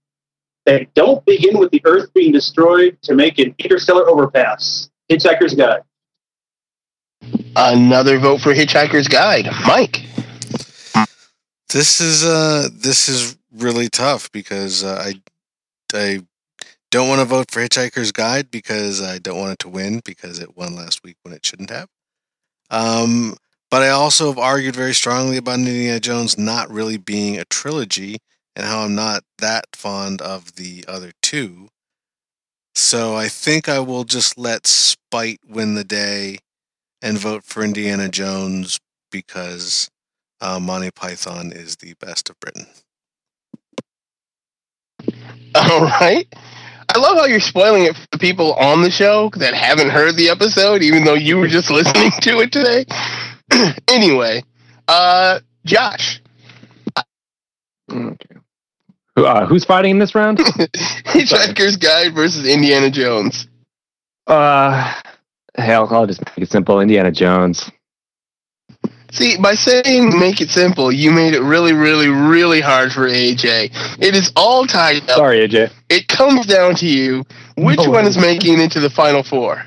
S9: they don't begin with the Earth being destroyed to make an interstellar overpass. Hitchhiker's Guide.
S6: Another vote for Hitchhiker's Guide. Mike.
S7: This is uh this is really tough because uh, I I don't want to vote for Hitchhiker's Guide because I don't want it to win because it won last week when it shouldn't have. Um, but I also have argued very strongly about Indiana Jones not really being a trilogy and how I'm not that fond of the other two. So I think I will just let spite win the day and vote for Indiana Jones because uh, Monty Python is the best of Britain.
S6: All right. I love how you're spoiling it for the people on the show that haven't heard the episode, even though you were just listening to it today. anyway, uh, Josh.
S10: Okay. Who, uh, who's fighting in this round?
S6: Hitchhiker's Guide versus Indiana Jones.
S10: Uh, hell, I'll just make it simple. Indiana Jones.
S6: See, by saying make it simple, you made it really, really, really hard for AJ. It is all tied up.
S10: Sorry, AJ.
S6: It comes down to you. Which
S8: No
S6: one is making it into the final four?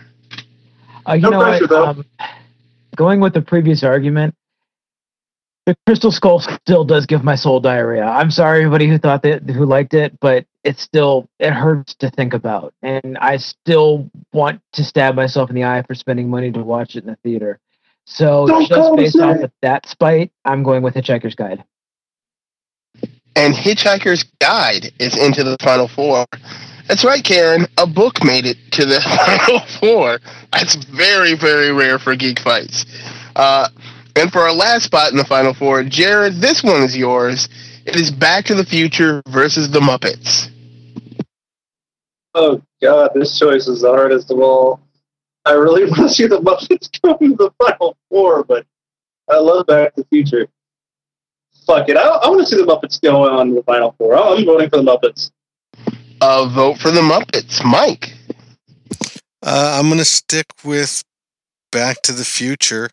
S8: Uh, you
S9: No
S8: know
S9: pressure,
S8: what? Um, going with the previous argument, the Crystal Skull still does give my soul diarrhea. I'm sorry, everybody who thought that who liked it, but it still it hurts to think about, and I still want to stab myself in the eye for spending money to watch it in the theater. So
S9: Don't
S8: just based off
S9: that.
S8: of that spite, I'm going with Hitchhiker's Guide.
S6: And Hitchhiker's Guide is into the final four. That's right, Karen. A book made it to the final four. That's very, very rare for Geek Fights. Uh, and for our last spot in the final four, Jared, this one is yours. It is Back to the Future versus the Muppets.
S9: Oh God, this choice is the hardest of all. I really want to see the Muppets go to the final four, but I love Back to the Future. Fuck it, I, I want to see the Muppets go on to the final four. I'm I'm voting for the Muppets.
S6: A vote for the Muppets. Mike.
S7: Uh, I'm gonna stick with Back to the Future.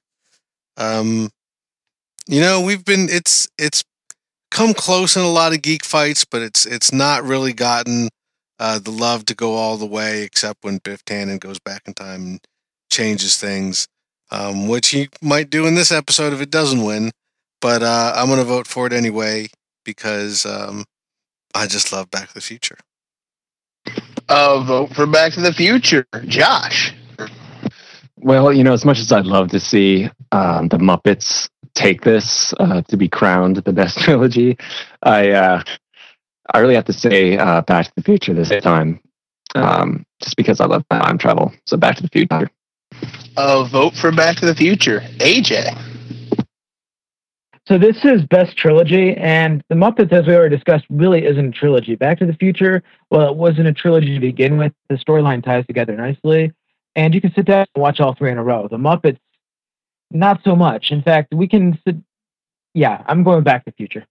S7: Um, you know, we've been it's it's come close in a lot of geek fights, but it's it's not really gotten uh, the love to go all the way, except when Biff Tannen goes back in time and changes things, um, which he might do in this episode if it doesn't win. But uh, I'm gonna vote for it anyway because um, I just love Back to the Future.
S6: A vote for Back to the Future. Josh.
S10: Well, you know, as much as I'd love to see um, the Muppets take this uh, to be crowned the best trilogy, I uh, I really have to say uh, Back to the Future this time, um, just because I love time travel. So Back to the Future.
S6: A vote for Back to the Future. AJ.
S8: So this is best trilogy, and the Muppets, as we already discussed, really isn't a trilogy. Back to the Future, well, it wasn't a trilogy to begin with. The storyline ties together nicely, and you can sit down and watch all three in a row. The Muppets, not so much. In fact, we can sit. Yeah, I'm going Back to the Future.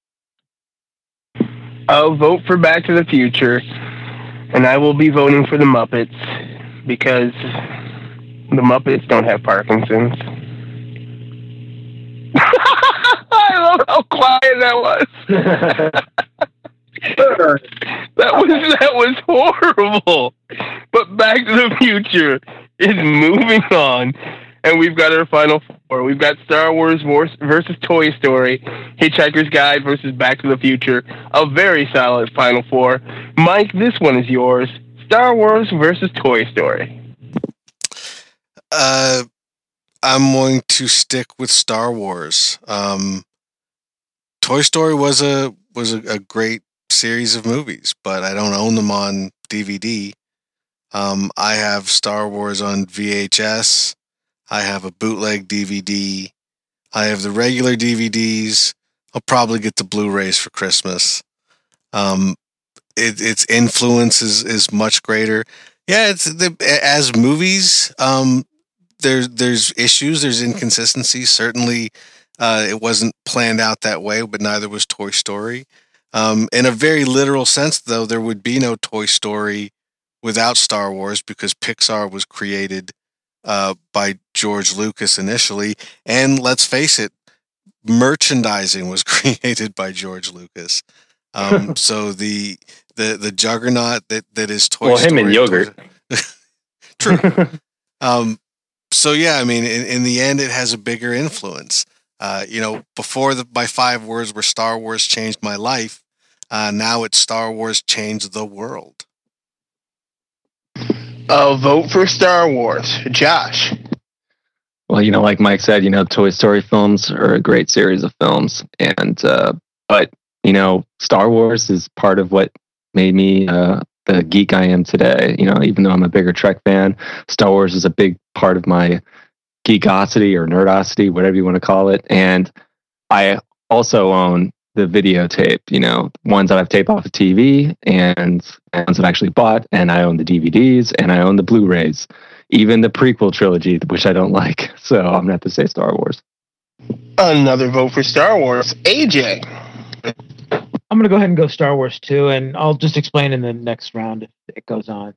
S6: I'll vote for Back to the Future, and I will be voting for the Muppets because the Muppets don't have Parkinson's. I love how quiet that was. that was that was horrible. But Back to the Future is moving on, and we've got our final four. We've got Star Wars versus Toy Story, Hitchhiker's Guide versus Back to the Future. A very solid final four. Mike, this one is yours. Star Wars versus Toy Story.
S7: Uh, I'm going to stick with Star Wars. Um, Toy Story was a was a, a great series of movies, but I don't own them on DVD. Um, I have Star Wars on VHS. I have a bootleg DVD. I have the regular DVDs. I'll probably get the Blu-rays for Christmas. Um, it, its influence is, is much greater. Yeah, it's the as movies. Um, there's there's issues, there's inconsistencies. Certainly, uh, it wasn't planned out that way, but neither was Toy Story. Um, in a very literal sense, though, there would be no Toy Story without Star Wars because Pixar was created uh, by George Lucas initially, and let's face it, merchandising was created by George Lucas. Um, so the the the juggernaut that that is Toy
S10: well,
S7: Story.
S10: him and yogurt.
S7: True. um, so yeah, I mean, in, in the end, it has a bigger influence. Uh, you know, before the my five words were Star Wars changed my life. Uh, now it's Star Wars changed the world.
S6: Uh, vote for Star Wars, Josh.
S10: Well, you know, like Mike said, you know, Toy Story films are a great series of films, and uh, but you know, Star Wars is part of what made me uh, the geek I am today. You know, even though I'm a bigger Trek fan, Star Wars is a big part of my geekosity or nerdosity, whatever you want to call it. And I also own the videotape, you know, ones that I've taped off the TV and ones that I've actually bought. And I own the DVDs and I own the Blu rays, even the prequel trilogy, which I don't like. So I'm going to have to say Star Wars.
S6: Another vote for Star Wars, AJ.
S8: I'm gonna go ahead and go Star Wars too, and I'll just explain in the next round if it goes on.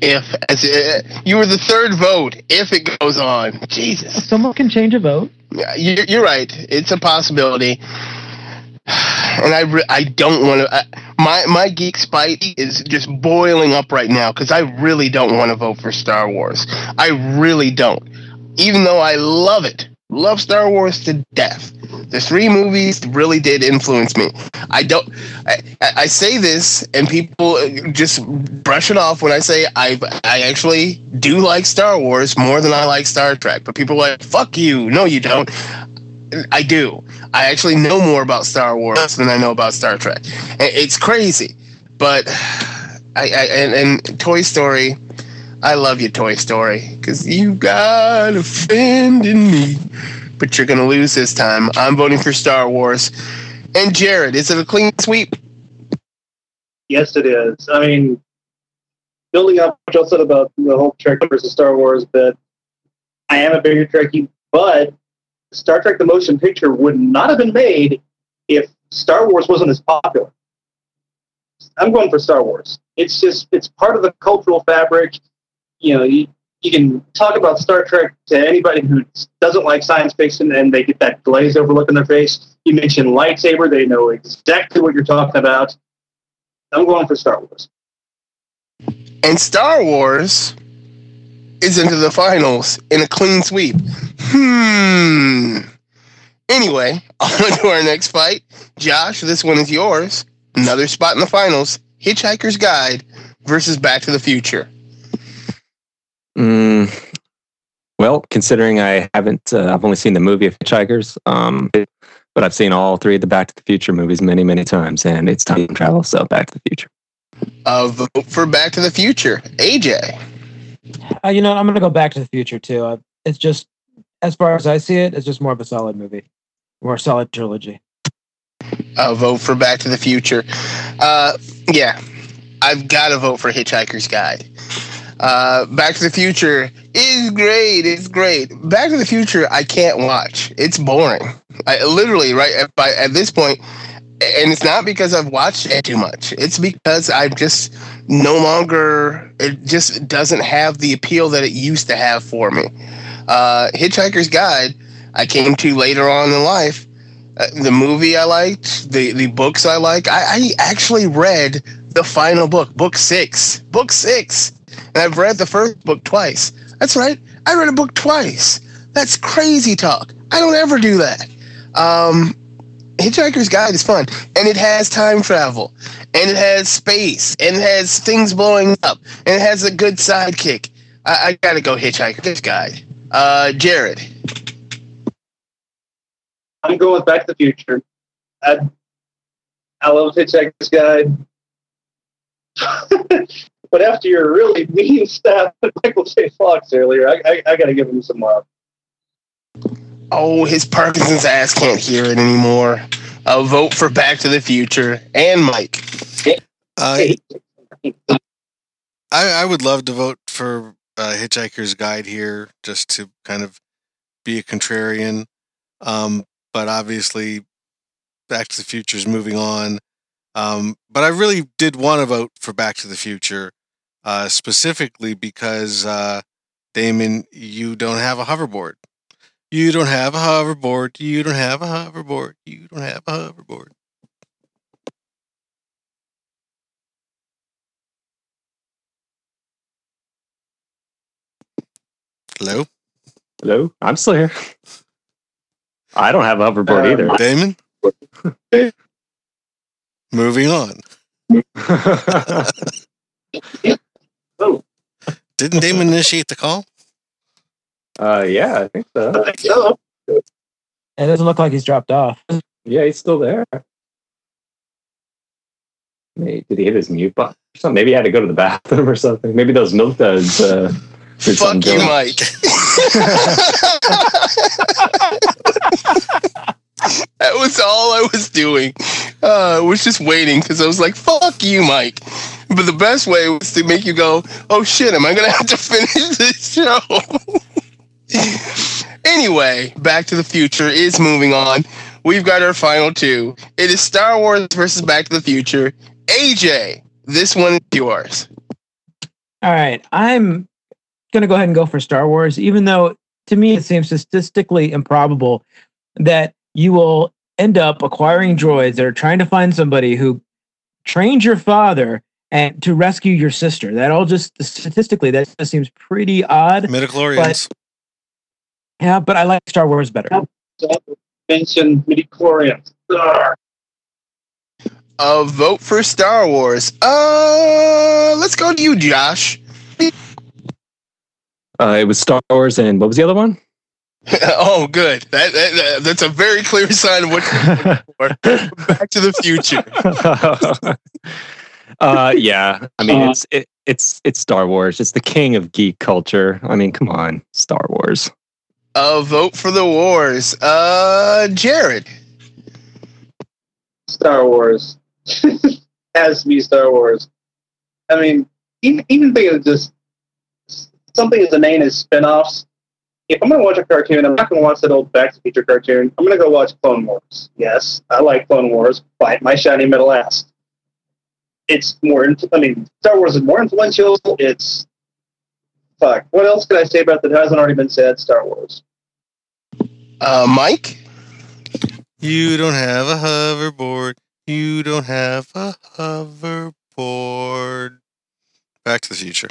S6: If as uh, you were the third vote, if it goes on, Jesus,
S8: someone can change a vote.
S6: Yeah, you're, you're right. It's a possibility, and I re- I don't want to. Uh, my my geek spite is just boiling up right now because I really don't want to vote for Star Wars. I really don't, even though I love it, love Star Wars to death. The three movies really did influence me. I don't. I, I say this, and people just brush it off when I say I I actually do like Star Wars more than I like Star Trek. But people are like, "Fuck you!" No, you don't. I do. I actually know more about Star Wars than I know about Star Trek. It's crazy, but I, I and, and Toy Story. I love you, Toy Story, because you got in me but you're to lose this time. I'm voting for Star Wars. And Jared, is it a clean sweep?
S9: Yes, it is. I mean, building up what you said about the whole Trek versus Star Wars but I am a bigger Trekkie, but Star Trek the Motion Picture would not have been made if Star Wars wasn't as popular. I'm going for Star Wars. It's just, it's part of the cultural fabric. You know, you, you can talk about Star Trek to anybody who doesn't like science fiction and they get that glazed over look in their face. You mention lightsaber, they know exactly what you're talking about. I'm going for Star Wars.
S6: And Star Wars is into the finals in a clean sweep. Hmm. Anyway, on to our next fight. Josh, this one is yours. Another spot in the finals. Hitchhiker's Guide versus Back to the Future.
S10: Mm, well, considering I haven't, uh, I've only seen the movie of Hitchhikers, um, but I've seen all three of the Back to the Future movies many, many times, and it's time travel, so Back to the Future.
S6: Uh, vote for Back to the Future. AJ.
S8: Uh, you know, I'm going to go Back to the Future too. Uh, it's just, as far as I see it, it's just more of a solid movie, more solid trilogy.
S6: I'll vote for Back to the Future. Uh, yeah, I've got to vote for Hitchhiker's Guide. Uh, Back to the Future is great. It's great. Back to the Future, I can't watch. It's boring. I literally right by, at this point, and it's not because I've watched it too much. It's because I'm just no longer. It just doesn't have the appeal that it used to have for me. Uh, Hitchhiker's Guide, I came to later on in life. Uh, the movie I liked, the the books I like. I, I actually read the final book, book six, book six, and I've read the first book twice. That's right, I read a book twice. That's crazy talk. I don't ever do that. Um, Hitchhiker's Guide is fun, and it has time travel, and it has space, and it has things blowing up, and it has a good sidekick. I, I gotta go Hitchhiker's Guide. Uh, Jared.
S9: I'm going with Back to the Future. I, I love Hitchhiker's Guide. but after your really mean stuff Michael J. Fox earlier, I, I, I got to give him some love.
S6: Oh, his Parkinson's ass can't hear it anymore. A vote for Back to the Future and Mike.
S7: Uh, I, I would love to vote for uh, Hitchhiker's Guide here, just to kind of be a contrarian. Um, but obviously, Back to the Future is moving on. Um, but I really did want to vote for Back to the Future, uh, specifically because uh, Damon, you don't have a hoverboard. You don't have a hoverboard. You don't have a hoverboard. You don't have a hoverboard. Hello?
S10: Hello? I'm still here. I don't have a hoverboard
S7: Uh,
S10: either.
S7: Damon? Moving on. Didn't Damon initiate the call?
S10: Uh, yeah, I think so.
S9: so.
S8: It doesn't look like he's dropped off.
S10: Yeah, he's still there. Maybe, did he hit his mute button or something? Maybe he had to go to the bathroom or something. Maybe those milk duds. Uh, did something
S6: Fuck you,
S10: to.
S6: Mike. that was all I was doing. Uh, I was just waiting because I was like, fuck you, Mike. But the best way was to make you go, oh shit, am I going to have to finish this show? anyway, Back to the Future is moving on. We've got our final two. It is Star Wars versus Back to the Future. AJ, this one is yours.
S8: All right, I'm going to go ahead and go for Star Wars, even though to me it seems statistically improbable that you will end up acquiring droids that are trying to find somebody who trained your father and to rescue your sister. That all just statistically that just seems pretty odd.
S7: Midichlorians.
S8: But, yeah, but I like Star Wars better.
S9: Mention midichlorians. Ugh.
S6: A vote for Star Wars. Uh, let's go to you, Josh.
S10: Uh, it was Star Wars and what was the other one?
S6: oh, good. That, that, that- that's a very clear sign of what you're for. Back to the Future.
S10: uh, yeah, I mean it's it, it's it's Star Wars. It's the king of geek culture. I mean, come on, Star Wars.
S6: A vote for the Wars. Uh, Jared.
S9: Star Wars. Has to be Star Wars. I mean, even, even thinking of just something as inane as spin-offs. If I'm going to watch a cartoon, I'm not going to watch that old Back to the Future cartoon. I'm going to go watch Clone Wars. Yes, I like Clone Wars. Bite my shiny metal ass. It's more, I mean, Star Wars is more influential. It's, fuck. What else can I say about that hasn't already been said? Star Wars.
S6: Uh, Mike.
S7: You don't have a hoverboard. You don't have a hoverboard. Back to the Future.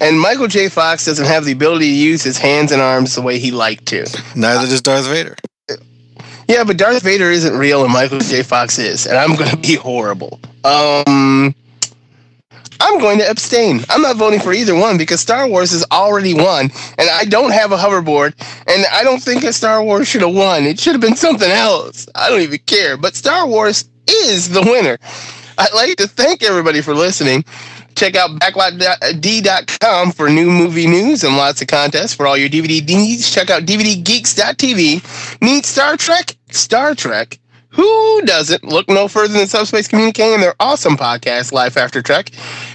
S6: And Michael J. Fox doesn't have the ability to use his hands and arms the way he liked to.
S7: Neither does Darth Vader.
S6: Yeah, but Darth Vader isn't real and Michael J. Fox is, and I'm going to be horrible. Um, Going to abstain. I'm not voting for either one because Star Wars has already won, and I don't have a hoverboard, and I don't think that Star Wars should have won. It should have been something else. I don't even care. But Star Wars is the winner. I'd like to thank everybody for listening. Check out backlotd.com for new movie news and lots of contests for all your DVD needs. Check out DVDgeeks.tv. Need Star Trek? Star Trek. Who doesn't? Look no further than Subspace Communicating and their awesome podcast, Life After Trek.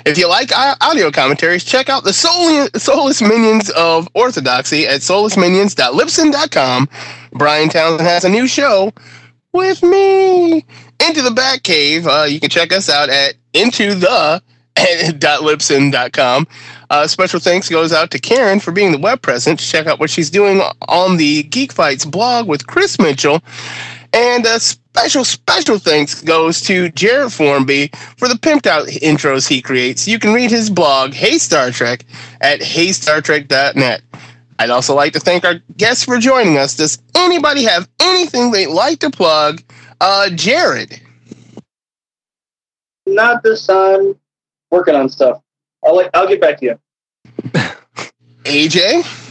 S6: If you like audio commentaries, check out the Soul- Soulless Minions of Orthodoxy at soullessminions.libsyn.com. Brian Townsend has a new show with me. Into the Batcave. Uh, you can check us out at into the. Uh, special thanks goes out to Karen for being the web presence. Check out what she's doing on the Geek Fights blog with Chris Mitchell. And a special, special thanks goes to Jared Formby for the pimped out intros he creates. You can read his blog, Hey Star Trek, at heystartrek.net. I'd also like to thank our guests for joining us. Does anybody have anything they'd like to plug? Uh, Jared.
S9: Not this time. Working on stuff. I'll. I'll get back to you.
S6: AJ?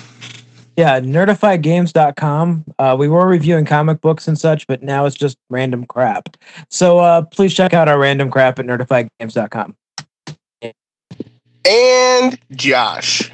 S8: Yeah, nerdifiedgames.com. Uh, we were reviewing comic books and such, but now it's just random crap. So uh, please check out our random crap at nerdifiedgames.com.
S6: And Josh.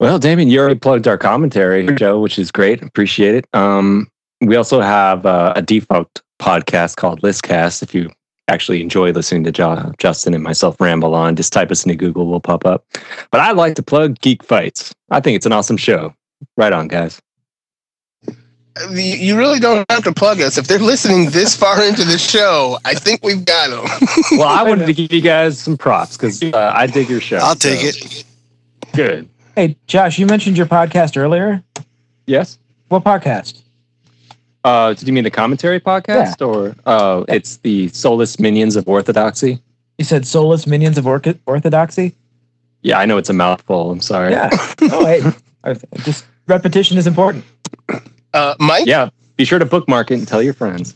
S10: Well, Damien, you already plugged our commentary show, which is great. Appreciate it. Um, we also have uh, a default podcast called Listcast. If you actually enjoy listening to jo- Justin and myself ramble on, just type us into Google, we'll pop up. But I like to plug Geek Fights. I think it's an awesome show. Right on, guys.
S6: You- You really don't have to plug us. If they're listening this far into the show, I think we've got them.
S10: Well, I wanted to give you guys some props because uh, I dig your show.
S7: I'll take
S10: so-
S7: it.
S10: Good.
S8: Hey, Josh, you mentioned your podcast earlier.
S10: Yes.
S8: What podcast?
S10: Uh, did you mean the commentary podcast or uh, it's the Soulless Minions of Orthodoxy?
S8: You said Soulless Minions of Orch- Orthodoxy?
S10: Yeah, I know it's a mouthful. I'm sorry.
S8: Yeah. oh, hey, just repetition is important.
S6: Uh, Mike?
S10: Yeah. Be sure to bookmark it and tell your friends.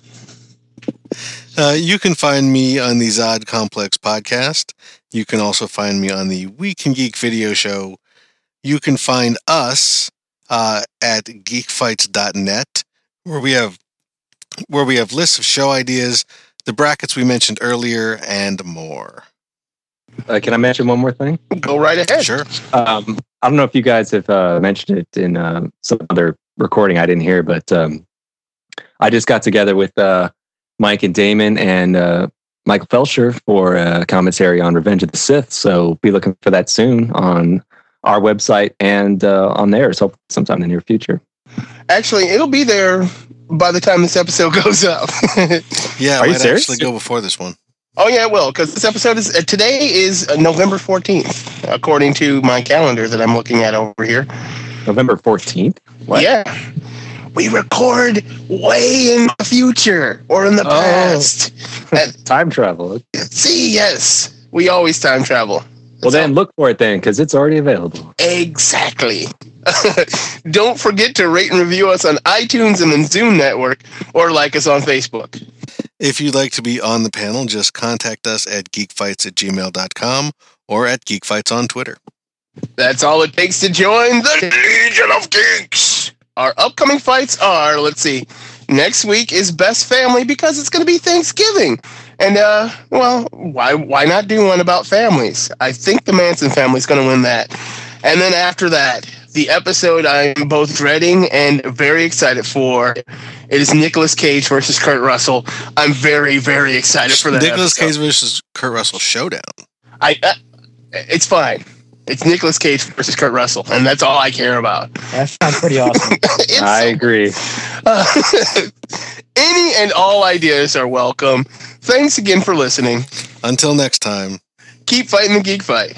S7: Uh, you can find me on the Zod Complex podcast. You can also find me on the We Can Geek video show. You can find us uh, at geekfights.net, where we have where we have lists of show ideas, the brackets we mentioned earlier, and more.
S10: Uh, can I mention one more thing?
S6: Go right ahead.
S7: Sure.
S10: Um, I don't know if you guys have uh, mentioned it in uh, some other recording I didn't hear, but um, I just got together with uh, Mike and Damon and uh, Michael Felsher for a commentary on Revenge of the Sith. So be looking for that soon on our website and uh, on theirs, hopefully sometime in the near future.
S6: Actually, it'll be there by the time this episode goes up.
S7: Yeah,
S10: Are
S7: it
S10: you
S7: might
S10: serious?
S7: actually go before this one.
S6: oh yeah, it will because this episode is uh, today is uh, November fourteenth, according to my calendar that I'm looking at over here.
S10: November 14th? What?
S6: Yeah, we record way in the future or in the
S10: Oh.
S6: past. And
S10: Time travel.
S6: see, yes, we always time travel.
S10: Well, then look for it then because it's already available.
S6: Exactly. Don't forget to rate and review us on iTunes and the Zune network, or like us on Facebook.
S7: If you'd like to be on the panel, just contact us at geekfights at gmail.com or at geekfights on Twitter.
S6: That's all it takes to join the Legion of Geeks. Our upcoming fights are, let's see, next week is Best Family because it's going to be Thanksgiving. And, uh, well, why, why not do one about families? I think the Manson family's going to win that. And then after that, the episode I'm both dreading and very excited for. It is Nicolas Cage versus Kurt Russell. I'm very, very excited for that.
S7: Nicholas
S6: episode.
S7: Cage versus Kurt Russell showdown.
S6: I, uh, it's fine. It's Nicolas Cage versus Kurt Russell, and that's all I care about.
S8: That sounds pretty awesome.
S10: I agree.
S6: uh, any and all ideas are welcome. Thanks again for listening.
S7: Until next time.
S6: Keep fighting the geek fight.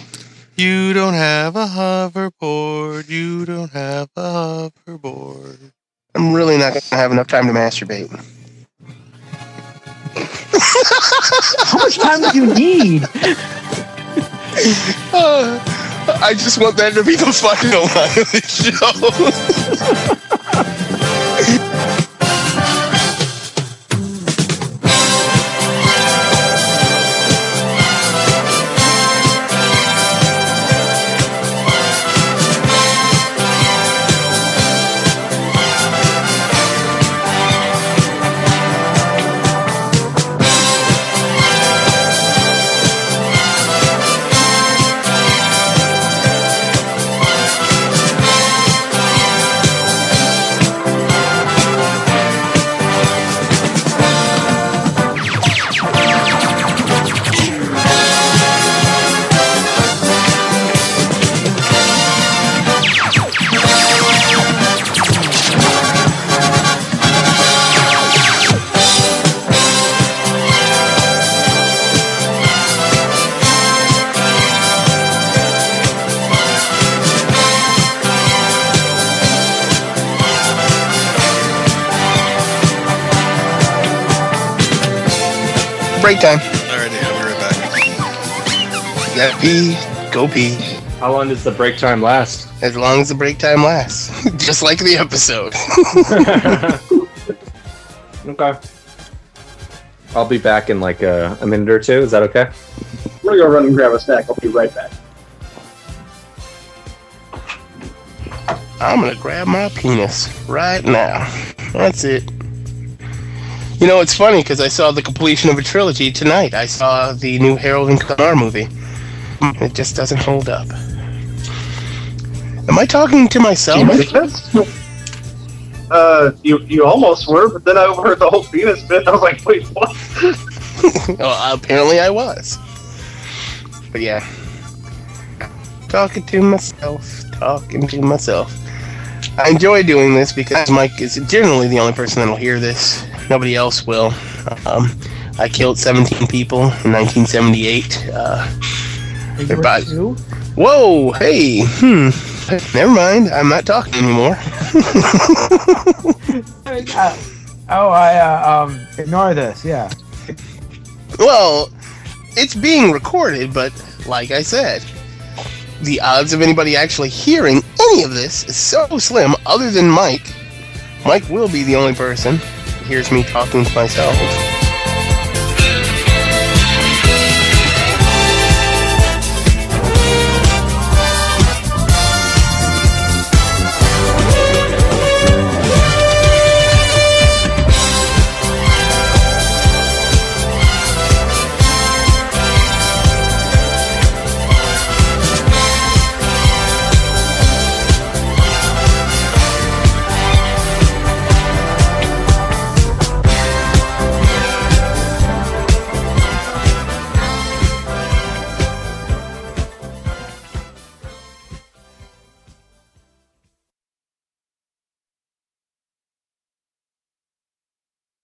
S7: You don't have a hoverboard. You don't have a hoverboard.
S6: I'm really not going to have enough time to masturbate.
S8: How much time do you need?
S6: Uh, I just want that to be the final line of the show. Break time.
S7: Alrighty, I'll be right back.
S6: Yeah, pee. Go pee.
S10: How long does the break time last?
S6: As long as the break time lasts. Just like the episode.
S10: Okay. I'll be back in like a, a minute or two. Is that okay?
S9: I'm gonna go run and grab a snack. I'll be right back.
S6: I'm gonna grab my penis right now. That's it. You know, it's funny because I saw the completion of a trilogy tonight. I saw the new Harold and Kumar movie. It just doesn't hold up. Am I talking to myself?
S9: Uh, you you almost were, but then I overheard the whole penis bit. I was like, wait, what?
S6: well, apparently I was. But yeah. Talking to myself, talking to myself. I enjoy doing this because Mike is generally the only person that'll hear this. Nobody else will. Um, I killed 17 people in 1978. Uh, about- Whoa, hey, hmm. Never mind. I'm not talking anymore.
S8: Uh, oh, I uh, um ignore this. Yeah.
S6: Well, it's being recorded, but like I said, the odds of anybody actually hearing any of this is so slim, other than Mike. Mike will be the only person hears me talking to myself.